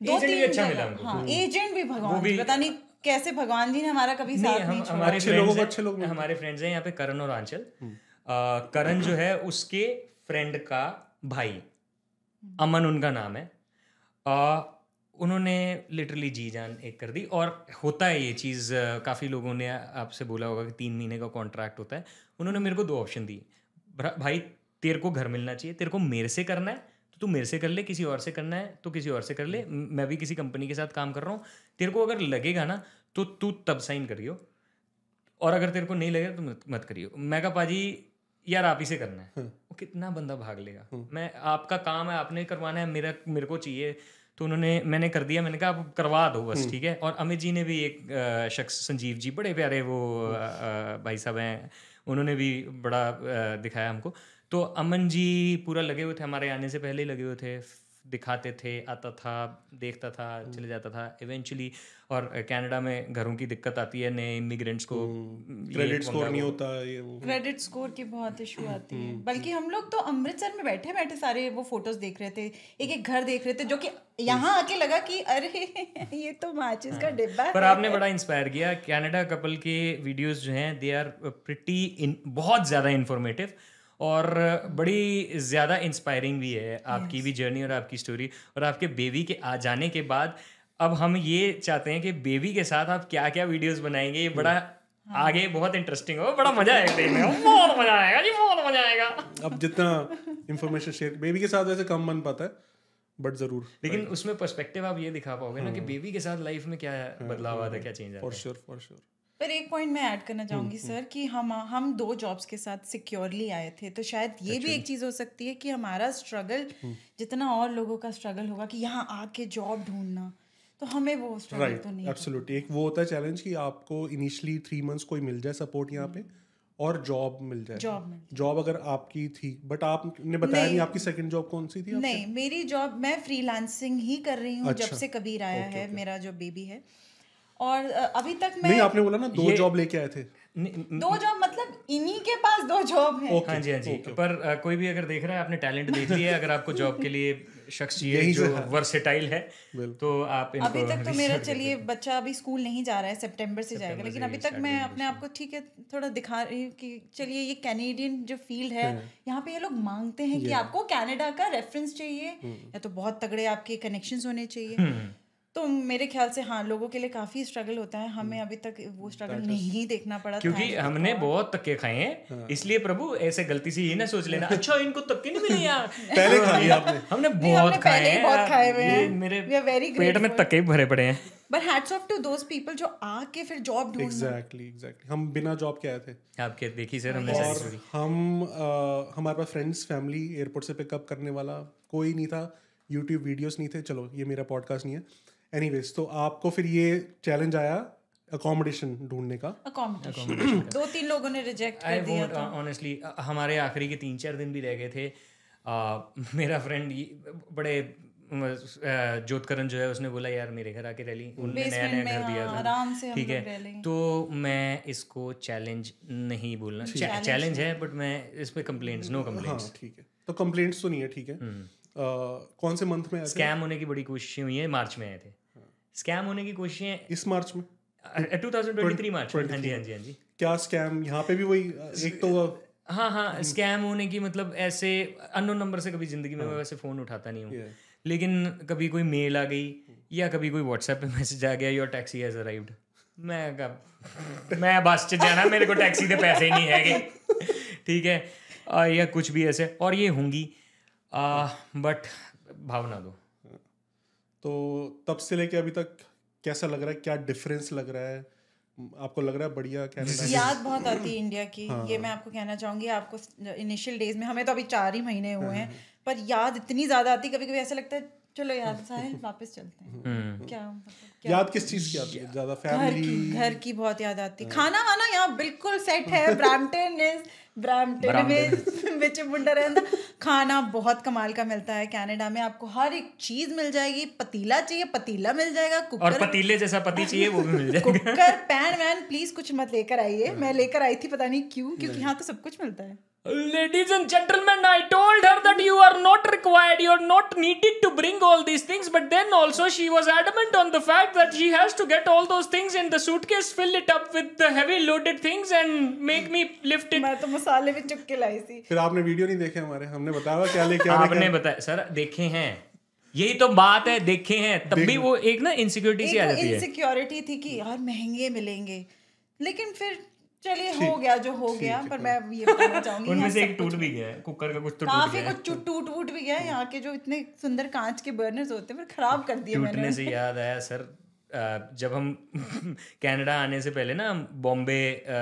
दो तीन अच्छा जगह- हाँ एजेंट भी भगवान हम्म। पता नहीं कैसे भगवान जी ने हमारा कभी साथ हम नहीं छोड़ा। हमारे अच्छे लोगों को अच्छे लोग हमारे फ्रेंड्स हैं यहाँ पे करण और आंचल। करण जो है उसके फ्रेंड का भाई। अमन उनका नाम है। उन्होंने लिटरली जी जान एक कर दी। और होता है ये चीज़ काफ़ी लोगों ने आपसे बोला होगा कि तीन महीने का कॉन्ट्रैक्ट होता है। उन्होंने मेरे को दो ऑप्शन दिए। भाई तेरे को घर मिलना चाहिए तेरे को मेरे से करना है तो तू मेरे से कर ले किसी और से करना है तो किसी और से कर ले। मैं भी किसी कंपनी के साथ काम कर रहा हूँ। तेरे को अगर लगेगा ना तो तू तब साइन करियो। और अगर तेरे को नहीं लगेगा तो मत, मत करियो। मैं कहा पाजी यार आप ही से करना है। वो कितना बंदा भाग लेगा। मैं आपका काम है आपने करवाना है मेरा मेरे को चाहिए। तो उन्होंने मैंने कर दिया मैंने कहा आप करवा दो बस ठीक है? और अमित जी ने भी एक शख्स संजीव जी बड़े प्यारे वो भाई साहब हैं। उन्होंने भी बड़ा दिखाया हमको। तो अमन जी पूरा लगे हुए थे, हमारे आने से पहले ही लगे हुए थे। दिखाते थे आता था देखता था चले जाता था इवेंचुअली और कनाडा में घरों की दिक्कत आती है नए इमिग्रेंट्स को क्रेडिट स्कोर नहीं होता ये वो। क्रेडिट स्कोर की बहुत इशू आती है। हम्म, बल्कि हम लोग तो अमृतसर में बैठे बैठे सारे वो फ़ोटोज़ देख रहे थे एक एक घर देख रहे थे जो कि यहाँ आके लगा कि अरे ये तो माचिस का डिब्बा। पर आपने बड़ा इंस्पायर किया कनाडा कपल के वीडियोस जो हैं दे आर प्रिटी बहुत ज़्यादा इंफॉर्मेटिव और बड़ी ज़्यादा इंस्पायरिंग भी है आपकी yes. भी जर्नी और आपकी स्टोरी और आपके बेबी के आ जाने के बाद अब हम ये चाहते हैं कि बेबी के साथ आप क्या क्या वीडियोस बनाएँगे? ये बड़ा हाँ। आगे बहुत इंटरेस्टिंग हो बड़ा मज़ा आएगा देखने में। बहुत मज़ा आएगा जी बहुत मज़ा आएगा। अब जितना इंफॉर्मेशन शेयर बेबी के साथ वैसे कम बन पाता है बट ज़रूर लेकिन उसमें पर्सपेक्टिव आप ये दिखा पाओगे ना कि बेबी के साथ लाइफ में क्या बदलाव आता है क्या चेंज आता है। फॉर श्योर फॉर श्योर पर एक पॉइंट मैं ऐड करना चाहूँगी सर कि हम हम दो जॉब्स के साथ सिक्योरली आए थे तो शायद ये भी एक चीज़ हो सकती है कि हमारा स्ट्रगल जितना और लोगों का स्ट्रगल होगा कि यहाँ आके जॉब ढूंढना तो हमें वो स्ट्रगल राइट तो नहीं एब्सोल्युटली एक वो होता है चैलेंज कि आपको इनिशियली थ्री मंथ्स कोई मिल जाए सपोर्ट यहाँ पे और जॉब मिल जाए। जॉब जॉब अगर आपकी थी बट आपने बताया नहीं, नहीं आपकी सेकंड जॉब कौन सी थी नहीं मेरी जॉब मैं फ्रीलांसिंग ही कर रही हूँ जब अच्छा। से कबीर आया है मेरा जो बेबी है। और अभी तक मैं नहीं आपने बोला ना दो जॉब लेके आए थे। दो जॉब मतलब इन्हीं के पास दो जॉब है। okay, हाँ जी हाँ जी। okay. पर अ, कोई भी अगर देख रहा है आपने टैलेंट देख लिया है अगर आपको जॉब के लिए शख्स चाहिए जो वर्सेटाइल है तो आप इनको अभी तक तो मेरा चलिए बच्चा अभी स्कूल नहीं जा रहा है सितंबर से जाएगा लेकिन अभी तक मैं अपने आप को ठीक है थोड़ा दिखा रही हूँ कि चलिए ये कैनेडियन जो फ़ील्ड है यहाँ पे ये लोग मांगते हैं कि आपको कनाडा का रेफरेंस चाहिए या तो बहुत तगड़े आपके कनेक्शंस होने चाहिए। तो मेरे ख्याल से हाँ लोगों के लिए काफ़ी स्ट्रगल होता है। हमें अभी तक वो स्ट्रगल नहीं देखना पड़ा क्योंकि हमने बहुत तक्के खाए हैं। इसलिए प्रभु ऐसे गलती से ये ना सोच लेना अच्छा इनको तक्के नहीं मिले यार? पहले खा लिया आपने। हमने बहुत खाए हैं बहुत खाए हुए हैं। मेरे very पेट में तक्के भरे पड़े हैं। But hats off to those people जो आके फिर जॉब ढूंढ एग्जैक्टली एग्जैक्टली हम बिना जॉब के आए थे। आपके देखी सर हमने और हम हमारे पास फ्रेंड्स फैमिली एयरपोर्ट से पिकअप करने वाला कोई नहीं था। यूट्यूब वीडियोस नहीं थे। चलो ये मेरा पॉडकास्ट नहीं है। एनीवेज तो आपको फिर ये चैलेंज आया अकोमोडेशन ढूँढने का। अकोमोडेशन दो तीन लोगों ने रिजेक्ट कर दिया ऑनेस्टली हमारे आखिरी के तीन चार दिन भी रह गए थे। मेरा फ्रेंड बड़े जोतकरण जो है उसने बोला यार मेरे घर आके रह ली। उनने नया नया घर दिया हाँ, था आराम से हम ठीक है? तो मैं इसको चैलेंज नहीं बोलना। चैलेंज है। बट मैं इस पे कंप्लेंट्स नो कंप्लेंट्स ठीक है। तो कंप्लेंट्स तो नहीं है ठीक है। कौन से मंथ में स्कैम होने की बड़ी कोशिशें हुई है मार्च में आए थे। स्कैम होने की कोशिशें इस मार्च में? 2023 मार्च हाँ जी हाँ जी हाँ जी। क्या स्कैम यहाँ पे भी वही एक तो हाँ हाँ स्कैम होने की मतलब ऐसे अननोन नंबर से कभी ज़िंदगी में मैं वैसे फ़ोन उठाता नहीं हूँ। लेकिन कभी कोई मेल आ गई या कभी कोई व्हाट्सएप पे मैसेज आ गया योर टैक्सी हैज़ अराइव्ड मैं कब मैं बस च जाना मेरे को टैक्सी के पैसे ही नहीं हैगे। ठीक है? आ, या कुछ भी ऐसे। और ये होंगी। बट भावना दो। तो तब से लेके अभी तक कैसा लग रहा है? क्या डिफरेंस लग रहा है? आपको लग रहा है बढ़िया कनाडा याद बहुत आती है इंडिया की। हाँ। ये मैं आपको कहना चाहूँगी आपको इनिशियल डेज़ में हमें तो अभी चार ही महीने हुए हाँ, हैं। पर याद इतनी ज़्यादा आती कभी कभी ऐसा लगता है चलो यार साहिल वापस चलते हैं। हम्म। क्या मतलब क्या याद किस चीज़ की आती है? ज़्यादा घर फैमिली की घर की बहुत याद आती है। खाना वाना यहाँ बिल्कुल सेट है ब्रैम्पटन इज़ ब्रैमटन में रहता खाना बहुत कमाल का मिलता है कनाडा में। आपको हर एक चीज़ मिल जाएगी। पतीला चाहिए पतीला मिल जाएगा। कुकर और पतीले जैसा पति चाहिए वो भी मिल जाएगा। कुकर पैन वैन प्लीज़ कुछ मत लेकर आइए। मैं लेकर आई थी पता नहीं क्यों क्योंकि यहाँ तो सब कुछ मिलता है। Ladies and gentlemen, I told her that you are not required, you are not needed to bring all these things, but then also she was adamant on the fact that she has to get all those things in the suitcase, fill it up with the heavy loaded things, and make me lift it. मैं तो मसाले भी चुप के लाई थी फिर आपने वीडियो नहीं देखे हमारे हमने बताया क्या लेके आने आपने बताया सर देखे हैं यही तो बात है देखे हैं तब भी वो एक ना इनसिक्योरिटी सी आ जाती है इनसिक्योरिटी थी कि यार महँगे मिलेंगे लेकिन फिर चलिए हो गया जो हो गया पर मैं ये बताना चाहूँगी उनमें से एक टूट भी गया है कुकर का कुछ तो टूट काफ़ी गया है। कुछ टूट टूट भी गया है यहाँ के जो इतने सुंदर कांच के बर्नर्स होते हैं फिर खराब कर दिए मैंने टूटने से याद आया सर जब हम कनाडा आने से पहले ना हम बॉम्बे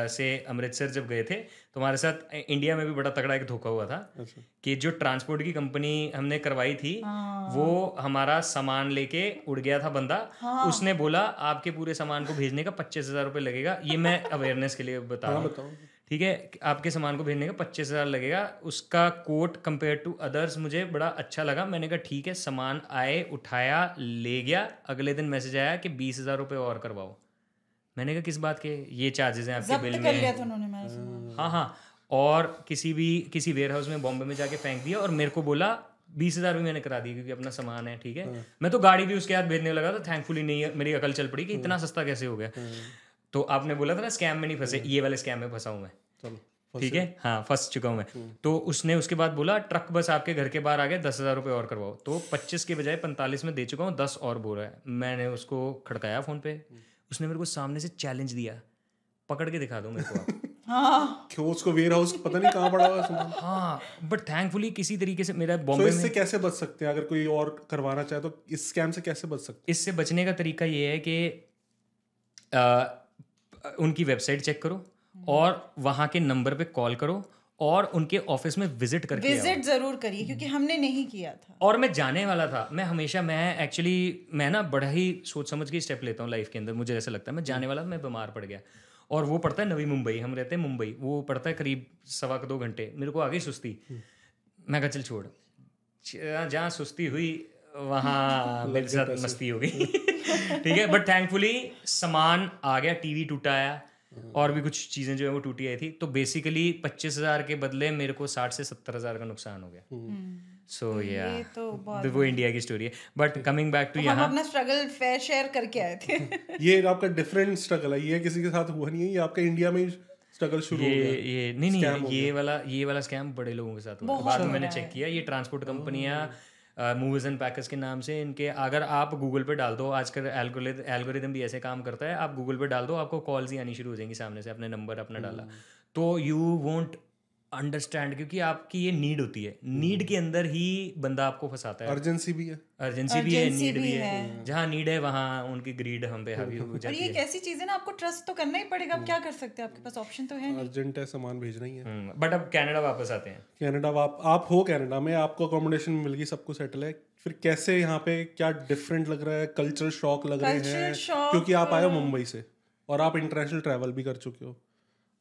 से अमृतसर जब गए थे तो हमारे साथ इंडिया में भी बड़ा तगड़ा एक धोखा हुआ था अच्छा। कि जो ट्रांसपोर्ट की कंपनी हमने करवाई थी हाँ। वो हमारा सामान लेके उड़ गया था बंदा हाँ। उसने बोला आपके पूरे सामान को भेजने का पच्चीस हज़ार रुपये लगेगा ये मैं अवेयरनेस के लिए बता रहा हूँ ठीक है आपके सामान को भेजने का पच्चीस हज़ार लगेगा। उसका कोट कंपेयर टू अदर्स मुझे बड़ा अच्छा लगा। मैंने कहा ठीक है सामान आए उठाया ले गया। अगले दिन मैसेज आया कि बीस हज़ार रुपये और करवाओ। मैंने कहा किस बात के? ये चार्जेस हैं आपके बिल जब्त कर लिया में था उन्होंने हाँ हाँ। और किसी भी किसी वेयर हाउस में बॉम्बे में जाके फेंक दिया और मेरे को बोला बीस हज़ार भी मैंने करा दी क्योंकि अपना सामान है ठीक है? मैं तो गाड़ी भी उसके हाथ भेजने लगा था। थैंकफुली नहीं मेरी अकल चल पड़ी कि इतना सस्ता कैसे हो गया? तो आपने बोला था ना स्कैम में नहीं फंसे ये वाले स्कैम में फंसा हूँ मैं। चलो ठीक है? हाँ फंस चुका हूँ मैं। तो उसने उसके बाद बोला ट्रक बस आपके घर के बाहर आ गया दस हज़ार रुपये और करवाओ। तो पच्चीस के बजाय पैंतालीस में दे चुका हूँ दस और बोल रहा है। मैंने उसको खड़काया फ़ोन पे। उसने मेरे को सामने से चैलेंज दिया। पकड़ के दिखा दो मेरे को आप। हाँ। क्यों उसको वेयर हाउस पता नहीं कहाँ पड़ा हुआ हाँ बट थैंकफुली किसी तरीके से मेरा बॉम्बे इससे में कैसे बच सकते हैं? अगर कोई और करवाना चाहे तो इस स्कैम से कैसे बच सकते इससे बचने का तरीका ये है कि उनकी वेबसाइट चेक करो और वहाँ के नंबर पे कॉल करो और उनके ऑफ़िस में विज़िट करके विज़िट ज़रूर करिए क्योंकि हमने नहीं किया था। और मैं जाने वाला था। मैं हमेशा मैं एक्चुअली मैं ना बड़ा ही सोच समझ के स्टेप लेता हूँ लाइफ के अंदर मुझे ऐसा लगता है। मैं जाने वाला मैं बीमार पड़ गया। और वो पड़ता है नवी मुंबई हम रहते हैं मुंबई वो पड़ता है करीब सवा दो घंटे मेरे को आ गई सुस्ती। मैं कहा चल छोड़। जहाँ सुस्ती हुई वहाँ मेरे साथ मस्ती हो गई ठीक है बट थैंकफुली सामान आ गया टीवी टूटा आया और भी कुछ चीज़ें जो है वो टूटी आई थी। तो बेसिकली पच्चीस हज़ार के बदले मेरे को साठ से सत्तर हज़ार का नुकसान हो गया। सो या ये तो वो इंडिया की स्टोरी है। बट कमिंग बैक टू यहाँ अपना स्ट्रगल फेयर शेयर करके आए थे। ये आपका डिफरेंट स्ट्रगल है। ये किसी के साथ हुआ नहीं है। ये आपका इंडिया में स्ट्रगल शुरू ये, हो गया। ये नहीं नहीं ये वाला ये वाला स्कैम बड़े लोगों के साथ हुआ। बाद में मैंने चेक किया। ये ट्रांसपोर्ट कंपनियाँ मूवीज़ एंड पैकर्स के नाम से इनके अगर आप गूगल पे डाल दो आजकल एल्गोरिदम भी ऐसे काम करता है आप गूगल पे डाल दो आपको कॉल्स ही आनी शुरू हो जाएँगी सामने से अपने नंबर अपना डाला। तो यू वोंट अंडरस्टैंड क्योंकि आपकी ये नीड होती है। नीड के अंदर ही बंदा आपको फंसाता है। अर्जेंसी भी है। अर्जेंसी भी है नीड भी भी है। जहाँ नीड है वहाँ उनकी ग्रीड हम पे हावी हो जाती ये है। एक ऐसी चीज़ है ना आपको ट्रस्ट तो करना ही पड़ेगा। आप क्या कर सकते हैं? आपके पास ऑप्शन तो है अर्जेंट है सामान भेजना ही है। बट अब कनाडा वापस आते हैं। कनाडा आप आप हो कनाडा में आपको अकोमोडेशन मिल गई सब कुछ सेटल है। फिर कैसे यहाँ पे क्या डिफरेंट लग रहा है? कल्चरल शॉक लग रहे हैं। क्योंकि आप आए हो मुंबई से। और आप इंटरनेशनल ट्रैवल भी कर चुके हो।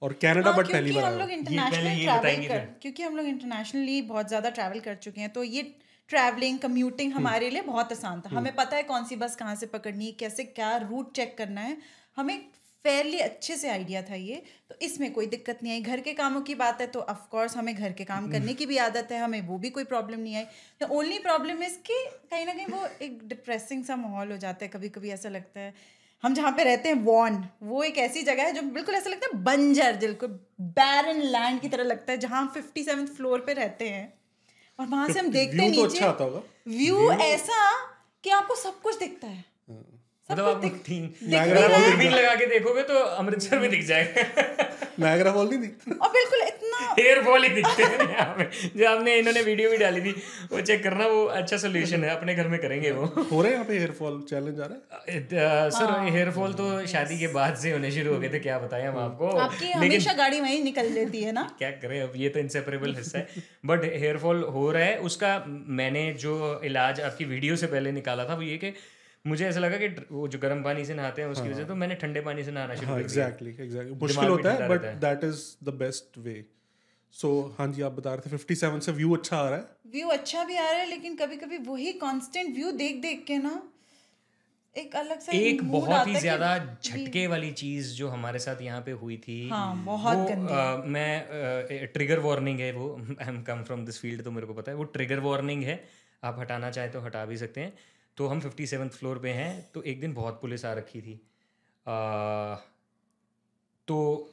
और कनाडा हाँ, बट पहली बार हम लोग इंटरनेशनल ट्रैवल कर क्योंकि हम लोग इंटरनेशनली बहुत ज़्यादा ट्रैवल कर चुके हैं तो ये ट्रैवलिंग कम्यूटिंग हमारे लिए बहुत आसान था। हमें पता है कौन सी बस कहाँ से पकड़नी है कैसे क्या रूट चेक करना है। हमें फेयरली अच्छे से आइडिया था ये तो इसमें कोई दिक्कत नहीं आई। घर के कामों की बात है तो ऑफ़ कोर्स हमें घर के काम करने की भी आदत है हमें वो भी कोई प्रॉब्लम नहीं आई। द ओनली प्रॉब्लम इज़ कि कहीं ना कहीं वो एक डिप्रेसिंग सा माहौल हो जाता है कभी कभी ऐसा लगता है हम जहाँ पे रहते हैं वॉन वो एक ऐसी जगह है जो बिल्कुल ऐसा लगता है बंजर बिल्कुल बैरन लैंड की तरह लगता है जहाँ हम फिफ्टी सेवन फ्लोर पे रहते हैं। और वहाँ से हम देखते हैं व्यू तो नीचे अच्छा व्यू ऐसा कि आपको सब कुछ दिखता है। मतलब तीन नायगरा फॉल दूरबीन लगा के देखोगे तो अमृतसर में दिख जाएगा। नायगरा फॉल नहीं दिखता। और बिल्कुल इतना हेयर फॉल ही दिखते हैं यहाँ पे। जो हमने इन्होंने वीडियो भी डाली थी वो चेक करना वो अच्छा सोल्यूशन है। अपने घर में करेंगे वो। हो रहा है यहाँ पे हेयर फॉल चैलेंज आ रहा है? सर हेयर फॉल तो शादी के बाद से होने शुरू हो गए थे क्या बताएँ हम आपको। आपकी हमेशा गाड़ी वहीं निकल लेती है ना? क्या करें अब ये तो इंसेपरेबल हिस्सा है। बट हेयर फॉल हो रहा है। उसका मैंने जो इलाज आपकी वीडियो से पहले निकाला था वो ये कि मुझे ऐसा लगा कि वो जो गर्म पानी से नहाते हैं उसकी वजह से तो मैंने ठंडे पानी से नहाना शुरू हाँ कर दिया। एग्जैक्टली एग्जैक्टली मुश्किल होता है but that is the best way so हाँ जी आप बता रहे थे फिफ्टी सेवन से व्यू अच्छा आ रहा है। व्यू अच्छा भी आ रहा है लेकिन कभी कभी वही कांस्टेंट व्यू देख देख के ना एक अलग सा एक बहुत ही ज़्यादा झटके वाली चीज़ जो हमारे साथ यहाँ पे हुई थी हाँ, बहुत वो, गंदी। अ, मैं ट्रिगर वार्निंग है वो I am come from this field तो मेरे को पता है वो ट्रिगर वार्निंग है आप हटाना चाहे तो हटा भी सकते हैं। तो हम फिफ्टी सेवन फ्लोर पे हैं तो एक दिन बहुत पुलिस आ रखी थी। अ, तो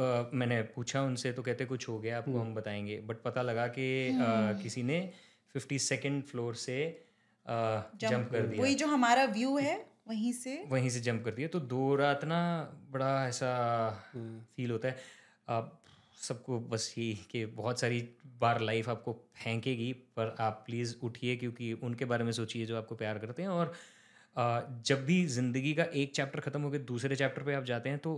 अ, मैंने पूछा उनसे तो कहते कुछ हो गया आपको हम बताएँगे। बट पता लगा कि अ, किसी ने फिफ्टी सेकेंड फ्लोर से जंप कर दिया। वही जो हमारा व्यू है वहीं से। वहीं से जंप कर दिया। तो दो रात ना बड़ा ऐसा फील होता है। आप सबको बस यही कि बहुत सारी बार लाइफ आपको फेंकेगी पर आप प्लीज़ उठिए क्योंकि उनके बारे में सोचिए जो आपको प्यार करते हैं। और जब भी ज़िंदगी का एक चैप्टर ख़त्म होकर दूसरे चैप्टर पे आप जाते हैं तो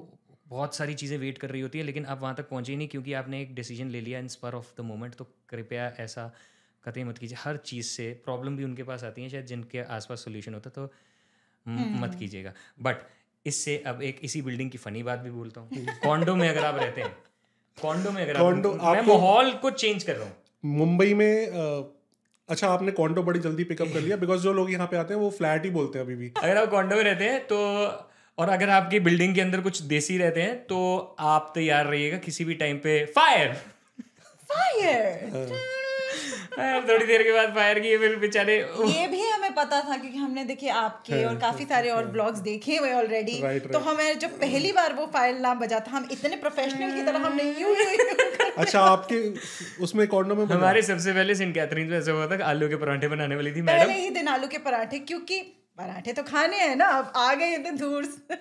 बहुत सारी चीज़ें वेट कर रही होती है लेकिन आप वहाँ तक पहुँचे ही नहीं क्योंकि आपने एक डिसीज़न ले लिया in spur of the moment तो कृपया ऐसा कतई मत कीजिए। हर चीज़ से प्रॉब्लम भी उनके पास आती है शायद जिनके आसपास सोल्यूशन होता है तो मत कीजिएगा। बट इससे अब एक इसी बिल्डिंग की फनी बात भी बोलता हूँ। कॉन्डो में अगर आप रहते हैं कॉन्डो में अगर कॉन्डो मैं माहौल को चेंज कर रहा हूँ। मुंबई में अच्छा आपने कॉन्डो बड़ी जल्दी पिकअप कर लिया बिकॉज़ जो लोग यहाँ पे आते हैं वो फ्लैट ही बोलते हैं अभी भी। अगर आप कॉन्डो में रहते हैं तो और अगर आपकी बिल्डिंग के अंदर कुछ देसी रहते हैं तो आप तैयार रहिएगा किसी भी टाइम पे। फायर फायर थोड़ी देर के बाद फायर किए फिर बेचारे ये भी पता था क्योंकि हमने देखे आपके और काफ़ी सारे और ब्लॉग्स देखे हुए ऑलरेडी हाँ। तो हमें जब पहली बार वो फ़ाइल ना बजा था हम इतने प्रोफेशनल की तरह हमने यूँ अच्छा आपके उसमें कॉर्नर में हमारे सबसे पहले सेंट कैथरीन में ऐसा हुआ था आलू के पराठे बनाने वाली थी मैडम। पहले ही दिन आलू के पराठे क्योंकि पराठे तो खाने हैं ना अब आ गए इतने दूर से।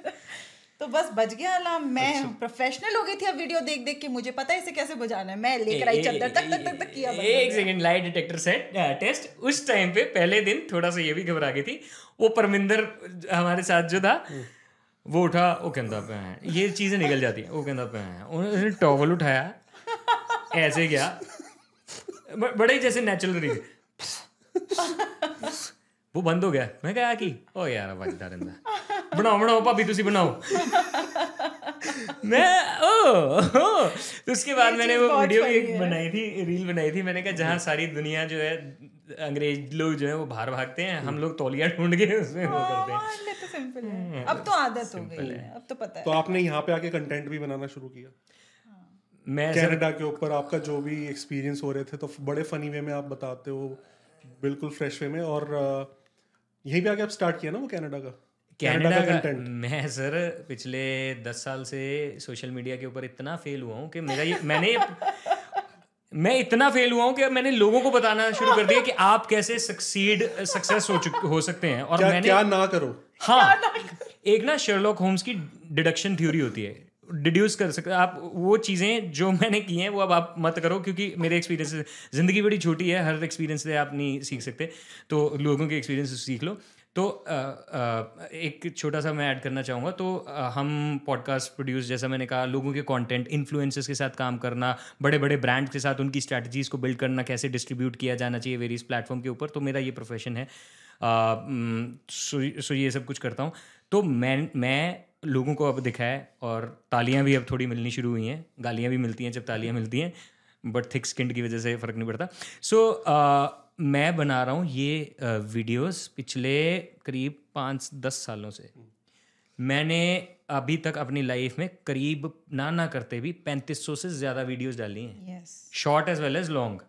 तो बस बच गया अलार्म। मैं अच्छा। प्रोफेशनल हो गई थी अब वीडियो देख देख के मुझे पता है इसे कैसे बजाना है। मैं लेकर आई चद्दर तक तक तक तक किया। एक second light detector set test उस टाइम पे पहले दिन थोड़ा सा ये भी घबरा गई थी। वो परमिंदर हमारे साथ जो था वो उठा वो कहता भैन ये चीज़ें निकल जाती हैं। वो कहता भैन उन्होंने टॉवल उठाया ऐसे गया बड़े जैसे नेचुरल तरीके। वो बंद हो गया। मैं कहा कि ओ यार बजता दा रहा बनाओ बनाओ भाभी तुम बनाओ। मैं ओ, ओ। तो उसके बाद मैंने वो वीडियो भी एक बनाई थी रील बनाई थी मैंने कहा जहाँ सारी दुनिया जो है अंग्रेज़ लोग जो है वो बाहर भागते हैं हम लोग तौलिया ढूंढ के उसमें वो हाँ, करते हैं। तो हाँ, अब तो, तो आदत हो गई है। अब तो पता है। तो आपने यहाँ पे आके कंटेंट भी बनाना शुरू किया? हाँ। मैं कनाडा के ऊपर आपका जो भी एक्सपीरियंस हो रहे थे तो बड़े फनी वे में आप बताते हो बिल्कुल फ्रेश वे में और यहीं पे आके आप स्टार्ट किया ना वो कनाडा का? कनाडा का कंटेंट मैं सर पिछले दस साल से सोशल मीडिया के ऊपर इतना फेल हुआ हूँ कि मेरा ये मैंने मैं इतना फेल हुआ हूँ कि मैंने लोगों को बताना शुरू कर दिया कि आप कैसे सक्सीड सक्सेस हो चुक हो सकते हैं। और क्या मैंने क्या ना करो। हाँ। ना करो? एक ना शर्लॉक होम्स की डिडक्शन थ्योरी होती है। डिड्यूस कर सकते आप वो चीज़ें जो मैंने की हैं वो अब आप मत करो क्योंकि मेरे एक्सपीरियंस ज़िंदगी बड़ी छोटी है हर एक्सपीरियंस से आप नहीं सीख सकते। तो लोगों के एक्सपीरियंस सीख लो। तो अ, अ, एक छोटा सा मैं ऐड करना चाहूँगा। तो अ, हम पॉडकास्ट प्रोड्यूस जैसा मैंने कहा लोगों के कंटेंट इन्फ्लुएंसर्स के साथ काम करना बड़े बड़े ब्रांड के साथ उनकी स्ट्रैटेजीज को बिल्ड करना कैसे डिस्ट्रीब्यूट किया जाना चाहिए वेरियस प्लेटफॉर्म के ऊपर तो मेरा ये प्रोफेशन है। सो सो ये सब कुछ करता हूँ। तो मैं मैं लोगों को अब दिखा है और तालियाँ भी अब थोड़ी मिलनी शुरू हुई हैं। गालियाँ भी मिलती हैं जब तालियाँ मिलती हैं बट थिक स्किन की वजह से फ़र्क नहीं पड़ता। सो so, मैं बना रहा हूँ ये वीडियोस पिछले करीब पाँच दस सालों से। मैंने अभी तक अपनी लाइफ में करीब ना ना करते भी पैंतीस सौ से ज़्यादा वीडियोस डाली हैं। Short as well as long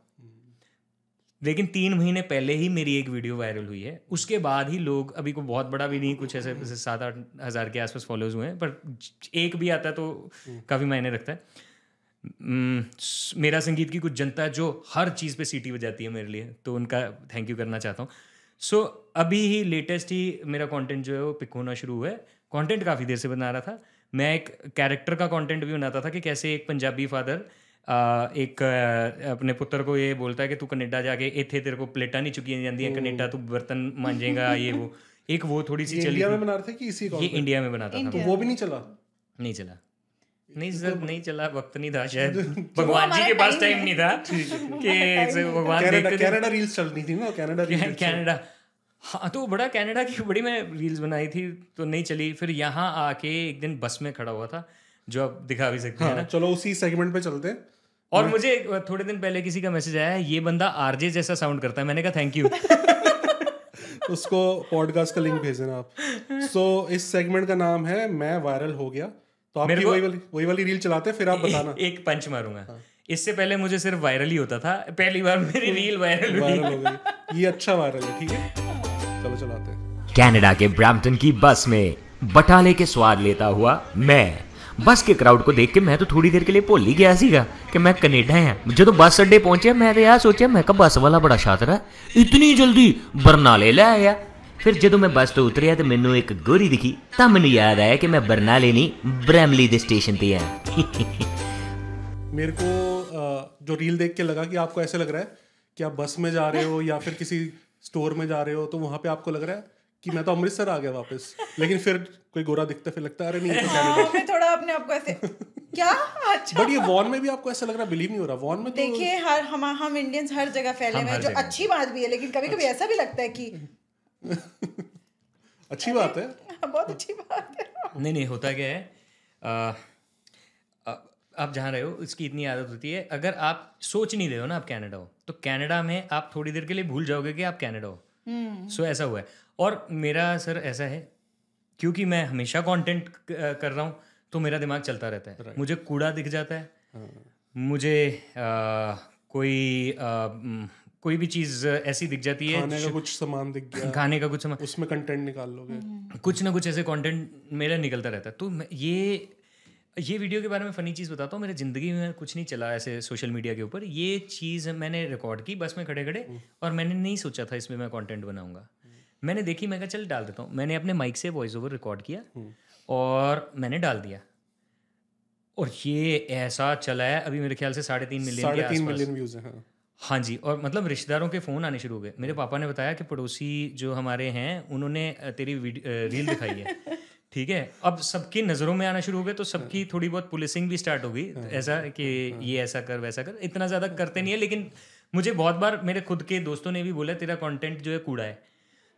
लेकिन तीन महीने पहले ही मेरी एक वीडियो वायरल हुई है। उसके बाद ही लोग अभी को बहुत बड़ा भी नहीं कुछ ऐसे जैसे सात आठ हज़ार के आसपास फॉलोअर्स हुए हैं पर एक भी आता तो काफ़ी मायने रखता है। हम्म, मेरा संगीत की कुछ जनता है जो हर चीज़ पे सीटी बजाती है मेरे लिए तो उनका थैंक यू करना चाहता हूँ। सो अभी ही लेटेस्ट ही मेरा कंटेंट जो है वो पिक होना शुरू हुआ है। कंटेंट काफ़ी देर से बना रहा था। मैं एक कैरेक्टर का कंटेंट भी बनाता था कि कैसे एक पंजाबी फादर एक अपने पुत्र को ये बोलता है कि तू कनेडा जाके इथे तेरे को प्लेटा नहीं चुकी जाती कनेडा तू बर्तन मांजेगा ये वो। एक वो थोड़ी सी चली इंडिया में बना रहे थे कि इसी ये इंडिया में बनाता था तो वो भी नहीं चला? नहीं चला। नहीं सर नहीं चला वक्त नहीं था शायद। भगवान जी के पास टाइम नहीं था कि भगवान कनाडा रील्स चल रही थी ना कनाडा रील्स कनाडा। हाँ तो बड़ा कनाडा की बड़ी मैं रील्स बनाई थी तो नहीं चली। फिर यहाँ आके एक दिन बस में खड़ा हुआ था जो आप दिखा भी सकते हैं हाँ ना। चलो उसी सेगमेंट पे चलते हैं। और मुझे थोड़े दिन पहले किसी का मैसेज आया ये बंदा आरजे जैसा साउंड करता है। मैंने कहा थैंक यू उसको पॉडकास्ट का लिंक भेज देना आप। सो so, इस सेगमेंट का नाम है मैं वायरल हो गया। तो आपकी को- वही वाली वही वाली रील चलाते हैं? फिर आप बताना। एक पंच मारूँगा। हाँ। इससे पहले मुझे सिर्फ़ वायरल ही होता था। पहली बार मेरी रील वायरल वायरल हो गई। ये अच्छा वायरल है ठीक है? चलो चलाते हैं। कनाडा के ब्रैम्पटन की बस में बटाले के स्वाद लेता हुआ मैं बस के ਕਰਾਊਡ को देख के मैं तो थोड़ी देर के लिए ਭੁੱਲ ਹੀ ਗਿਆ ਸੀਗਾ ਕਿ ਮੈਂ ਕੈਨੇਡਾ ਹਾਂ ਜਦੋਂ ਬੱਸ ਅੱਡੇ ਪਹੁੰਚਿਆ ਮੈਂ ਤੇ ਆ ਸੋਚਿਆ ਮੈਂ ਕਿਹਾ ਬੱਸ ਵਾਲਾ ਬੜਾ ਸ਼ਾਤਰ ਹੈ ਇਤਨੀ ਜਲਦੀ ਬਰਨਾਲੇ ਲੈ ਆਇਆ ਫਿਰ ਜਦੋਂ ਮੈਂ ਬੱਸ ਤੋਂ ਉਤਰਿਆ ਤੇ ਮੈਨੂੰ ਇੱਕ ਗੋਰੀ ਦਿਖੀ ਤਾਂ ਮੈਨੂੰ ਯਾਦ ਆਇਆ ਕਿ ਮੈਂ ਬਰਨਾਲੇ ਨਹੀਂ ਬ੍ਰੈਮਲੀ ਦੇ ਸਟੇਸ਼ਨ ਤੇ ਆ मेरे को अ, जो रील देख के लगा कि आपको ऐसे लग रहा है कि आप बस में जा रहे हो या फिर किसी स्टोर में जा रहे हो तो वहां पे आपको लग रहा है कि मैं तो अमृतसर आ गया वापस लेकिन फिर कोई गोरा दिखता फिर लगता है अरे नहीं तो हाँ, मैं थोड़ा अपने आप को ऐसे क्या? अच्छा। बट ये वॉन में भी आपको ऐसा लग रहा बिलीव नहीं हो रहा। वॉन में तो देखिए हर हम हम इंडियंस हर जगह फैले हुए हैं जो अच्छी बात भी है लेकिन कभी कभी ऐसा भी लगता है कि अच्छी बात है। बहुत अच्छी बात है। नहीं नहीं होता क्या है आप जहाँ रहे हो इसकी इतनी आदत होती है अगर आप सोच नहीं रहे हो ना आप कैनेडा हो तो कैनेडा में आप थोड़ी देर के लिए भूल जाओगे कि आप कैनेडा हो। सो ऐसा हुआ है। और मेरा सर ऐसा है क्योंकि मैं हमेशा कंटेंट कर रहा हूँ तो मेरा दिमाग चलता रहता है। मुझे कूड़ा दिख जाता है। मुझे आ, कोई आ, कोई भी चीज़ ऐसी दिख जाती है खाने का कुछ सामान दिख गया। खाने का कुछ समय उसमें कंटेंट निकाल लोगे। कुछ ना कुछ ऐसे कंटेंट मेरा निकलता रहता है। तो ये ये वीडियो के बारे में फ़नी चीज़ बताता हूँ। मेरी ज़िंदगी में कुछ नहीं चला ऐसे सोशल मीडिया के ऊपर। ये चीज़ मैंने रिकॉर्ड की बस में खड़े खड़े और मैंने नहीं सोचा था इसमें मैं कंटेंट बनाऊँगा। मैंने देखी मैं कहा चल डाल देता हूँ। मैंने अपने माइक से वॉइस ओवर रिकॉर्ड किया और मैंने डाल दिया। और ये ऐसा चला है अभी मेरे ख्याल से साढ़े तीन मिलियन साढ़े तीन मिलियन व्यूज़ है हाँ। हाँ जी और मतलब रिश्तेदारों के फ़ोन आने शुरू हो गए। मेरे पापा ने बताया कि पड़ोसी जो हमारे हैं उन्होंने तेरी रील दिखाई है। ठीक है? अब सबकी नज़रों में आना शुरू हो गए तो सबकी थोड़ी बहुत पुलिसिंग भी स्टार्ट हो गई ऐसा कि ये ऐसा कर वैसा कर। इतना ज़्यादा करते नहीं है लेकिन मुझे बहुत बार मेरे खुद के दोस्तों ने भी बोला तेरा कंटेंट जो है कूड़ा है।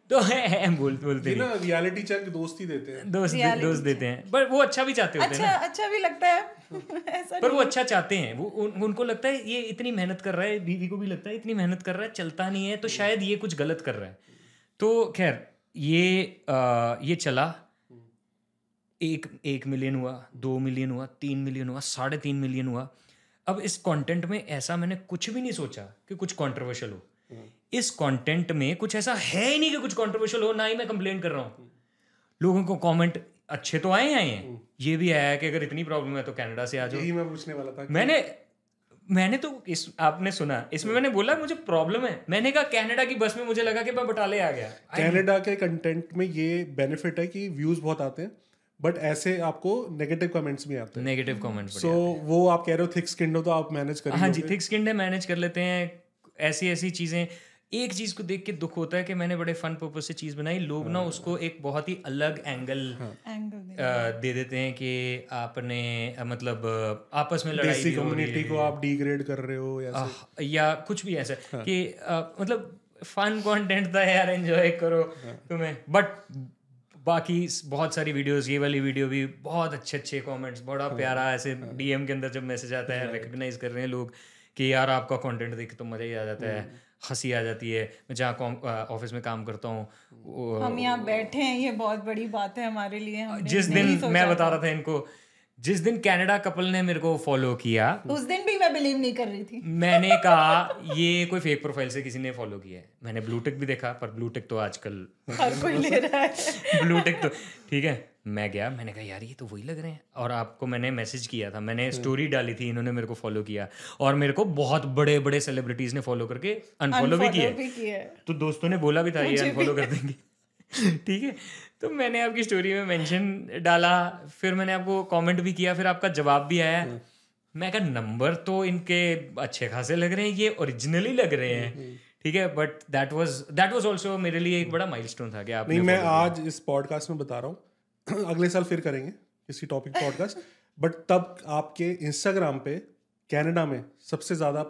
तो है बोल बोलते ना रियलिटी चेक दोस्त ही देते हैं। दोस्त दोस्त देते हैं। पर वो अच्छा भी चाहते होते हैं अच्छा अच्छा भी लगता है। ऐसा पर वो अच्छा चाहते हैं। वो उन, उनको लगता है ये इतनी मेहनत कर रहा है बीवी को भी लगता है इतनी मेहनत कर रहा है चलता नहीं है तो शायद ये कुछ गलत कर रहा है। तो खैर ये आ, ये चला। एक एक मिलियन हुआ दो मिलियन हुआ तीन मिलियन हुआ साढ़े तीन मिलियन हुआ। अब इस कंटेंट में ऐसा मैंने कुछ भी नहीं सोचा कि कुछ कंट्रोवर्शियल हो। इस कंटेंट में कुछ ऐसा है ही नहीं कि कुछ कंट्रोवर्शियल हो ना ही मैं कंप्लेन कर रहा हूँ। लोगों को कमेंट अच्छे तो आए आए हैं। ये भी आया कि अगर इतनी प्रॉब्लम है तो कनाडा से आ जाओ। यही मैं पूछने वाला था मैंने मैंने तो इस आपने सुना इसमें मैंने बोला मुझे प्रॉब्लम है। मैंने कहा कनाडा की बस में मुझे लगा कि मैं बटाले आ गया। कनाडा के कंटेंट में ये बेनिफिट है कि व्यूज़ बहुत आते हैं बट ऐसे आपको नेगेटिव कमेंट्स भी आते हैं। नेगेटिव कमेंट सो वो आप कह रहे हो थिक स्किन हो तो आप मैनेज करेंगे हाँ जी थिक स्किन है मैनेज कर लेते हैं। ऐसी ऐसी चीज़ें एक चीज़ को देख के दुख होता है कि मैंने बड़े फन पर्पज से चीज़ बनाई। लोग ना उसको एक बहुत ही अलग एंगल एंगल दे देते हैं कि आपने मतलब आपस में लड़ाई हो कम्युनिटी को आप डिग्रेड कर रहे हो या आह, या कुछ भी ऐसा कि अ, मतलब फन कंटेंट था यार एंजॉय करो तुम्हें। बट बाकी बहुत सारी वीडियोस ये वाली वीडियो भी बहुत अच्छे अच्छे कमेंट्स बड़ा प्यारा ऐसे डीएम के अंदर जब मैसेज आता है रिकग्नाइज कर रहे हैं लोग कि यार आपका कंटेंट देख के तो मज़ा ही आ जाता है। हँसी आ जाती है मैं जहाँ ऑफ़िस में काम करता हूँ हम यहाँ बैठे हैं ये बहुत बड़ी बात है हमारे लिए हमने जिस दिन मैं बता रहा था इनको जिस दिन कनाडा कपल ने मेरे को फॉलो किया उस दिन भी मैं बिलीव नहीं कर रही थी। मैंने कहा ये कोई फेक प्रोफ़ाइल से किसी ने फॉलो किया है. मैंने ब्लूटिक भी देखा पर ब्लूटिक तो आजकल हर कोई ले रहा है। ब्लूटिक तो ठीक है मैं गया मैंने कहा यार ये तो वही लग रहे हैं। और आपको मैंने मैसेज किया था मैंने स्टोरी डाली थी इन्होंने मेरे को फॉलो किया। और मेरे को बहुत बड़े बड़े सेलिब्रिटीज ने फॉलो करके अनफॉलो भी किया भी किया है। तो दोस्तों ने बोला भी था ये अनफॉलो कर देंगे। ठीक है तो मैंने आपकी स्टोरी में मेंशन डाला फिर मैंने आपको कमेंट भी किया फिर आपका जवाब भी आया। मैं कहा नंबर तो इनके अच्छे खासे लग रहे हैं ये ओरिजिनली लग रहे हैं। ठीक है but that was that was also मेरे लिए एक बड़ा माइलस्टोन था कि आपने नहीं मैं आज इस पॉडकास्ट में बता रहा हूँ अगले साल फिर करेंगे इसी टॉपिक पॉडकास्ट बट तब आपके इंस्टाग्राम पे कनाडा में सबसे ज़्यादा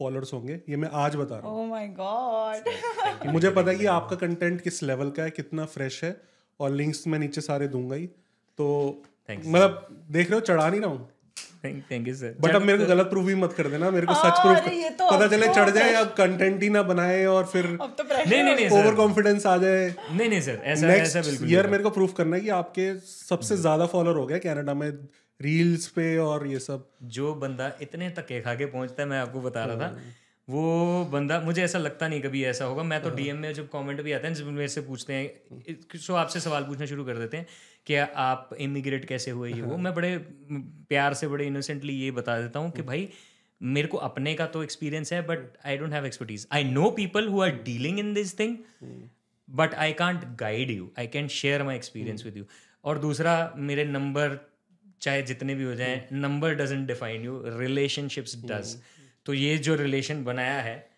फॉलोअर्स होंगे ये मैं आज बता रहा ओह माय गॉड हूँ मुझे पता है कि आपका कंटेंट किस लेवल का है कितना फ्रेश है और लिंक्स मैं नीचे सारे दूँगा ही। तो Thanks. मतलब देख रहे हो चढ़ा नहीं रहा हूँ। Thank thank you sir but अब मेरे को गलत प्रूफ भी मत कर देना मेरे को सच प्रूफ तो पता चले तो चढ़ जाए या कंटेंट ही ना बनाए और फिर तो नहीं नहीं नहीं ओवर कॉन्फिडेंस आ जाए। नहीं नहीं सर ऐसा ऐसा बिल्कुल ईयर मेरे को प्रूफ करना है कि आपके सबसे ज़्यादा फॉलोअर हो गए कनाडा में रील्स पे और ये सब। जो बंदा इतने धक्के खा के पहुँचता है मैं आपको बता रहा था। वो बंदा मुझे ऐसा लगता नहीं कभी ऐसा होगा। मैं तो डीएम में जब कमेंट भी आते हैं जब मेरे से पूछते हैं सो आपसे सवाल पूछना शुरू कर देते हैं कि आप इमिग्रेट कैसे हुए ये वो। मैं बड़े प्यार से बड़े इनोसेंटली ये बता देता हूँ कि भाई मेरे को अपने का तो एक्सपीरियंस है but I don't have expertise I know people who are dealing in this thing but I can't guide you I can share my experience with you और दूसरा मेरे नंबर चाहे जितने भी हो जाए number doesn't define you relationships does तो ये जो रिलेशन बनाया है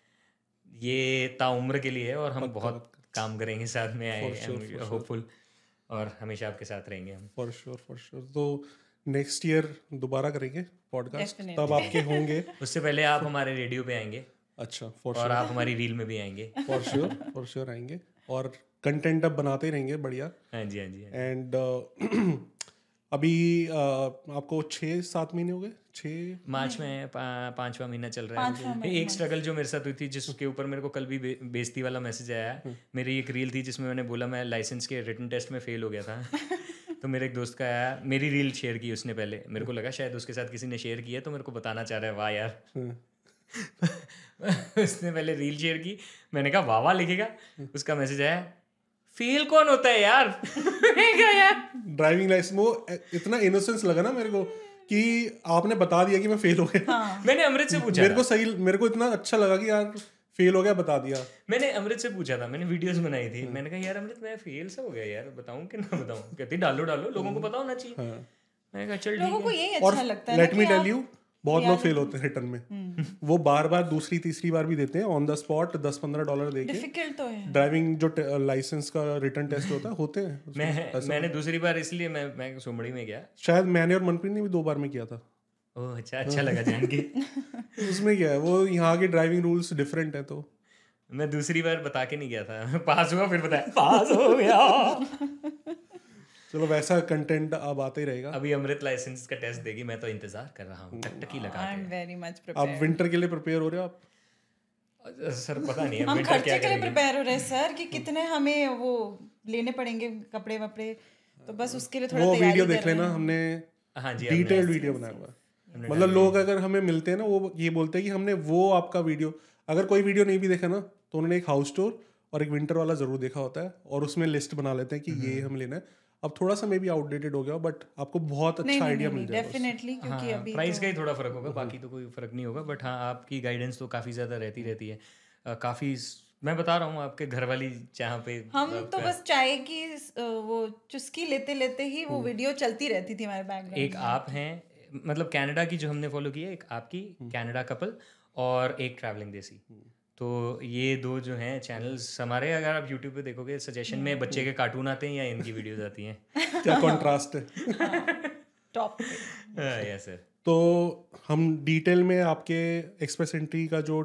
ये ताउम्र के लिए है और हम बहुत काम करेंगे साथ में आए होपफुल और हमेशा आपके साथ रहेंगे हम। फॉर श्योर फॉर श्योर तो नेक्स्ट ईयर दोबारा करेंगे पॉडकास्ट तब आपके होंगे। उससे पहले आप हमारे रेडियो पे आएँगे। अच्छा फॉर और आप हमारी रील में भी आएँगे। फॉर श्योर फॉर श्योर आएँगे। और कंटेंट अब बनाते ही रहेंगे बढ़िया। हाँ जी हाँ जी हाँ जी। एंड अभी uh, आपको छः सात महीने हो गए? छः मार्च में पा, पांचवा महीना चल रहा है। एक स्ट्रगल जो मेरे साथ हुई थी जिसके ऊपर मेरे को कल भी बे, बेइज्जती वाला मैसेज आया। मेरी एक रील थी जिसमें मैंने बोला मैं लाइसेंस के रिटर्न टेस्ट में फेल हो गया था। तो मेरे एक दोस्त का आया मेरी रील शेयर की उसने पहले। मेरे को लगा शायद उसके साथ किसी ने शेयर किया तो मेरे को बताना चाह रहा है वाह यार। उसने पहले रील शेयर की। मैंने कहा वाह वाह लिखेगा। उसका मैसेज आया फेल कौन होता है यार? ड्राइविंग लाइसेंस वो इतना इनोसेंस लगा ना मेरे को कि आपने बता दिया कि मैं फेल हो गया। हाँ। मैंने अमृत से पूछा मेरे को सही मेरे को इतना अच्छा लगा कि यार फेल हो गया बता दिया। मैंने अमृत से पूछा था मैंने वीडियोस बनाई थी। मैंने कहा यार अमृत मैं फेल से हो गया यार बताऊँ कि ना बताऊँ? कहती डालो डालो लोगों को पता होना चाहिए मैंने कहा चल लोगों ठीक को है यही और अच्छा लगता है लेट मी टेल यू बहुत लोग फेल होते हैं रिटर्न में। वो बार बार दूसरी तीसरी बार भी देते हैं ऑन द स्पॉट दस पंद्रह डॉलर दे के डिफ़िकल्ट तो है। ड्राइविंग जो लाइसेंस का रिटर्न टेस्ट होता है होते हैं। मैं मैंने दूसरी बार इसलिए मैं मैं सुमड़ी में गया। शायद मैंने और मनप्रीत ने भी दो बार में किया था। ओह अच्छा अच्छा लगा जान के। उसमें क्या है वो यहाँ के ड्राइविंग रूल्स डिफरेंट है तो। मैं दूसरी बार बता के नहीं गया था। पास हुआ फिर बताया पास हो गया। चलो वैसा कंटेंट अब आते ही रहेगा। अभी अमृत लाइसेंस का टेस्ट देगी मैं तो इंतज़ार कर रहा हूँ। टकटकी लगा आई एम वेरी मच आप विंटर के लिए प्रिपेयर हो रहे हो आप? सर पता नहीं है हम खर्चे के लिए प्रिपेयर हो रहे हैं सर कि कितने हमें वो लेने पड़ेंगे कपड़े वपड़े। तो बस उसके लिए थोड़ा वो तैयारी वीडियो देख लेना हमने हाँ जी डिटेल्ड वीडियो बनाया हुआ मतलब लोग अगर हमें मिलते हैं ना वो ये बोलते हैं कि हमने वो आपका वीडियो अगर कोई वीडियो नहीं भी देखा ना तो उन्होंने एक हाउस टूर और एक विंटर वाला ज़रूर देखा होता है और उसमें लिस्ट बना लेते हैं कि ये हम्म। हम लेना है। अब थोड़ा सा मे बी आउटडेटेड हो गया बट आपको बहुत अच्छा आइडिया मिल जाएगा डेफिनेटली क्योंकि हाँ अभी प्राइस का ही थोड़ा फ़र्क होगा बाकी तो कोई फ़र्क नहीं होगा बट हाँ आपकी गाइडेंस तो काफ़ी ज़्यादा रहती रहती है। अ, काफ़ी मैं बता रहा हूँ आपके घर वाली जहाँ पे हम तो बस चाय की वो चुस्की लेते लेते ही हम्म। वो वीडियो चलती रहती थी हमारे बैकग्राउंड एक आप हैं मतलब कनाडा की जो हमने फॉलो की है एक आपकी कनाडा कपल और एक ट्रैवलिंग देसी। तो ये दो जो हैं चैनल्स हमारे अगर आप यूट्यूब पे देखोगे सजेशन में बच्चे के कार्टून आते हैं या इनकी वीडियोस आती हैं। क्या कॉन्ट्रास्ट है? टॉप यस सर तो हम डिटेल में आपके एक्सप्रेस एंट्री का जो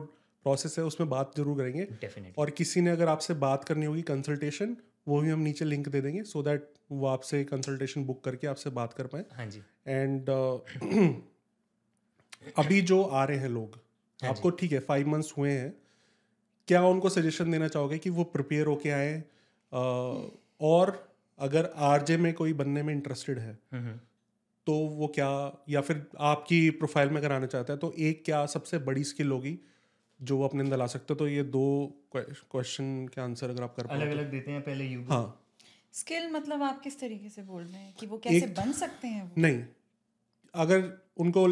प्रोसेस है उसमें बात ज़रूर करेंगे। डेफिनेटली और किसी ने अगर आपसे बात करनी होगी कंसल्टेशन वो भी हम नीचे लिंक दे देंगे सो दैट वो आपसे कंसल्टेशन बुक करके आपसे बात कर पाए। हाँ जी। एंड अभी जो आ रहे हैं लोग हाँ आपको ठीक है फाइव मंथ्स हुए हैं क्या उनको सजेशन देना चाहोगे कि वो प्रिपेयर होके आए? और अगर आरजे में कोई बनने में इंटरेस्टेड है हम्म, तो वो क्या या फिर आपकी प्रोफ़ाइल में आना चाहता है तो एक क्या सबसे बड़ी स्किल होगी जो वो अपने अंदर ला सकते हो? तो ये दो क्वेश्चन के आंसर अगर आप कर अलग अलग देते हैं पहले यू हाँ। स्किल मतलब आप किस तरीके से बोल रहे हैं कि वो कैसे बन सकते हैं वो? नहीं अगर उनको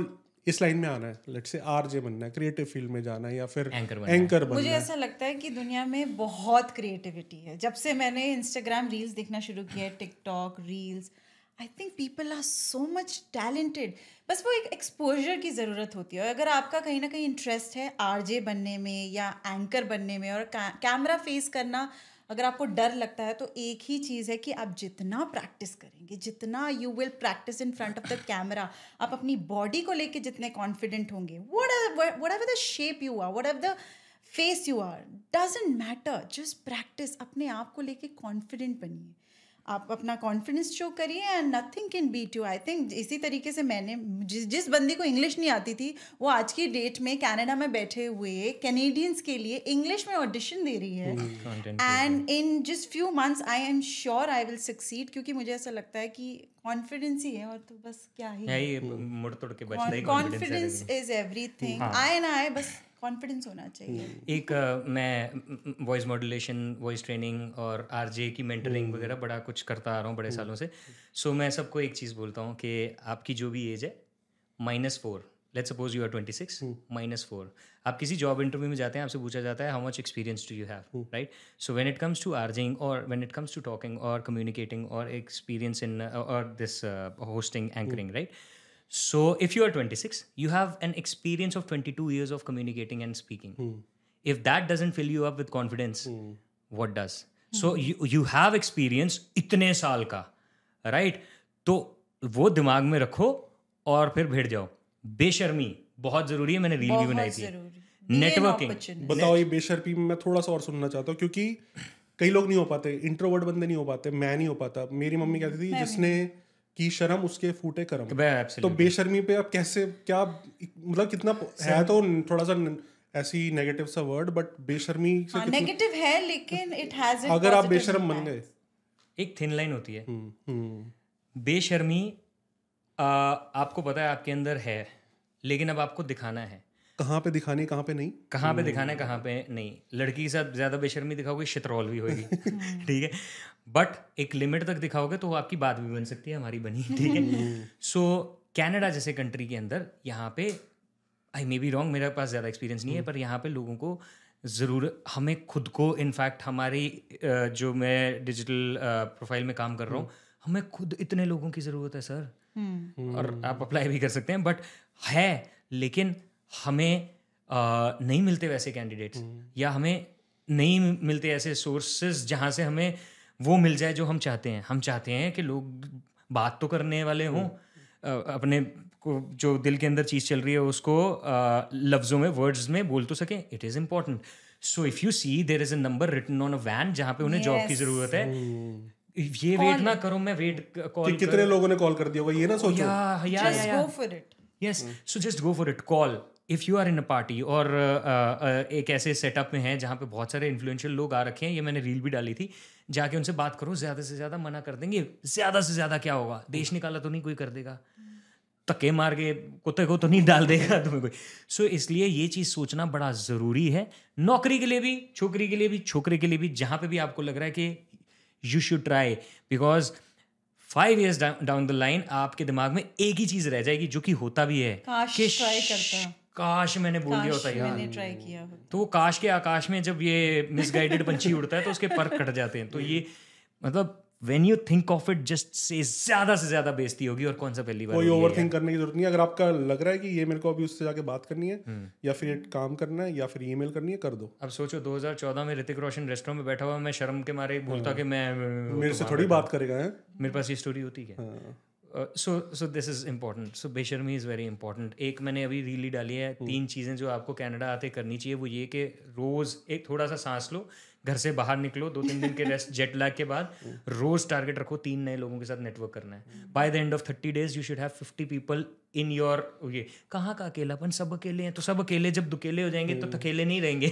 इस लाइन में आना है। लेट से आरजे बनना है क्रिएटिव फ़ील्ड में जाना है या फिर Anchor बनना एंकर बनना मुझे है। ऐसा लगता है कि दुनिया में बहुत क्रिएटिविटी है। जब से मैंने इंस्टाग्राम रील्स देखना शुरू किया है TikTok reels I think people are so much talented बस वो एक एक्सपोजर की ज़रूरत होती है। और अगर आपका कहीं ना कहीं इंटरेस्ट है आरजे बनने में या एंकर बनने में और कैमरा फेस करना अगर आपको डर लगता है तो एक ही चीज़ है कि आप जितना प्रैक्टिस करेंगे, जितना you will practice in front of the camera आप अपनी बॉडी को लेके जितने कॉन्फिडेंट होंगे whatever the shape you are whatever the face you are doesn't matter just practice अपने आप को लेके कॉन्फिडेंट बनिए। आप अपना कॉन्फिडेंस शो करिए and nothing can beat you I think इसी तरीके से मैंने जिस जिस बंदी को इंग्लिश नहीं आती थी वो आज की डेट में कनाडा में बैठे हुए कैनेडियंस के लिए इंग्लिश में ऑडिशन दे रही है. And in just few months I am sure I will succeed क्योंकि मुझे ऐसा लगता है कि कॉन्फिडेंस ही है और तो बस क्या ही मुड़ तोड़ के कॉन्फिडेंस इज़ एवरीथिंग आई ना आए बस कॉन्फिडेंस होना चाहिए। एक अ, मैं वॉइस मॉड्यूलेशन वॉइस ट्रेनिंग और आरजे की मेंटरिंग वगैरह बड़ा कुछ करता आ रहा हूँ बड़े सालों से। सो मैं सबको एक चीज़ बोलता हूँ कि आपकी जो भी एज है minus four let suppose you are twenty six minus four आप किसी जॉब इंटरव्यू में जाते हैं आपसे पूछा जाता है how much experience do you have right so when it comes to RJing और when it comes to talking और कम्युनिकेटिंग और एक्सपीरियंस इन और this hosting anchoring right so if you are twenty six you have an experience of twenty two years of communicating and speaking if that doesn't fill you up with confidence what does so you have experience इतने साल का राइट right? तो वो दिमाग में रखो और फिर भिड़ जाओ। बेशर्मी बहुत ज़रूरी है मैंने रील भी बनाई थी। नेटवर्किंग बताओ ये बेशर्मी मैं थोड़ा सा और सुनना चाहता हूँ क्योंकि कई लोग नहीं हो पाते इंट्रोवर्ड बंदे नहीं हो पाते मैं नहीं हो पाता। मेरी मम्मी कहती थी जिसने की शर्म उसके फूटे करम। तो बेशर्मी पे आप कैसे क्या मतलब कितना है तो थोड़ा सा ऐसी नेगेटिव सा वर्ड बट बेशर्मी से नेगेटिव है लेकिन इट हैज़ अगर आप बेशर्म बन गए। एक थिन लाइन होती है। हम्म, हम्म, बेशर्मी आ, आपको पता है आपके अंदर है लेकिन अब आपको दिखाना है। कहाँ पे दिखानी कहाँ पे नहीं? कहाँ पे दिखाना है कहाँ पे नहीं? लड़की के साथ ज़्यादा बेशर्मी दिखाओगे शितरौल भी होगी। ठीक है? बट एक लिमिट तक दिखाओगे तो वो आपकी बात भी बन सकती है हमारी बनी ठीक है? सो कनाडा जैसे कंट्री के अंदर यहाँ पे आई मे बी रॉन्ग मेरे पास ज़्यादा एक्सपीरियंस नहीं है पर यहाँ पे लोगों को ज़रूर हमें खुद को इनफैक्ट हमारी जो मैं डिजिटल प्रोफ़ाइल में काम कर रहा हूँ हमें खुद इतने लोगों की ज़रूरत है सर और आप अप्लाई भी कर सकते हैं बट है लेकिन हमें नहीं मिलते वैसे कैंडिडेट्स या हमें नहीं मिलते ऐसे सोर्सेज जहाँ से हमें वो मिल जाए जो हम चाहते हैं। हम चाहते हैं कि लोग बात तो करने वाले हों अपने को जो दिल के अंदर चीज़ चल रही है उसको लफ्ज़ों में वर्ड्स में बोल तो सकें। It is important so if you see there is a number written on a van जहाँ पे उन्हें जॉब की ज़रूरत है। ये वेट ना करो मैं वेट कॉल कि कितने लोगों ने कॉल कर दिया होगा ये ना सोचो। या या go for it. Yes so just go for it call if you are in a party और uh, uh, एक ऐसे सेटअप में है जहाँ पे बहुत सारे इन्फ्लुएंशियल लोग आ रखे हैं ये मैंने रील भी डाली थी। जाके उनसे बात करो ज़्यादा से ज़्यादा मना कर देंगे। ज़्यादा से ज़्यादा क्या होगा? देश निकाला तो नहीं कोई कर देगा। धक्के मार के कुत्ते को तो नहीं डाल देगा तुम्हें कोई। सो so, इसलिए ये चीज़ सोचना बड़ा ज़रूरी है। नौकरी के लिए भी छोकरी के लिए भी छोकरे के लिए भी जहाँ पे भी आपको लग रहा है कि you should try because five years down the line आपके दिमाग में एक ही चीज़ रह जाएगी जो कि होता भी है काश कि करता। काश मैंने बोल दिया होता यार मैंने ट्राई किया तो वो काश के आकाश में जब ये मिसगाइडेड पंछी उड़ता है तो उसके पर कट जाते हैं। तो ये मतलब when you think of it just से ज़्यादा से ज़्यादा बेइज्जती होगी और कौन सा पहली बार कोई ओवर थिंक करने की ज़रूरत नहीं है। अगर आपका लग रहा है कि ये मेरे को अभी उससे जाके बात करनी है हम्म। या फिर काम करना है या फिर ईमेल करनी है कर दो। अब सोचो 2014 में ऋतिक रोशन रेस्टोरेंट में बैठा हुआ मैं शर्म के मारे बोलता कि मैं मेरे से थोड़ी बात करेगा मेरे पास ये स्टोरी होती क्या? So so this is important so बेशर्मी इज़ वेरी इंपॉर्टेंट एक मैंने अभी रीली डाली है तीन चीज़ें जो आपको कनाडा आते करनी चाहिए वो ये कि रोज़ एक थोड़ा सा सांस लो घर से बाहर निकलो दो तीन दिन के रेस्ट जेट लैग के बाद रोज टारगेट रखो तीन नए लोगों के साथ नेटवर्क करना है। By the end of thirty days you should have fifty people in your ये कहाँ का अकेलापन? सब अकेले हैं तो सब अकेले जब दुकेले हो जाएँगे तो अकेले नहीं रहेंगे।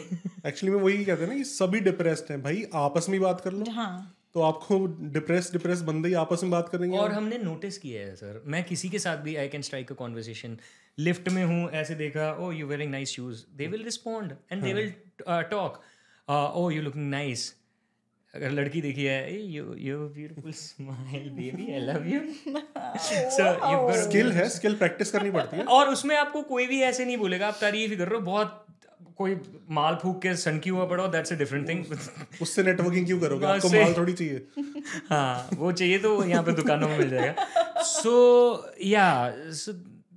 एक्चुअली में वही कहते हैं ना कि सभी डिप्रेस्ड हैं। भाई आपस में बात कर लो। हाँ। तो आपको डिप्रेस डिप्रेस बंदे ही आपस में बात करेंगे? और हमने नोटिस किया है सर मैं किसी के साथ भी I can strike a conversation lift में हूँ ऐसे देखा ओ you wearing nice shoes they will respond and they will talk oh you looking nice अगर लड़की देखी है you you beautiful smile baby I love you so you skill है स्किल प्रैक्टिस करनी पड़ती है। और उसमें आपको कोई भी ऐसे नहीं बोलेगा आप तारीफ़ ही कर रहे हो बहुत कोई माल फूक के सनकी हुआ पड़ा दैट्स अ डिफरेंट थिंग उससे नेटवर्किंग क्यों करोगे? आपको माल थोड़ी चाहिए। हाँ वो चाहिए तो यहाँ पे दुकानों में मिल जाएगा। सो या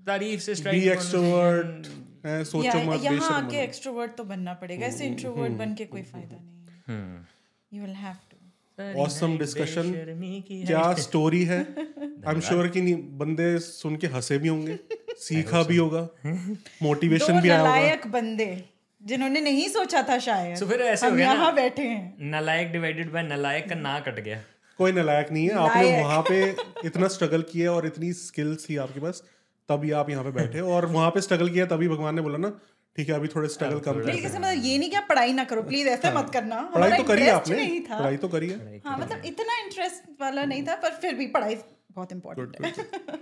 तारीफ़ से स्ट्राइक बी एक्सट्रोवर्ट है सोचो मत यहाँ आके एक्सट्रोवर्ट तो बनना पड़ेगा। ऐसे इंट्रोवर्ट बन के कोई फ़ायदा नहीं। है you will have to awesome discussion क्या स्टोरी है? आई एम श्योर कि नहीं बंदे सुन के हंसे भी होंगे सीखा भी होगा मोटिवेशन भी आया होगा। नालायक बंदे। जिन्होंने नहीं सोचा था शायद। So फिर ऐसे हो हम गया यहाँ बैठे हैं। नलायक डिवाइडेड बाय नलायक का ना कट गया। कोई नलायक नहीं है आपने वहाँ पे इतना स्ट्रगल किया और इतनी स्किल्स थी आपके पास तभी आप यहाँ पे बैठे। और वहाँ पे स्ट्रगल किया तभी भगवान ने बोला ना ठीक है अभी थोड़े स्ट्रगल कम कर। प्लीज़ मतलब ये नहीं कि आप पढ़ाई ना करो प्लीज़ ऐसे मत करना। हाँ। पढ़ाई तो करी आपने पढ़ाई तो करी है। हाँ मतलब इतना इंटरेस्ट वाला नहीं था पर फिर भी पढ़ाई बहुत इम्पोर्टेंट है।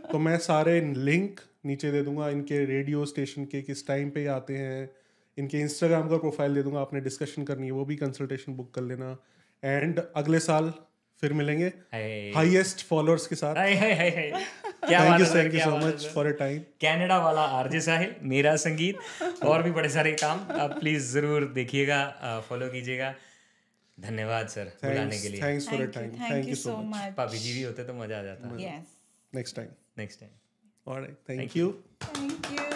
तो मैं सारे लिंक नीचे दे दूँगा इनके रेडियो स्टेशन के किस टाइम पे आते हैं इनके इंस्टाग्राम का प्रोफ़ाइल दे दूँगा आपने डिस्कशन करनी है वो भी कंसल्टेशन बुक कर लेना। एंड अगले साल फिर मिलेंगे हाईएस्ट फॉलोअर्स के साथ। हाय हाय हाय हाय क्या thank you thank you so much for a time Canada वाला आरजे साहिल मेरा संगीत और भी बड़े सारे काम। आप प्लीज़ ज़रूर देखिएगा फॉलो कीजिएगा। धन्यवाद सर बुलाने के लिए। Thanks for a time thank you so much भाभी जी भी होते तो मज़ा आ जाता. Yes next time next time alright thank you thank you